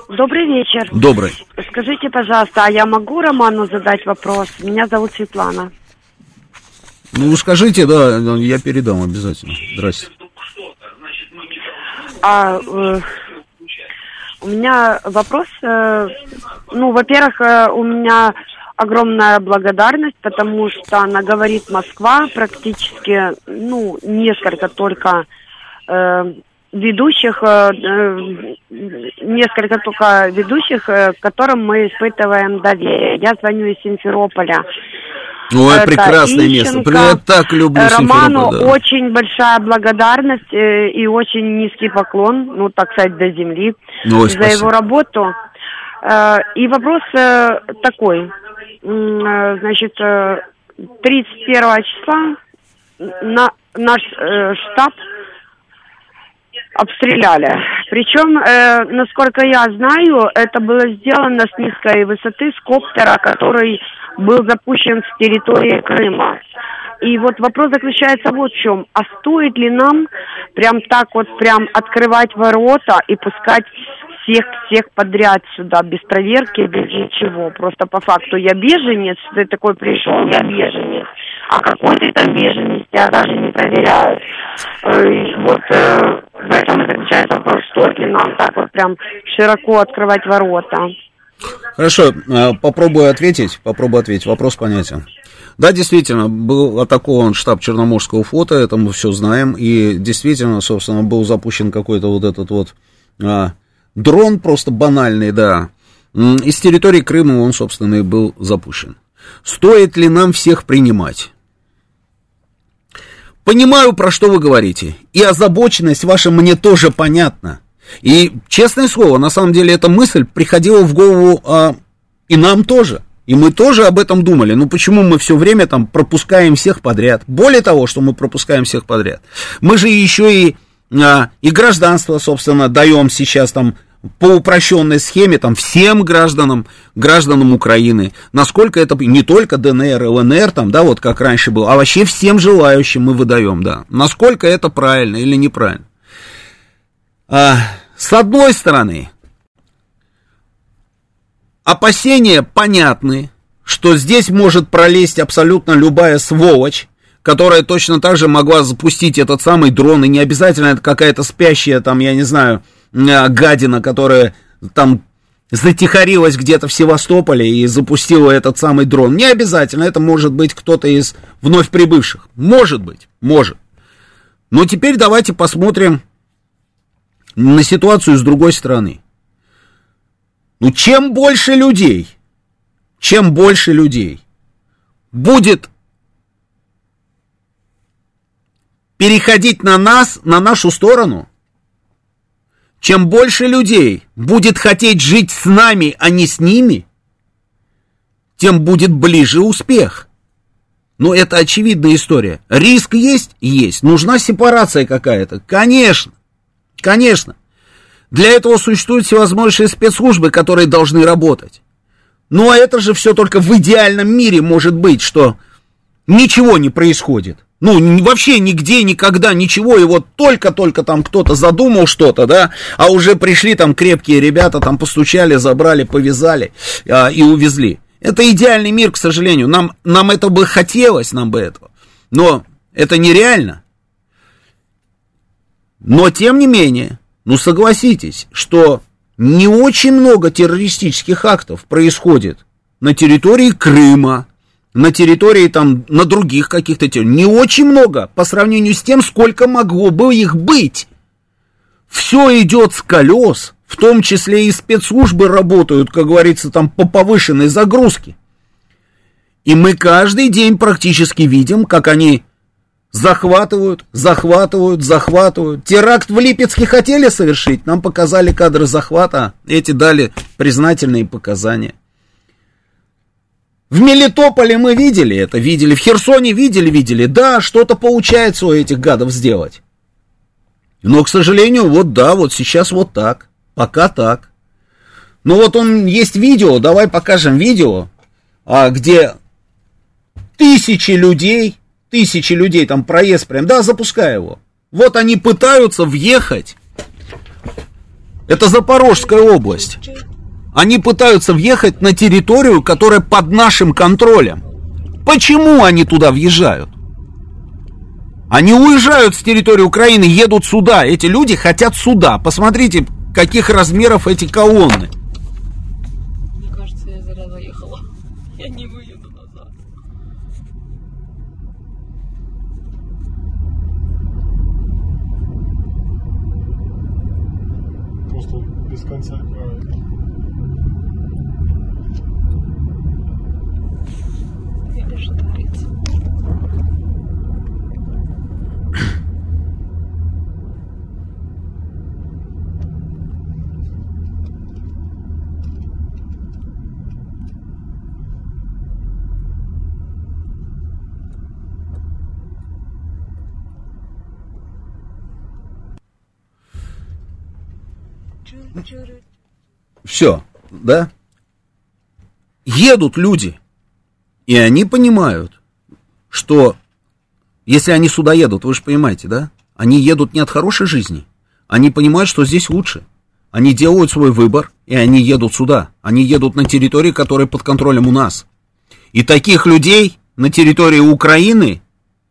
Добрый вечер. Добрый. Скажите, пожалуйста, а я могу Роману задать вопрос? Меня зовут Светлана. Ну, скажите, да, я передам обязательно. Здрасте. А, э, у меня вопрос, э, ну, во-первых, э, у меня огромная благодарность, потому что она говорит Москва практически, ну, несколько только э, ведущих, э, э, несколько только ведущих, э, которым мы испытываем доверие. Я звоню из Симферополя. Ой, это прекрасное Ищенко. место. Я так люблю Роману да. очень большая благодарность и очень низкий поклон, ну, так сказать, до земли Ой, за спасибо. его работу. И вопрос такой. Значит, 31 числа на наш штаб обстреляли. Причем, э, насколько я знаю, это было сделано с низкой высоты с коптера, который был запущен с территории Крыма. И вот вопрос заключается вот в чем. А стоит ли нам прям так вот прям открывать ворота и пускать всех, всех подряд сюда, без проверки, без ничего. Просто по факту я беженец, ты такой пришел, я беженец. А какой ты там беженец, я даже не проверяю. Э, и вот э, в этом и заключается вопрос, стоит ли нам так вот прям широко открывать ворота. Хорошо, э, попробую ответить, попробую ответить, вопрос понятен. Да, действительно, был атакован штаб Черноморского флота, это мы все знаем, и действительно, собственно, был запущен какой-то вот этот вот а, дрон просто банальный, да. Из территории Крыма он, собственно, и был запущен. Стоит ли нам всех принимать? Понимаю, про что вы говорите, и озабоченность ваша мне тоже понятна. И, честное слово, на самом деле эта мысль приходила в голову а, и нам тоже. И мы тоже об этом думали. Ну почему мы все время там пропускаем всех подряд? Более того, что мы пропускаем всех подряд. Мы же еще и, а, и гражданство, собственно, даем сейчас там по упрощенной схеме там всем гражданам, гражданам Украины, насколько это не только ДНР, ЛНР, там, да, вот как раньше было, а вообще всем желающим мы выдаем, да, насколько это правильно или неправильно. А, с одной стороны, опасения понятны, что здесь может пролезть абсолютно любая сволочь, которая точно так же могла запустить этот самый дрон, и не обязательно это какая-то спящая, там, я не знаю, гадина, которая там затихарилась где-то в Севастополе и запустила этот самый дрон. Не обязательно, это может быть кто-то из вновь прибывших. Может быть, может. Но теперь давайте посмотрим на ситуацию с другой стороны. Ну, чем больше людей, чем больше людей будет переходить на нас, на нашу сторону, чем больше людей будет хотеть жить с нами, а не с ними, тем будет ближе успех. Но это очевидная история. Риск есть? Есть. Нужна сепарация какая-то? Конечно. Конечно. Для этого существуют всевозможные спецслужбы, которые должны работать. Но это же все только в идеальном мире может быть, что ничего не происходит. Ну, вообще нигде, никогда, ничего, и вот только-только там кто-то задумал что-то, да, а уже пришли там крепкие ребята, там постучали, забрали, повязали а, и увезли. Это идеальный мир, к сожалению. Нам, нам это бы хотелось, нам бы этого. Но это нереально. Но, тем не менее, ну согласитесь, что не очень много террористических актов происходит на территории Крыма, на территории там, на других каких-то территориях. Не очень много по сравнению с тем, сколько могло бы их быть. Все идет с колес, в том числе и спецслужбы работают, как говорится, там по повышенной загрузке. И мы каждый день практически видим, как они захватывают, захватывают, захватывают. Теракт в Липецке хотели совершить, нам показали кадры захвата, эти дали признательные показания. В Мелитополе мы видели это, видели, в Херсоне видели, видели. Да, что-то получается у этих гадов сделать. Но, к сожалению, вот да, вот сейчас вот так. Пока так. Ну вот он, есть видео, давай покажем видео, а, где тысячи людей, тысячи людей, там проезд прям, да, запускай его. Вот они пытаются въехать. Это Запорожская область. Они пытаются въехать на территорию, которая под нашим контролем. Почему они туда въезжают? Они уезжают с территории Украины, едут сюда. Эти люди хотят сюда. Посмотрите, каких размеров эти колонны. Все, да? Едут люди, и они понимают, что если они сюда едут, вы же понимаете, да? Они едут не от хорошей жизни. Они понимают, что здесь лучше. Они делают свой выбор, и они едут сюда. Они едут на территории, которая под контролем у нас. И таких людей на территории Украины,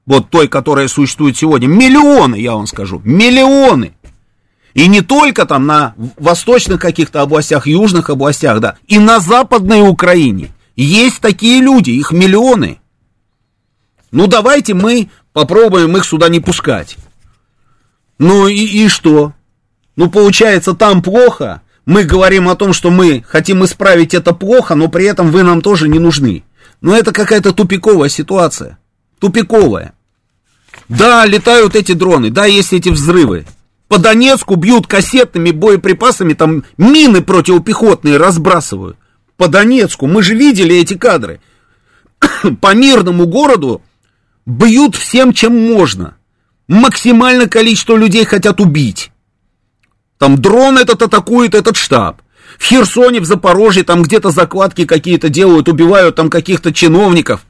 вот той, которая существует сегодня, миллионы, я вам скажу, миллионы. И не только там на восточных каких-то областях, южных областях, да, и на западной Украине. Есть такие люди, их миллионы. Ну давайте мы попробуем их сюда не пускать. Ну и, и что? Ну получается там плохо, мы говорим о том, что мы хотим исправить это плохо, но при этом вы нам тоже не нужны. Но это какая-то тупиковая ситуация. Тупиковая. Да, летают эти дроны, да, есть эти взрывы по Донецку бьют кассетными боеприпасами, там мины противопехотные разбрасывают. По Донецку. Мы же видели эти кадры. <coughs> по мирному городу бьют всем, чем можно. Максимальное количество людей хотят убить. Там дрон этот атакует этот штаб. В Херсоне, в Запорожье, там где-то закладки какие-то делают, убивают там каких-то чиновников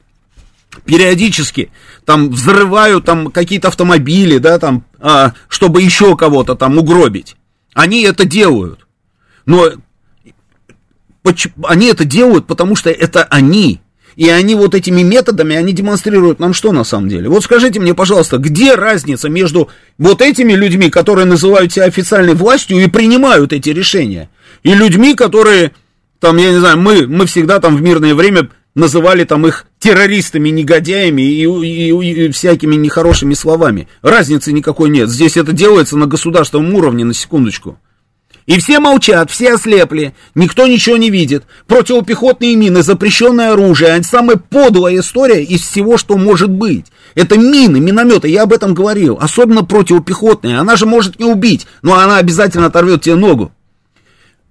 периодически там взрывают там какие-то автомобили, да, там, чтобы еще кого-то там угробить. Они это делают. Но они это делают, потому что это они. И они вот этими методами, они демонстрируют нам что на самом деле? Вот скажите мне, пожалуйста, где разница между вот этими людьми, которые называют себя официальной властью и принимают эти решения, и людьми, которые, там, я не знаю, мы, мы всегда там в мирное время называли там их террористами, негодяями и, и, и всякими нехорошими словами. Разницы никакой нет. Здесь это делается на государственном уровне, на секундочку. И все молчат, все ослепли, никто ничего не видит. Противопехотные мины, запрещенное оружие, самая подлая история из всего, что может быть. Это мины, минометы, я об этом говорил. Особенно противопехотные. Она же может не убить, но она обязательно оторвет тебе ногу.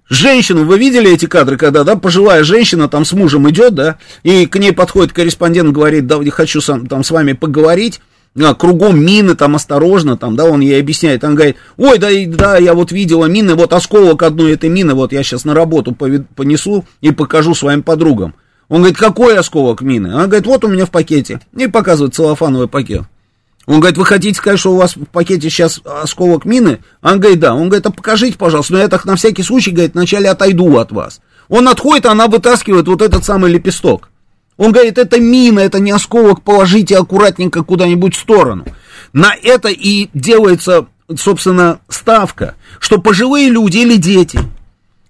Женщину, вы видели эти кадры, когда, да, пожилая женщина там с мужем идет, да, и к ней подходит корреспондент, говорит, да, я хочу сам, там с вами поговорить, а, кругом мины, там осторожно, там, да, он ей объясняет, он говорит, ой, да, да, я вот видела мины, вот осколок одной этой мины, вот я сейчас на работу понесу и покажу своим подругам. Он говорит, какой осколок мины? Она говорит, вот у меня в пакете. И показывает целлофановый пакет. Он говорит, вы хотите сказать, что у вас в пакете сейчас осколок мины? Он говорит, да. Он говорит, а покажите, пожалуйста. Но я так на всякий случай, говорит, вначале отойду от вас. Он отходит, а она вытаскивает вот этот самый лепесток. Он говорит, это мина, это не осколок, положите аккуратненько куда-нибудь в сторону. На это и делается, собственно, ставка, что пожилые люди или дети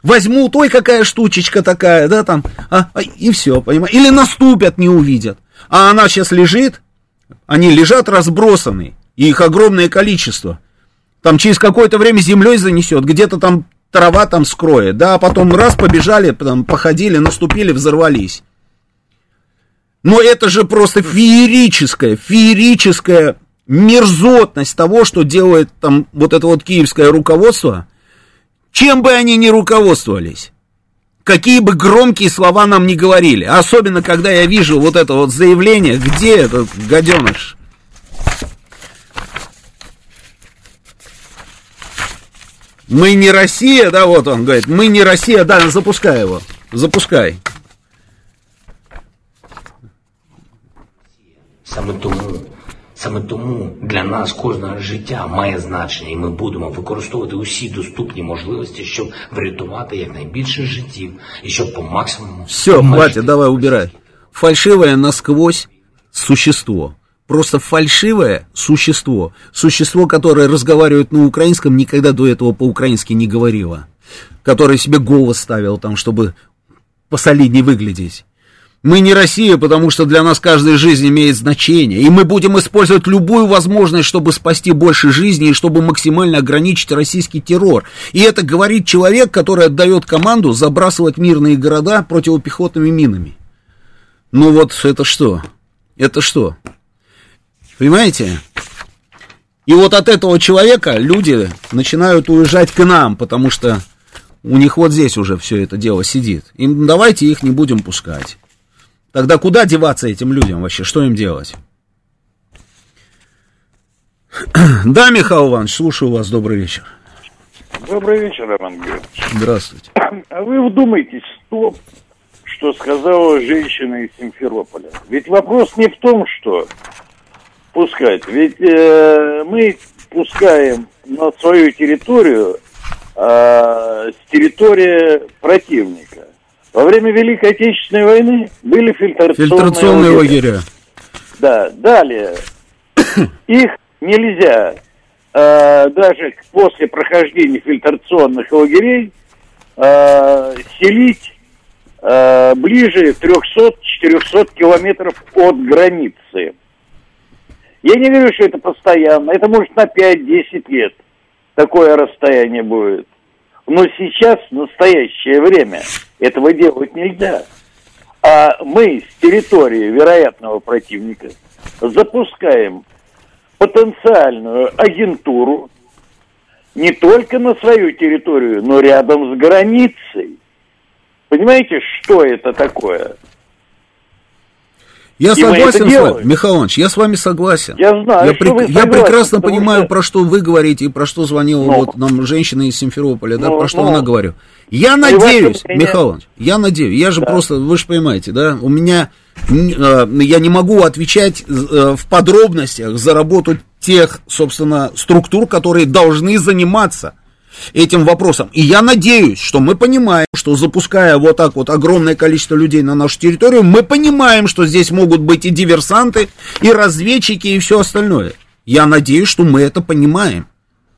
возьмут, ой, какая штучечка такая, да, там, а, а, и все, понимаешь, или наступят, не увидят. А она сейчас лежит, они лежат разбросаны, и их огромное количество. Там через какое-то время землей занесет, где-то там трава там скроет, да, а потом раз побежали, там походили, наступили, взорвались. Но это же просто феерическая, феерическая мерзотность того, что делает там вот это вот киевское руководство, чем бы они ни руководствовались какие бы громкие слова нам не говорили. Особенно, когда я вижу вот это вот заявление, где этот гаденыш? Мы не Россия, да, вот он говорит, мы не Россия, да, запускай его, запускай. Саме тому Саме тому для нас кожне життя має значення, і ми будемо використовувати усі доступні можливості, щоб врятувати якнайбільше життів і щоб по максимуму. Все, хватит, давай убирай. Фальшивое насквозь существо. Просто фальшивое существо. Существо, которое разговаривает на украинском, никогда до этого по-украински не говорило. Которое себе голос ставил там, чтобы посолиднее выглядеть. Мы не Россия, потому что для нас каждая жизнь имеет значение, и мы будем использовать любую возможность, чтобы спасти больше жизней и чтобы максимально ограничить российский террор. И это говорит человек, который отдает команду забрасывать мирные города противопехотными минами. Ну вот это что? Это что? Понимаете? И вот от этого человека люди начинают уезжать к нам, потому что у них вот здесь уже все это дело сидит. И давайте их не будем пускать. Тогда куда деваться этим людям вообще? Что им делать? <clears throat> Да, Михаил Иванович, слушаю вас, добрый вечер. Добрый вечер, Роман Георгиевич. Здравствуйте. <clears throat> А вы вдумайтесь в то, что сказала женщина из Симферополя. Ведь вопрос не в том, что пускать. Ведь э, мы пускаем на свою территорию э, с территории противника. Во время Великой Отечественной войны были фильтрационные, фильтрационные лагеря. лагеря. Да, далее. <coughs> Их нельзя э, даже после прохождения фильтрационных лагерей э, селить э, ближе 300-400 километров от границы. Я не говорю, что это постоянно, это может на 5-10 лет такое расстояние будет. Но сейчас, в настоящее время, этого делать нельзя. А мы с территории вероятного противника запускаем потенциальную агентуру не только на свою территорию, но рядом с границей. Понимаете, что это такое? Я и согласен с вами, Михаил Иванович, я с вами согласен. Я знаю, я, прек... я прекрасно понимаю, что... про что вы говорите и про что звонила ну, вот нам женщина из Симферополя, да, ну, про что ну, она говорит. Я надеюсь, Михаил Иванович, я надеюсь, я же да. просто, вы же понимаете, да, у меня, э, я не могу отвечать э, в подробностях за работу тех, собственно, структур, которые должны заниматься этим вопросом. И я надеюсь, что мы понимаем, что запуская вот так вот огромное количество людей на нашу территорию, мы понимаем, что здесь могут быть и диверсанты, и разведчики, и все остальное. Я надеюсь, что мы это понимаем.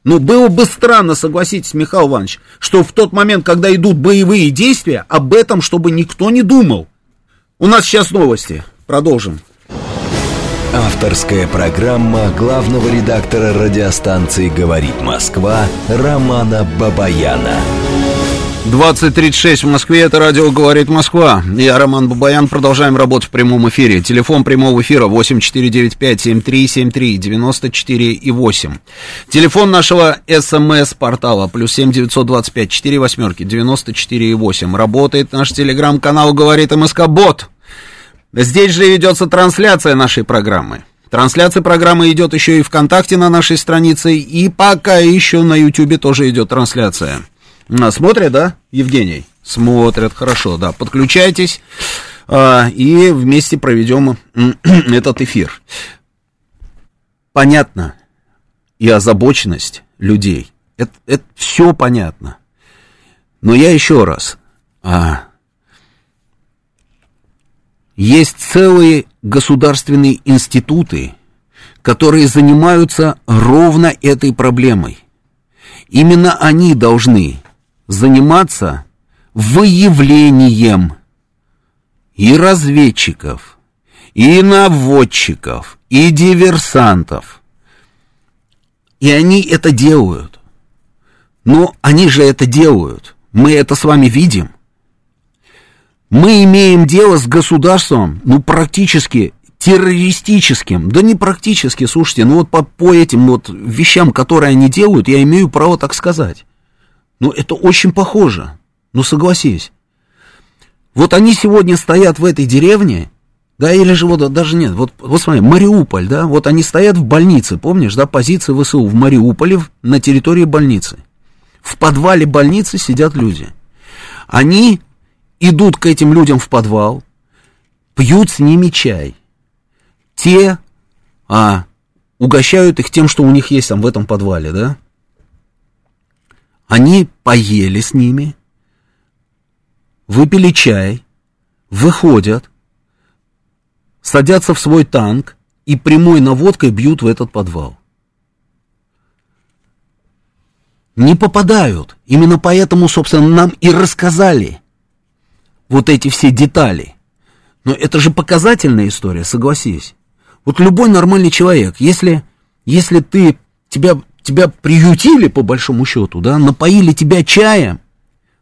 Но было бы странно, согласитесь, Михаил Иванович, что в тот момент, когда идут боевые действия, об этом, чтобы никто не думал. У нас сейчас новости. Продолжим. Авторская программа главного редактора радиостанции «Говорит Москва» Романа Бабаяна. 20.36 в Москве, это радио «Говорит Москва». Я, Роман Бабаян, продолжаем работу в прямом эфире. Телефон прямого эфира 8495-7373-94 и 8. Телефон нашего СМС-портала плюс 7 925 4 восьмерки 94 и 8. Работает наш телеграм-канал «Говорит МСК Бот». Здесь же ведется трансляция нашей программы. Трансляция программы идет еще и ВКонтакте на нашей странице, и пока еще на Ютубе тоже идет трансляция. А, смотрят, да, Евгений? Смотрят, хорошо, да. Подключайтесь, а, и вместе проведем <clears throat> этот эфир. Понятно и озабоченность людей. Это, это все понятно. Но я еще раз, а, есть целые государственные институты, которые занимаются ровно этой проблемой. Именно они должны заниматься выявлением и разведчиков, и наводчиков, и диверсантов. И они это делают. Но они же это делают. Мы это с вами видим. Мы имеем дело с государством, ну, практически террористическим. Да не практически, слушайте, ну вот по, по этим вот вещам, которые они делают, я имею право так сказать. Ну, это очень похоже. Ну, согласись. Вот они сегодня стоят в этой деревне, да, или же вот даже нет, вот, вот смотри, Мариуполь, да, вот они стоят в больнице, помнишь, да, позиции ВСУ в Мариуполе на территории больницы. В подвале больницы сидят люди. Они идут к этим людям в подвал, пьют с ними чай. Те а, угощают их тем, что у них есть там в этом подвале, да? Они поели с ними, выпили чай, выходят, садятся в свой танк и прямой наводкой бьют в этот подвал. Не попадают. Именно поэтому, собственно, нам и рассказали – вот эти все детали. Но это же показательная история, согласись. Вот любой нормальный человек, если, если ты, тебя, тебя приютили, по большому счету, да, напоили тебя чаем,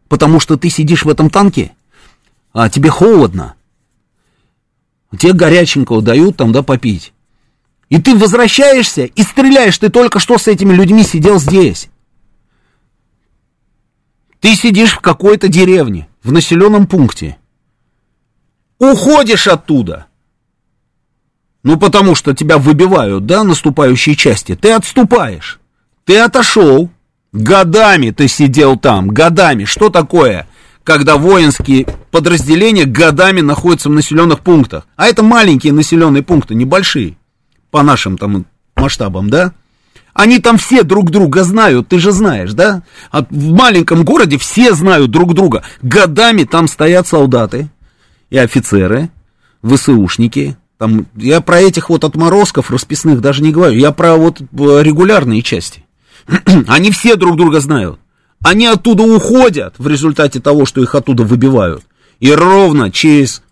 потому что ты сидишь в этом танке, а тебе холодно, тебе горяченького дают там, да, попить. И ты возвращаешься и стреляешь, ты только что с этими людьми сидел здесь. Ты сидишь в какой-то деревне, в населенном пункте. Уходишь оттуда. Ну, потому что тебя выбивают, да, наступающие части. Ты отступаешь. Ты отошел, Годами ты сидел там, годами. Что такое, когда воинские подразделения годами находятся в населенных пунктах? А это маленькие населенные пункты, небольшие, по нашим там масштабам, да? Они там все друг друга знают, ты же знаешь, да? А в маленьком городе все знают друг друга. Годами там стоят солдаты и офицеры, ВСУшники. Там, я про этих вот отморозков расписных даже не говорю. Я про вот э, регулярные части. <clears throat> Они все друг друга знают. Они оттуда уходят в результате того, что их оттуда выбивают. И ровно через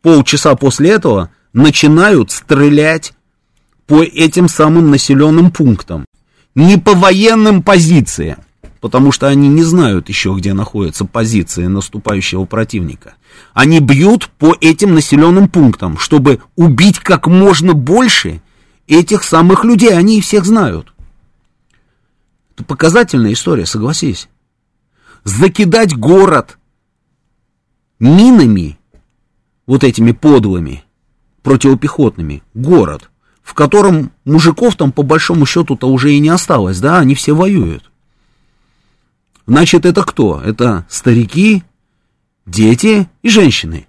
полчаса после этого начинают стрелять по этим самым населенным пунктам. Не по военным позициям, потому что они не знают еще, где находятся позиции наступающего противника. Они бьют по этим населенным пунктам, чтобы убить как можно больше этих самых людей. Они всех знают. Это показательная история, согласись. Закидать город минами, вот этими подлыми, противопехотными, город, в котором мужиков там по большому счету-то уже и не осталось, да, они все воюют. Значит, это кто? Это старики, дети и женщины.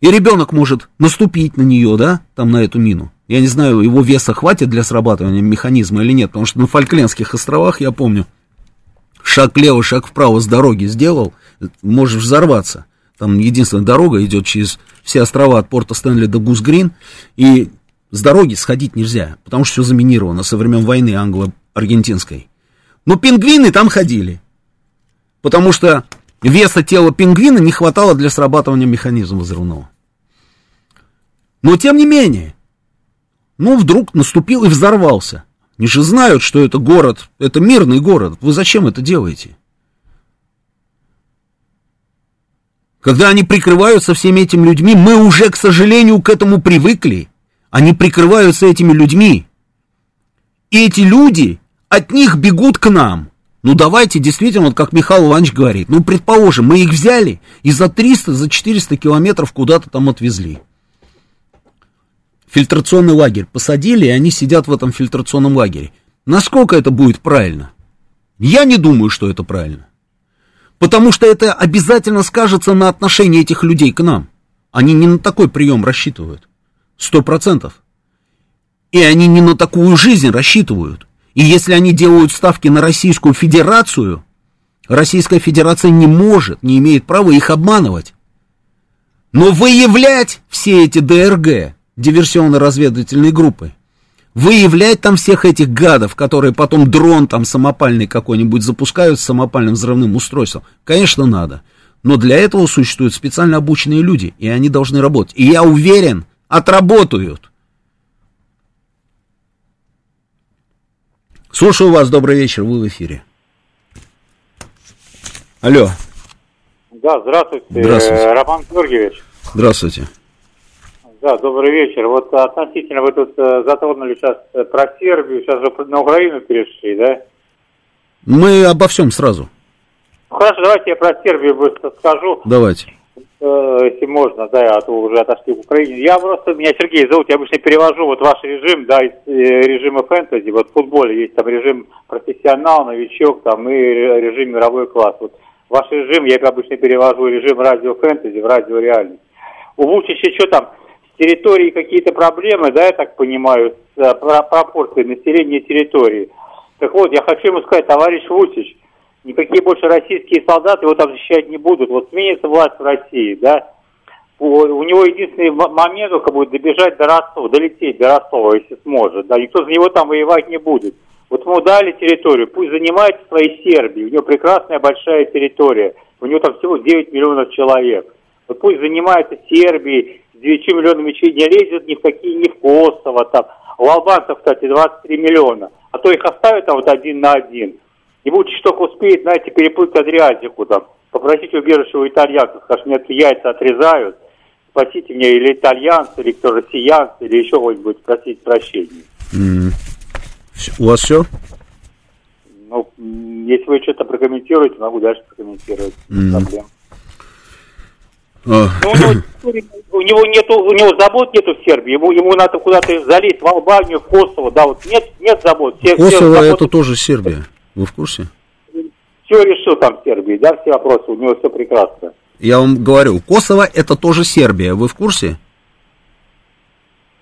И ребенок может наступить на нее, да, там на эту мину. Я не знаю, его веса хватит для срабатывания механизма или нет, потому что на Фольклендских островах, я помню, шаг влево, шаг вправо с дороги сделал, можешь взорваться. Там единственная дорога идет через все острова от порта Стэнли до Гусгрин, и с дороги сходить нельзя, потому что все заминировано со времен войны англо-аргентинской. Но пингвины там ходили, потому что веса тела пингвина не хватало для срабатывания механизма взрывного. Но тем не менее, ну, вдруг наступил и взорвался. Они же знают, что это город, это мирный город. Вы зачем это делаете? Когда они прикрываются всеми этими людьми, мы уже, к сожалению, к этому привыкли. Они прикрываются этими людьми. И эти люди от них бегут к нам. Ну давайте действительно, вот как Михаил Иванович говорит, ну предположим, мы их взяли и за 300, за 400 километров куда-то там отвезли фильтрационный лагерь посадили, и они сидят в этом фильтрационном лагере. Насколько это будет правильно? Я не думаю, что это правильно. Потому что это обязательно скажется на отношении этих людей к нам. Они не на такой прием рассчитывают. Сто процентов. И они не на такую жизнь рассчитывают. И если они делают ставки на Российскую Федерацию, Российская Федерация не может, не имеет права их обманывать. Но выявлять все эти ДРГ, диверсионно-разведывательной группы. Выявлять там всех этих гадов, которые потом дрон там самопальный какой-нибудь запускают с самопальным взрывным устройством. Конечно, надо. Но для этого существуют специально обученные люди, и они должны работать. И я уверен, отработают. Слушаю вас, добрый вечер, вы в эфире. Алло. Да, здравствуйте, здравствуйте. Роман Георгиевич. Здравствуйте. Да, добрый вечер. Вот относительно вы тут э, затронули сейчас э, про Сербию, сейчас же на Украину перешли, да? Мы обо всем сразу. Хорошо, давайте я про Сербию быстро скажу. Давайте. Э, если можно, да, а то уже отошли в Украине. Я просто, меня Сергей зовут, я обычно перевожу вот ваш режим, да, из режима фэнтези. Вот в футболе есть там режим профессионал, новичок, там и режим мировой класс. Вот ваш режим я обычно перевожу режим радио фэнтези в радио реальность. У Вучича что там? Территории какие-то проблемы, да, я так понимаю, с э, пропорцией населения территории. Так вот, я хочу ему сказать, товарищ Вучич, никакие больше российские солдаты его там защищать не будут. Вот сменится власть в России, да, у него единственный момент только будет добежать до Ростова, долететь до Ростова, если сможет. Да, никто за него там воевать не будет. Вот ему дали территорию, пусть занимается своей Сербией, у него прекрасная большая территория, у него там всего 9 миллионов человек. Вот пусть занимается Сербией, 9 миллионами не лезет ни в какие, ни в Косово там. У албанцев, кстати, 23 миллиона. А то их оставят там вот один на один. И Вучич только успеет, знаете, переплыть Адриатику там, попросить убежище у итальянцев, скажет, мне яйца отрезают, спасите меня или итальянцы, или кто россиянцы, или еще кого-нибудь просить прощения. Mm. У вас все? Ну, если вы что-то прокомментируете, могу дальше прокомментировать. Mm. Проблем. А. Но у, него, у него нету, у него забот нету в Сербии, ему, ему надо куда-то залезть в Албанию, в Косово, да, вот нет, нет забот. Все, Косово все это тоже Сербия, вы в курсе? Все решил там в Сербии, да, все вопросы, у него все прекрасно. Я вам говорю, Косово это тоже Сербия, вы в курсе?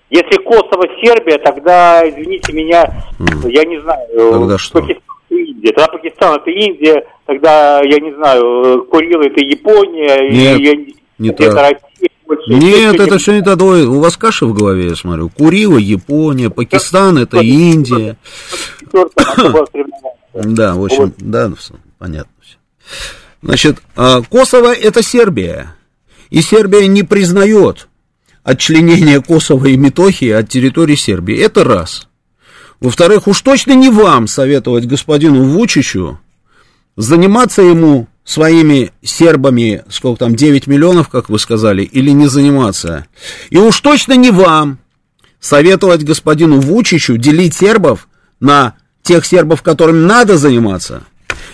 Если Косово Сербия, тогда, извините меня, mm. я не знаю, тогда что? Пакистан это Индия. Тогда Пакистан это Индия, тогда, я не знаю, Курил это Япония, Нет, и, не это так. Россия. Нет, это все не то. У вас каша в голове, я смотрю. Курила, Япония, Пакистан это Индия. Да, в общем, да, понятно все. Значит, а, Косово это Сербия. И Сербия не признает отчленение Косово и Метохии от территории Сербии. Это раз. Во-вторых, уж точно не вам советовать господину Вучичу заниматься ему своими сербами, сколько там, 9 миллионов, как вы сказали, или не заниматься. И уж точно не вам советовать господину Вучичу делить сербов на тех сербов, которыми надо заниматься,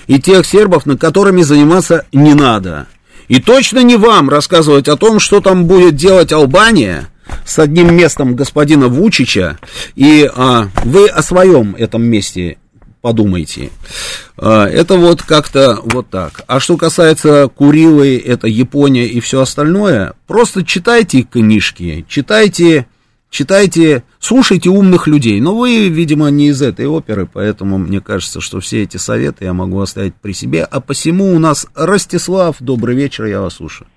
и тех сербов, на которыми заниматься не надо. И точно не вам рассказывать о том, что там будет делать Албания с одним местом господина Вучича, и а, вы о своем этом месте подумайте. А, это вот как-то вот так. А что касается Курилы, это Япония и все остальное, просто читайте книжки, читайте читайте, слушайте умных людей. Но вы, видимо, не из этой оперы, поэтому мне кажется, что все эти советы я могу оставить при себе. А посему у нас Ростислав, добрый вечер, я вас слушаю.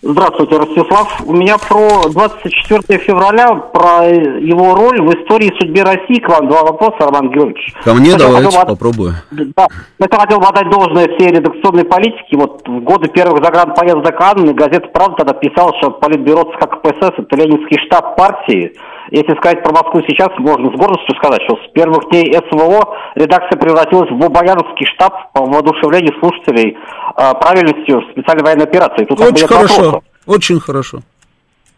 Здравствуйте, Ростислав. У меня про 24 февраля, про его роль в истории судьбе России к вам два вопроса, Роман Георгиевич. Ко мне Хотел давайте, хотел... попробую. Да, я хотел бы отдать должное всей редакционной политике. Вот в годы первых загранпоездок Анны газета «Правда» тогда писала, что Политбюро ЦК КПСС – это ленинский штаб партии. Если сказать про Москву сейчас, можно с гордостью сказать, что с первых дней СВО редакция превратилась в Бобояновский штаб по воодушевлению слушателей э, правильностью специальной военной операции. Тут Очень хорошо. Очень хорошо.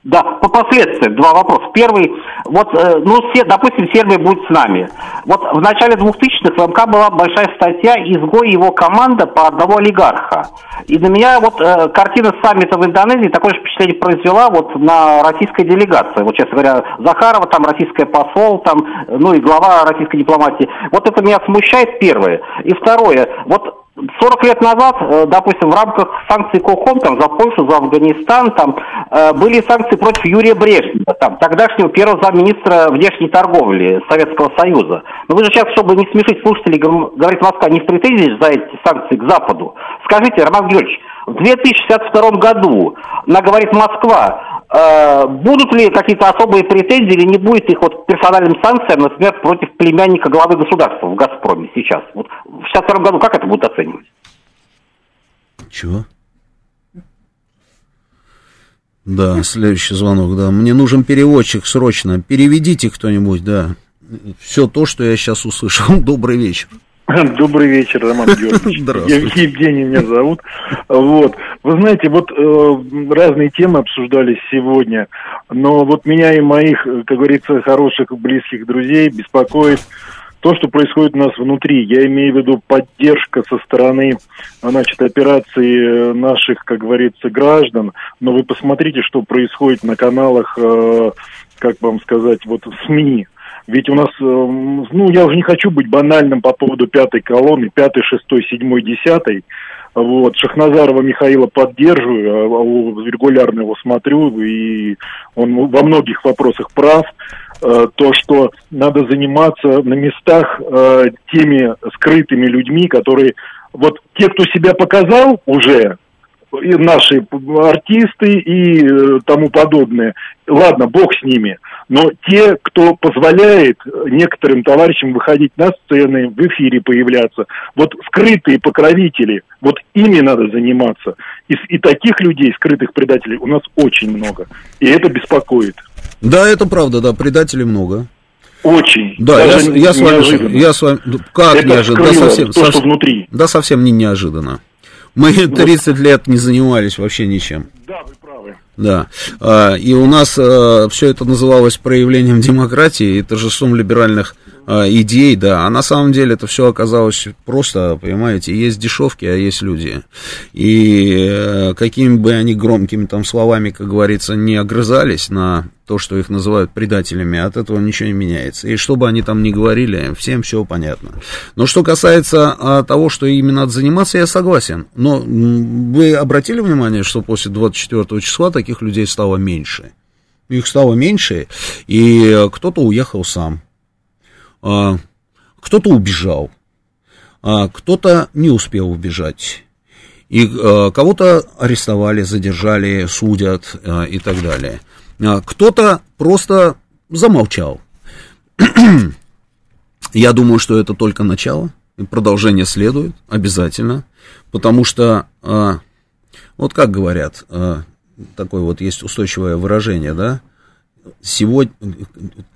Да, по последствиям два вопроса. Первый, вот, э, ну, все, допустим, Сербия будет с нами. Вот в начале 2000-х в МК была большая статья «Изгой его команда по одного олигарха». И на меня вот э, картина саммита в Индонезии такое же впечатление произвела вот на российской делегации. Вот, честно говоря, Захарова, там, российская посол, там, ну, и глава российской дипломатии. Вот это меня смущает, первое. И второе, вот 40 лет назад, э, допустим, в рамках санкций КОХОМ, там, за Польшу, за Афганистан, там, э, были санкции против Юрия Брежнева, там, тогдашнего первого замминистра внешней торговли Советского Союза. Но вы же сейчас, чтобы не смешить слушателей, говорит Москва, не в претензии за эти санкции к Западу. Скажите, Роман Георгиевич, в 2062 году, на, говорит Москва, будут ли какие-то особые претензии или не будет их вот персональным санкциям, например, против племянника главы государства в «Газпроме» сейчас? Вот в 62 году как это будут оценивать? Чего? Да, следующий звонок, да. Мне нужен переводчик срочно. Переведите кто-нибудь, да. Все то, что я сейчас услышал. <laughs> Добрый вечер. <laughs> Добрый вечер, Роман <laughs> Георгиевич. Евгений меня зовут. Вот. Вы знаете, вот э, разные темы обсуждались сегодня, но вот меня и моих, как говорится, хороших, близких друзей беспокоит то, что происходит у нас внутри. Я имею в виду поддержка со стороны, значит, операции наших, как говорится, граждан. Но вы посмотрите, что происходит на каналах, э, как вам сказать, вот СМИ. Ведь у нас, э, ну, я уже не хочу быть банальным по поводу пятой колонны, пятой, шестой, седьмой, десятой. Вот, Шахназарова Михаила поддерживаю, а, а регулярно его смотрю, и он во многих вопросах прав. Э, то, что надо заниматься на местах э, теми скрытыми людьми, которые, вот те, кто себя показал уже, и наши артисты и тому подобное, ладно, бог с ними – но те, кто позволяет некоторым товарищам выходить на сцены, в эфире появляться, вот скрытые покровители, вот ими надо заниматься. И, и таких людей, скрытых предателей, у нас очень много. И это беспокоит. Да, это правда, да, предателей много. Очень. Да, я, я, с вами, я с вами, как это неожиданно, да, совсем, то, совсем, что внутри. Да, совсем не неожиданно. Мы <laughs> 30 лет не занимались вообще ничем. Да, вы правы. Да. А, и у нас а, все это называлось проявлением демократии и торжеством либеральных идей, да, а на самом деле это все оказалось просто, понимаете, есть дешевки, а есть люди. И э, какими бы они громкими там словами, как говорится, не огрызались на то, что их называют предателями, от этого ничего не меняется. И что бы они там ни говорили, всем все понятно. Но что касается а, того, что именно надо заниматься, я согласен. Но вы обратили внимание, что после 24 числа таких людей стало меньше? Их стало меньше, и кто-то уехал сам кто-то убежал, а, кто-то не успел убежать, и а, кого-то арестовали, задержали, судят и так далее. Кто-то просто замолчал. <clears throat> Я думаю, что это только начало, продолжение следует обязательно, потому что, вот как говорят, такое вот есть устойчивое выражение, да, сегодня,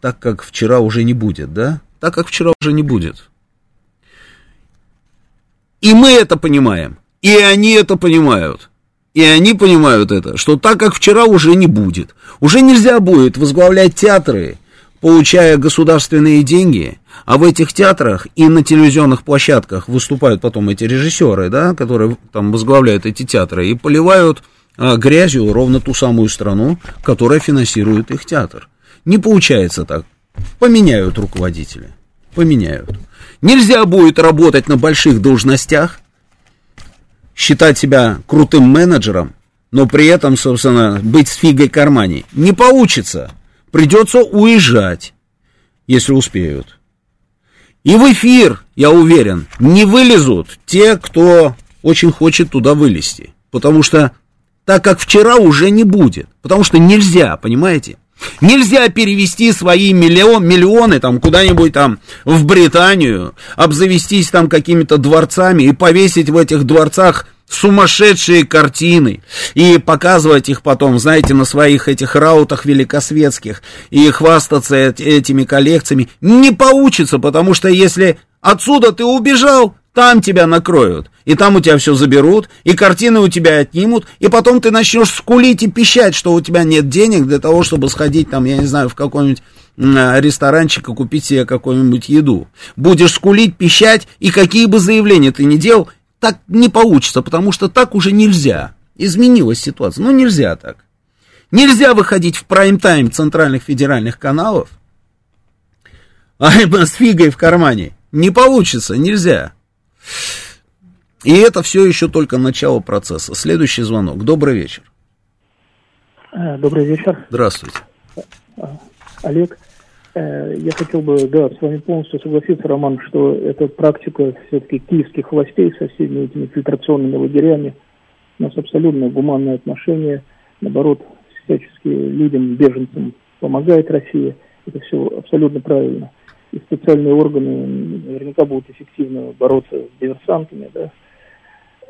так как вчера уже не будет, да, так как вчера уже не будет. И мы это понимаем, и они это понимают. И они понимают это, что так как вчера уже не будет. Уже нельзя будет возглавлять театры, получая государственные деньги, а в этих театрах и на телевизионных площадках выступают потом эти режиссеры, да, которые там возглавляют эти театры, и поливают а, грязью ровно ту самую страну, которая финансирует их театр. Не получается так поменяют руководителя. Поменяют. Нельзя будет работать на больших должностях, считать себя крутым менеджером, но при этом, собственно, быть с фигой кармане. Не получится. Придется уезжать, если успеют. И в эфир, я уверен, не вылезут те, кто очень хочет туда вылезти. Потому что так как вчера уже не будет. Потому что нельзя, понимаете? Нельзя перевести свои миллион, миллионы там куда-нибудь там в Британию, обзавестись там какими-то дворцами и повесить в этих дворцах сумасшедшие картины и показывать их потом, знаете, на своих этих раутах великосветских и хвастаться этими коллекциями. Не получится, потому что если отсюда ты убежал, там тебя накроют, и там у тебя все заберут, и картины у тебя отнимут, и потом ты начнешь скулить и пищать, что у тебя нет денег для того, чтобы сходить там, я не знаю, в какой-нибудь ресторанчик и купить себе какую-нибудь еду. Будешь скулить, пищать, и какие бы заявления ты ни делал, так не получится, потому что так уже нельзя. Изменилась ситуация. Ну, нельзя так. Нельзя выходить в прайм-тайм центральных федеральных каналов а с фигой в кармане. Не получится, нельзя. И это все еще только начало процесса. Следующий звонок. Добрый вечер. Э, добрый вечер. Здравствуйте. Э, Олег, э, я хотел бы, да, с вами полностью согласиться, Роман, что эта практика все-таки киевских властей со всеми этими фильтрационными лагерями, у нас абсолютно гуманное отношение, наоборот, всячески людям, беженцам помогает Россия, это все абсолютно правильно и специальные органы наверняка будут эффективно бороться с диверсантами, да,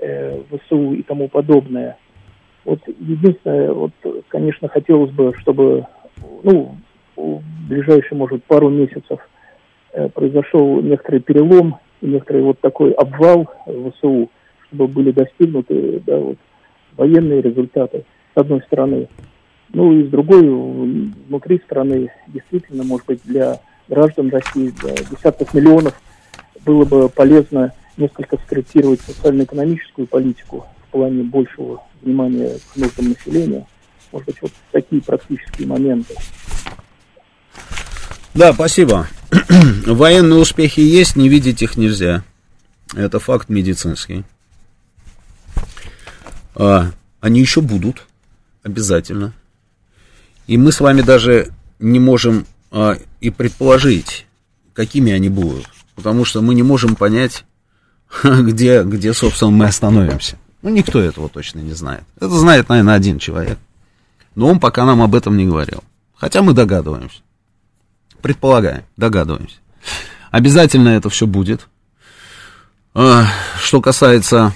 э, ВСУ и тому подобное. Вот единственное, вот, конечно, хотелось бы, чтобы, ну, в ближайшие, может, пару месяцев э, произошел некоторый перелом, некоторый вот такой обвал ВСУ, чтобы были достигнуты, да, вот, военные результаты, с одной стороны. Ну и с другой, внутри страны, действительно, может быть, для граждан России, для десятков миллионов, было бы полезно несколько скорректировать социально-экономическую политику в плане большего внимания к нуждам населения. Может быть, вот такие практические моменты. Да, спасибо. <clears throat> Военные успехи есть, не видеть их нельзя. Это факт медицинский. А, они еще будут, обязательно. И мы с вами даже не можем а, и предположить, какими они будут. Потому что мы не можем понять, <laughs> где, где, собственно, мы остановимся. Ну, никто этого точно не знает. Это знает, наверное, один человек. Но он пока нам об этом не говорил. Хотя мы догадываемся. Предполагаем, догадываемся. Обязательно это все будет. А, что касается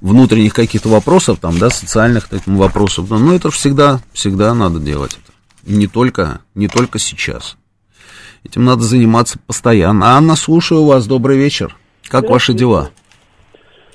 внутренних каких-то вопросов, там, да, социальных таких вопросов, ну, это всегда, всегда надо делать это. Не только, не только сейчас. Этим надо заниматься постоянно. Анна, слушаю вас, добрый вечер. Как ваши дела?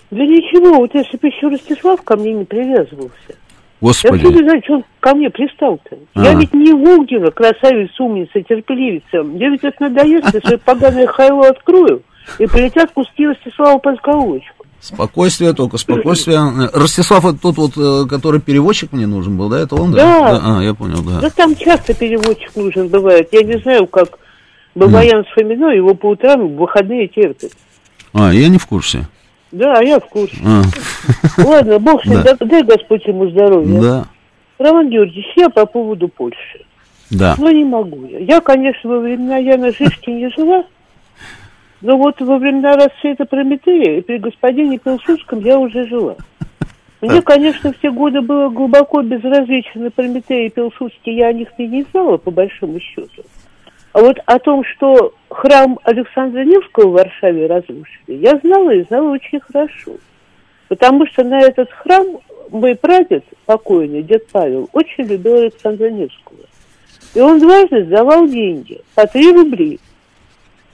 Да ничего, вот если бы еще Ростислав ко мне не привязывался. Господи. Я не знаю, что он ко мне пристал-то. А. Я ведь не Волгина, красавица, умница, терпеливица. Мне ведь это надоест, если поганое хайло открою, и прилетят куски Ростислава Панковочку. Спокойствие только, спокойствие. Ростислав, это тот вот, э, который переводчик мне нужен был, да? Это он, да? Да. да а, я понял, да. Да там часто переводчик нужен бывает. Я не знаю, как Бабаян с Фомино его по утрам в выходные терпит. А, я не в курсе. Да, я в курсе. А. Ладно, бог с ним, <laughs> да. дай Господь ему здоровья. Да. Роман Георгиевич, я по поводу Польши. Да. Ну, не могу я. Я, конечно, во времена Яна Жишки не жила, но вот во времена расцвета Прометея и при господине Пилсудском я уже жила. Мне, конечно, все годы было глубоко безразлично Прометея и Пилсудский, я о них не знала, по большому счету. А вот о том, что храм Александра Невского в Варшаве разрушили, я знала и знала очень хорошо. Потому что на этот храм мой прадед, покойный, дед Павел, очень любил Александра Невского. И он дважды сдавал деньги по 3 рубли.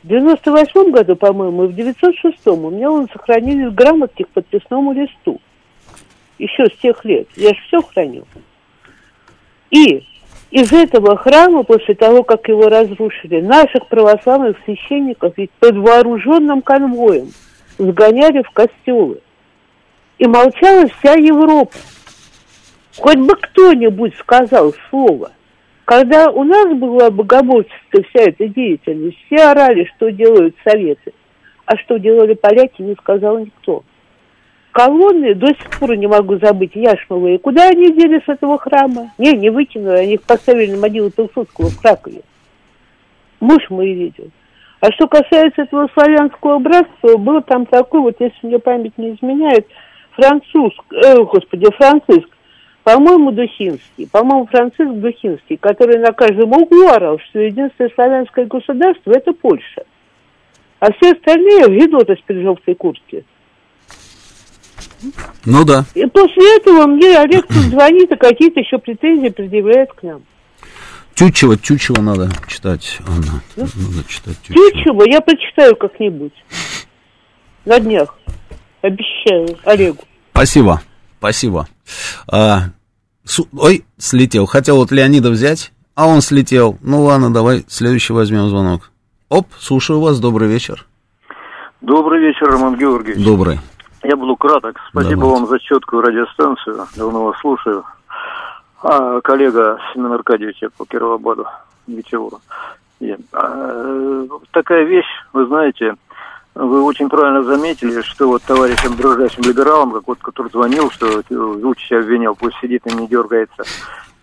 В 98 году, по-моему, и в 906 у меня он сохранились грамотки к подписному листу. Еще с тех лет. Я же все храню. И из этого храма, после того, как его разрушили, наших православных священников ведь под вооруженным конвоем сгоняли в костелы. И молчала вся Европа. Хоть бы кто-нибудь сказал слово. Когда у нас была богоборческая вся эта деятельность, все орали, что делают советы. А что делали поляки, не сказал никто колонны, до сих пор не могу забыть, яшмовые, куда они дели с этого храма? Не, не выкинули, они их поставили на могилу Пилсудского в Кракове. Муж мой видел. А что касается этого славянского братства, было там такое, вот если мне память не изменяет, француз, э, господи, Франциск, по-моему, Духинский, по-моему, Франциск Духинский, который на каждом углу орал, что единственное славянское государство – это Польша. А все остальные в видоты с желтой куртки. Ну да. И после этого мне Олег <clears throat> звонит, и какие-то еще претензии предъявляет к нам. Тютчева, Тютчева надо читать. Анна, ну, надо читать Тютчева. Тютчева я прочитаю как-нибудь. На днях. Обещаю Олегу. Спасибо. Спасибо. А, су- ой, слетел. Хотел вот Леонида взять, а он слетел. Ну ладно, давай следующий возьмем звонок. Оп, слушаю вас, добрый вечер. Добрый вечер, Роман Георгиевич. Добрый. Я буду краток. Спасибо Давайте. вам за четкую радиостанцию. Давно вас слушаю. А, коллега Семен Аркадьевич по Кировобаду. Ничего. А, такая вещь, вы знаете, вы очень правильно заметили, что вот товарищам дружащим либералам, как вот, который звонил, что Вучич обвинил, пусть сидит и не дергается.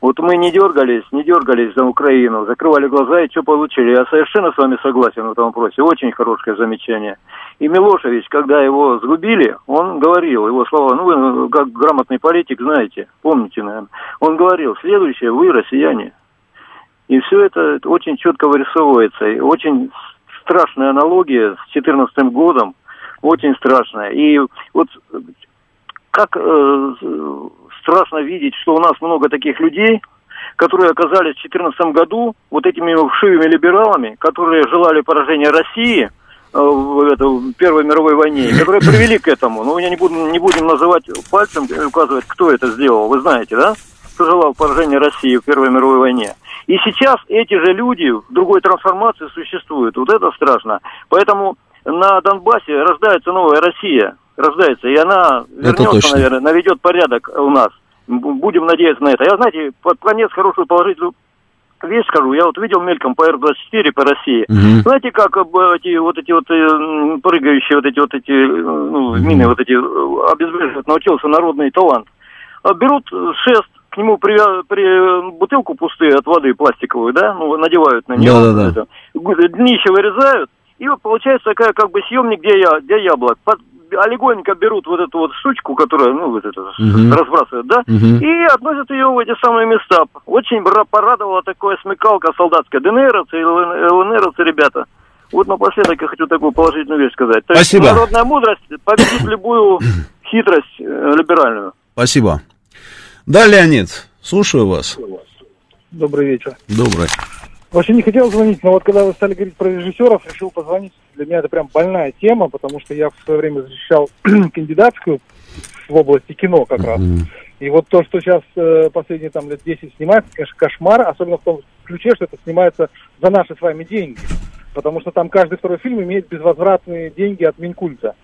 Вот мы не дергались, не дергались за Украину, закрывали глаза и что получили. Я совершенно с вами согласен в этом вопросе. Очень хорошее замечание. И Милошевич, когда его сгубили, он говорил, его слова, ну вы как грамотный политик знаете, помните, наверное, он говорил, следующее, вы россияне. И все это очень четко вырисовывается. И очень страшная аналогия с 2014 годом, очень страшная. И вот как э, страшно видеть, что у нас много таких людей, которые оказались в 2014 году вот этими вшивыми либералами, которые желали поражения России – Э, в, Первой мировой войне, которые привели к этому. Ну, я не, буду, не будем называть пальцем, указывать, кто это сделал. Вы знаете, да? Кто желал поражения России в Первой мировой войне. И сейчас эти же люди в другой трансформации существуют. Вот это страшно. Поэтому на Донбассе рождается новая Россия. Рождается. И она вернется, наверное, наведет порядок у нас. Будем надеяться на это. Я, знаете, под конец хорошую положительную вещь скажу. Я вот видел мельком по Р-24 по России. Угу. Знаете, как эти вот эти вот э, прыгающие вот эти вот эти э, ну, мины вот эти э, обезвреживают, научился народный талант. Берут шест, к нему при, при бутылку пустую от воды пластиковую, да, ну, надевают на нее. Да, да, да. Днище вырезают, и вот получается такая как бы съемник, где, я, где яблок. Под, а легонько берут вот эту вот штучку, которая, ну, вот это, угу. разбрасывают, да, угу. и относят ее в эти самые места. Очень порадовала такая смекалка солдатская. ДНРовцы и ЛНРовцы, ребята. Вот напоследок я хочу такую положительную вещь сказать. То Спасибо. есть народная мудрость победит любую <coughs> хитрость э, либеральную. Спасибо. Да, Леонид, слушаю вас. Добрый вечер. Добрый. Вообще не хотел звонить, но вот когда вы стали говорить про режиссеров, решил позвонить. Для меня это прям больная тема, потому что я в свое время защищал <clears throat> кандидатскую в области кино как раз. И вот то, что сейчас э, последние там лет 10 снимается, конечно, кошмар, особенно в том ключе, что это снимается за наши с вами деньги. Потому что там каждый второй фильм имеет безвозвратные деньги от Минкульта.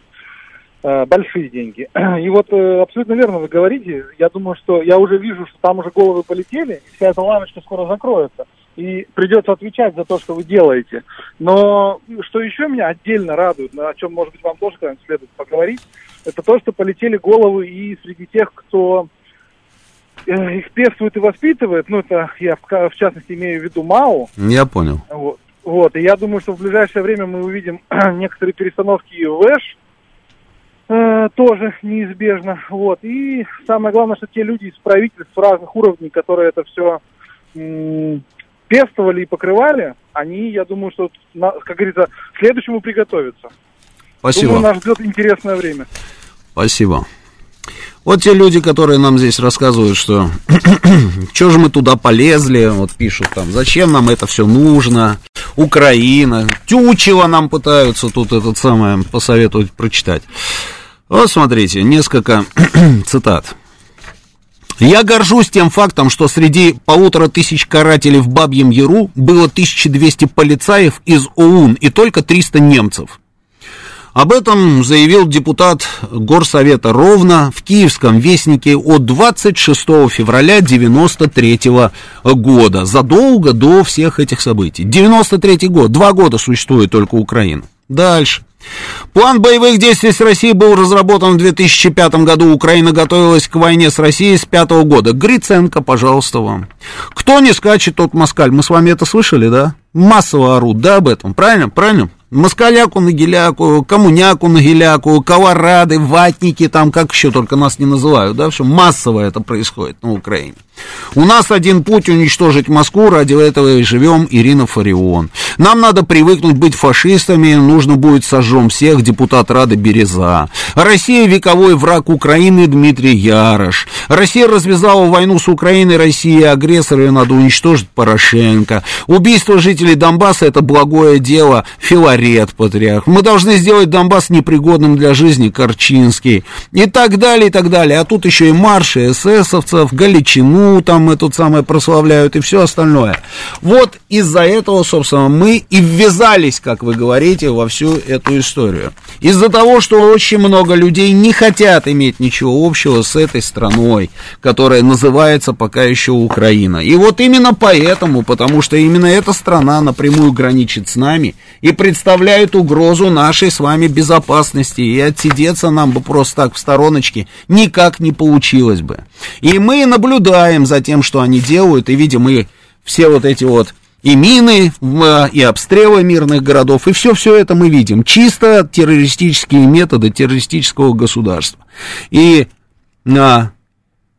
Э, большие деньги. <clears throat> И вот э, абсолютно верно вы говорите. Я думаю, что я уже вижу, что там уже головы полетели, и вся эта лавочка скоро закроется. И придется отвечать за то, что вы делаете. Но что еще меня отдельно радует, о чем, может быть, вам тоже когда-нибудь следует поговорить, это то, что полетели головы и среди тех, кто э, их пестует и воспитывает, ну, это я в, частности имею в виду МАУ. Я понял. Вот. Вот, и я думаю, что в ближайшее время мы увидим <clears throat> некоторые перестановки и в ВЭШ, э, тоже неизбежно. Вот. И самое главное, что те люди из правительств разных уровней, которые это все м- пестовали и покрывали, они, я думаю, что, как говорится, к следующему приготовятся. Спасибо. Думаю, нас ждет интересное время. Спасибо. Вот те люди, которые нам здесь рассказывают, что <clears throat> что же мы туда полезли, вот пишут там, зачем нам это все нужно, Украина, Тючево нам пытаются тут этот самое посоветовать прочитать. Вот смотрите, несколько <clears throat> цитат. Я горжусь тем фактом, что среди полутора тысяч карателей в Бабьем Яру было 1200 полицаев из ОУН и только 300 немцев. Об этом заявил депутат Горсовета Ровно в Киевском вестнике от 26 февраля 1993 года, задолго до всех этих событий. 93 год, два года существует только Украина. Дальше. План боевых действий с Россией был разработан в 2005 году. Украина готовилась к войне с Россией с пятого года. Гриценко, пожалуйста, вам. Кто не скачет, тот москаль. Мы с вами это слышали, да? Массово орут, да, об этом. Правильно? Правильно? Москаляку на геляку, коммуняку на геляку, коварады, ватники, там как еще только нас не называют, да, все массово это происходит на Украине. У нас один путь уничтожить Москву, ради этого и живем, Ирина Фарион. Нам надо привыкнуть быть фашистами, нужно будет сожжем всех, депутат Рады Береза. Россия вековой враг Украины Дмитрий Ярош. Россия развязала войну с Украиной, Россия агрессор, ее надо уничтожить Порошенко. Убийство жителей Донбасса это благое дело, Филарет Патриарх. Мы должны сделать Донбасс непригодным для жизни, Корчинский. И так далее, и так далее. А тут еще и марши эсэсовцев, Галичину, там эту самое прославляют и все остальное. Вот из-за этого, собственно, мы и ввязались, как вы говорите, во всю эту историю. Из-за того, что очень много людей не хотят иметь ничего общего с этой страной, которая называется пока еще Украина. И вот именно поэтому, потому что именно эта страна напрямую граничит с нами и представляет угрозу нашей с вами безопасности, и отсидеться нам бы просто так в стороночке никак не получилось бы. И мы наблюдаем за тем, что они делают, и видим и все вот эти вот и мины, и обстрелы мирных городов, и все-все это мы видим. Чисто террористические методы террористического государства. И, а,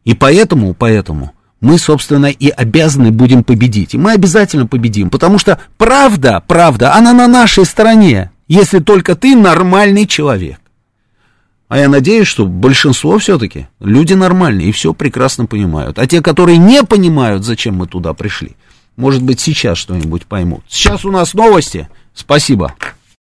и поэтому, поэтому мы, собственно, и обязаны будем победить. И мы обязательно победим, потому что правда, правда, она на нашей стороне, если только ты нормальный человек. А я надеюсь, что большинство все-таки люди нормальные и все прекрасно понимают. А те, которые не понимают, зачем мы туда пришли, может быть, сейчас что-нибудь поймут. Сейчас у нас новости. Спасибо.